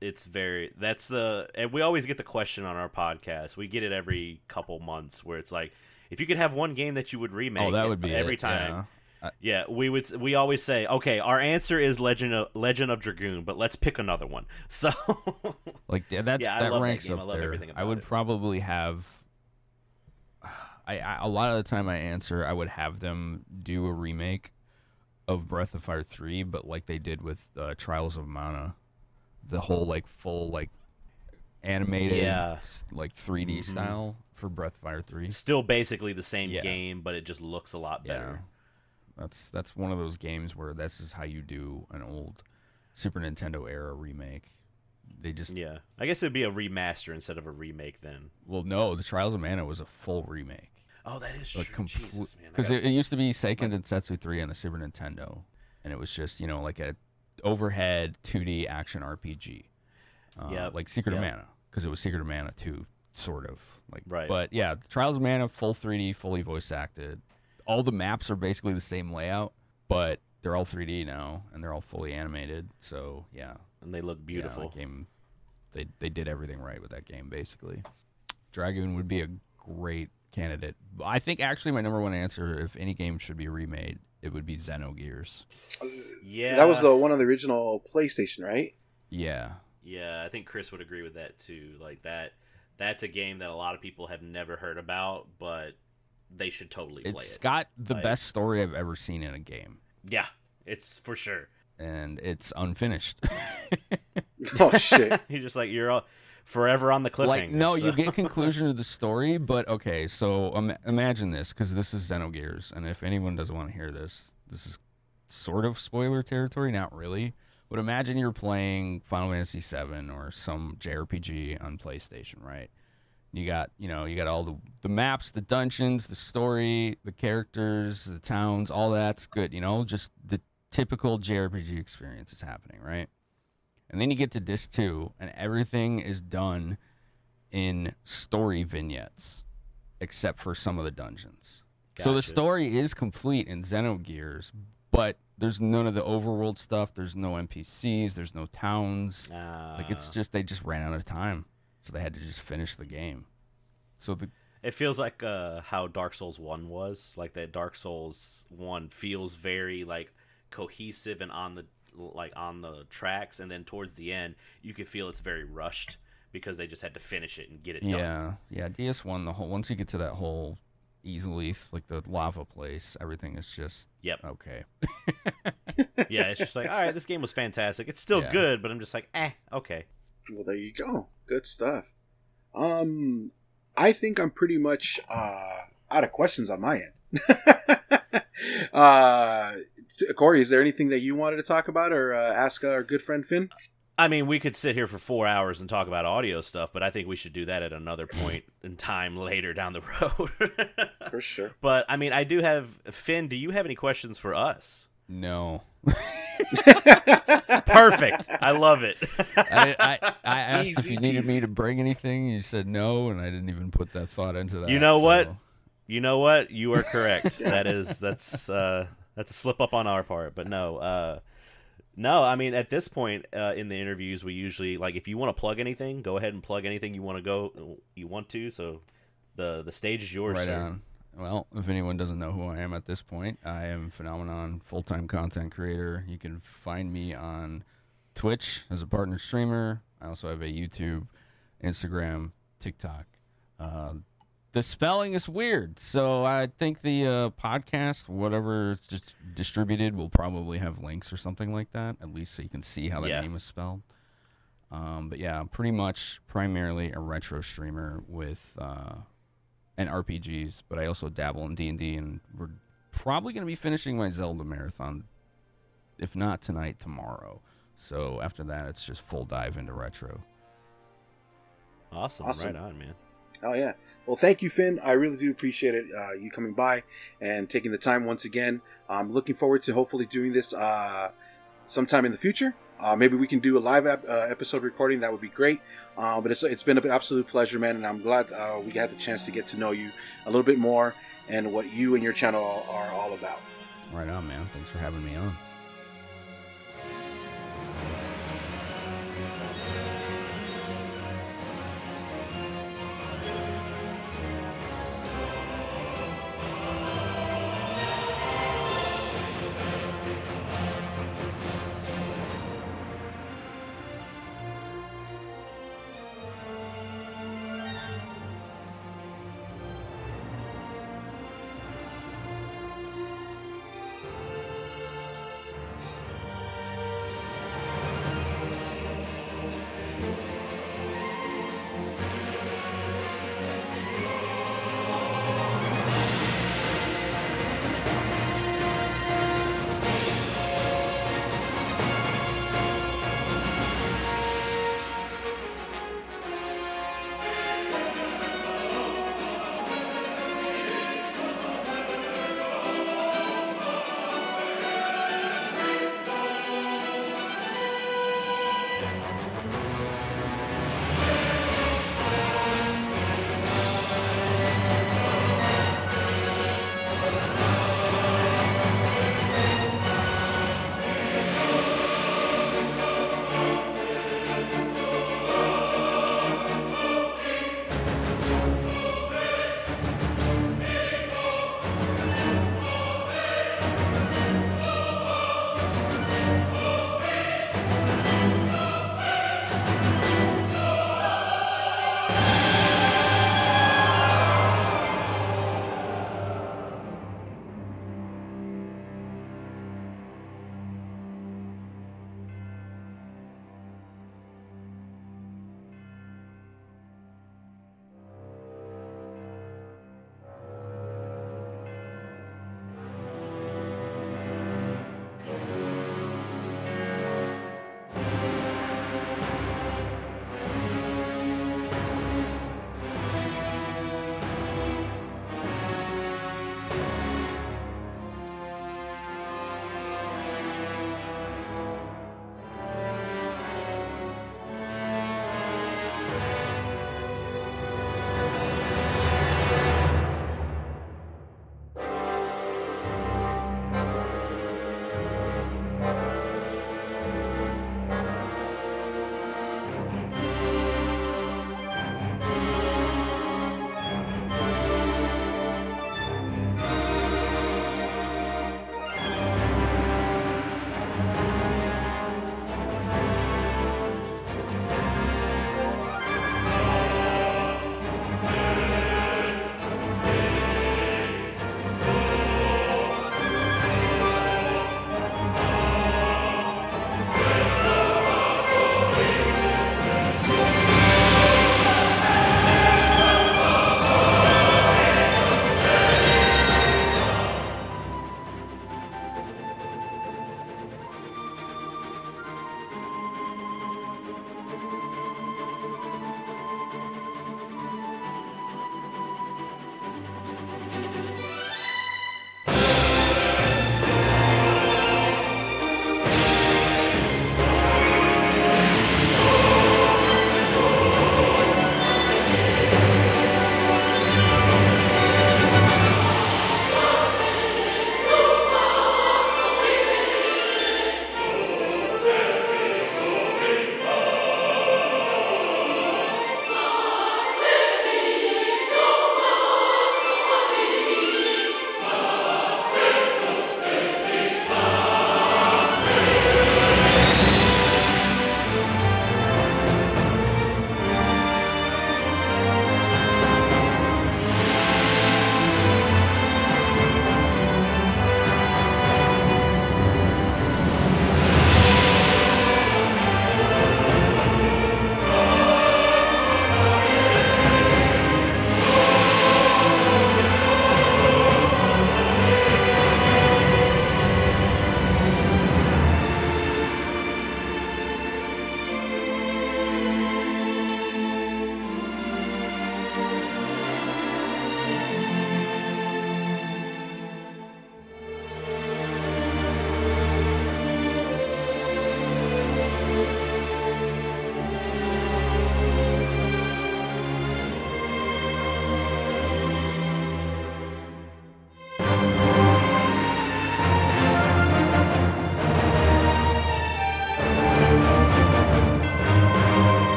S2: it's very that's the and we always get the question on our podcast we get it every couple months where it's like if you could have one game that you would remake
S3: oh, that would be
S2: every
S3: it,
S2: time
S3: yeah.
S2: yeah. we would we always say okay our answer is legend of legend of dragoon but let's pick another one so
S3: Like that's
S2: Yeah, I
S3: that
S2: that
S3: ranks.
S2: I
S3: up
S2: love
S3: there. I would
S2: it.
S3: probably have. I, I a lot of the time I answer I would have them do a remake of Breath of Fire three, but like they did with uh, Trials of Mana, the whole like full like animated
S2: Yeah.
S3: like 3D
S2: Mhm.
S3: style for Breath of Fire three.
S2: still basically the same
S3: Yeah.
S2: game but it just looks a lot
S3: Yeah,
S2: better
S3: that's that's one of those games where this is how you do an old Super Nintendo era remake. They just
S2: yeah i guess it'd be a remaster instead of a remake then
S3: well no, the Trials of Mana was a full remake.
S2: oh that is
S3: like
S2: true
S3: complete
S2: Jesus, man.
S3: Because it, it used to be Seiken Densetsu 3 on the Super Nintendo, and it was just you know like a overhead 2D action RPG, uh,
S2: Yep,
S3: like Secret of. Mana, because it was Secret of Mana 2, sort of like.
S2: Right.
S3: But yeah, Trials of Mana full 3D, fully voice acted. All the maps are basically the same layout, but they're all 3D now, and they're all fully animated. So yeah,
S2: and they look beautiful
S3: that game, they they did everything right with that game basically. Dragoon would be a great candidate. I think actually my number one answer, if any game should be remade, it would be Xenogears.
S2: yeah
S1: That was the one on the original PlayStation, right?
S3: Yeah,
S2: Yeah, I think Chris would agree with that too. Like that that's a game that a lot of people have never heard about, but they should totally play
S3: it's
S2: it.
S3: got the
S2: Like-
S3: best story I've ever seen in a game,
S2: yeah, it's for sure.
S3: and it's unfinished.
S1: Oh shit!
S2: you're just like you're all, forever on the cliffhanger.
S3: like no,
S2: so-
S3: you get conclusion of the story, but okay. So um, imagine this, because this is Xenogears, and if anyone doesn't want to hear this, this is sort of spoiler territory, not really. But imagine you're playing Final Fantasy VII or some JRPG on PlayStation, right? You got, you know, you got all the the maps, the dungeons, the story, the characters, the towns, all that's good, you know, just the typical JRPG experience is happening, right? And then you get to disc 2 and everything is done in story vignettes except for some of the dungeons. So the story is complete in Xenogears, but there's none of the overworld stuff. There's no NPCs. There's no towns. Like it's
S2: Uh,
S3: just they just ran out of time, so they had to just finish the game. So the
S2: It feels like uh, how Dark Souls One was. Like that Dark Souls One feels very like cohesive and on the like on the tracks, and then towards the end, you can feel it's very rushed because they just had to finish it and get it done.
S3: yeah yeah DS one the whole once you get to that whole easily like the lava place, everything is just
S2: Yep.
S3: okay.
S2: Yeah, it's just like, all right, this game was fantastic. It's still
S3: Yeah.
S2: good, but I'm just like, eh, okay.
S1: Well, there you go. Good stuff. Um, I think I'm pretty much uh, out of questions on my end. uh, Corey, is there anything that you wanted to talk about or uh, ask our good friend Finn?
S2: I mean, we could sit here for four hours and talk about audio stuff, but I think we should do that at another point in time later down the road.
S1: For sure.
S2: but I mean, I do have Finn. Do you have any questions for us?
S3: No,
S2: Perfect. I love it.
S3: I, I, I asked if you needed me to bring anything. You said no, and I didn't even put that thought into that.
S2: You know what? You know what? You are correct. that is that's uh that's a slip up on our part, but no. Uh no, I mean at this point uh, in the interviews we usually like if you want to plug anything, go ahead and plug anything you want to go you want to. So the the stage is yours,
S3: Right
S2: sir.
S3: on. Well, if anyone doesn't know who I am at this point, I am Phenomenon, full time content creator. You can find me on Twitch as a partner streamer. I also have a YouTube, Instagram, TikTok. Uh, the spelling is weird, so I think the uh, podcast, whatever it's just distributed, will probably have links or something like that, at least so you can see how the
S2: Yeah.
S3: name is spelled. Um, but yeah, I'm pretty much primarily a retro streamer with uh, and RPGs, but I also dabble in D and D, and we're probably going to be finishing my Zelda marathon, if not tonight, tomorrow. So after that, it's just full dive into retro.
S2: Awesome.
S1: Awesome.
S2: Right on, man.
S1: Oh yeah. Well, thank you, Finn. I really do appreciate it. Uh, you coming by and taking the time once again. I'm looking forward to hopefully doing this uh, sometime in the future. Uh, maybe we can do a live ep- uh, episode recording. That would be great. Uh, but it's it's been an absolute pleasure, man, and I'm glad uh, we had the chance to get to know you a little bit more and what you and your channel are all about.
S3: Right on, man. Thanks for having me on.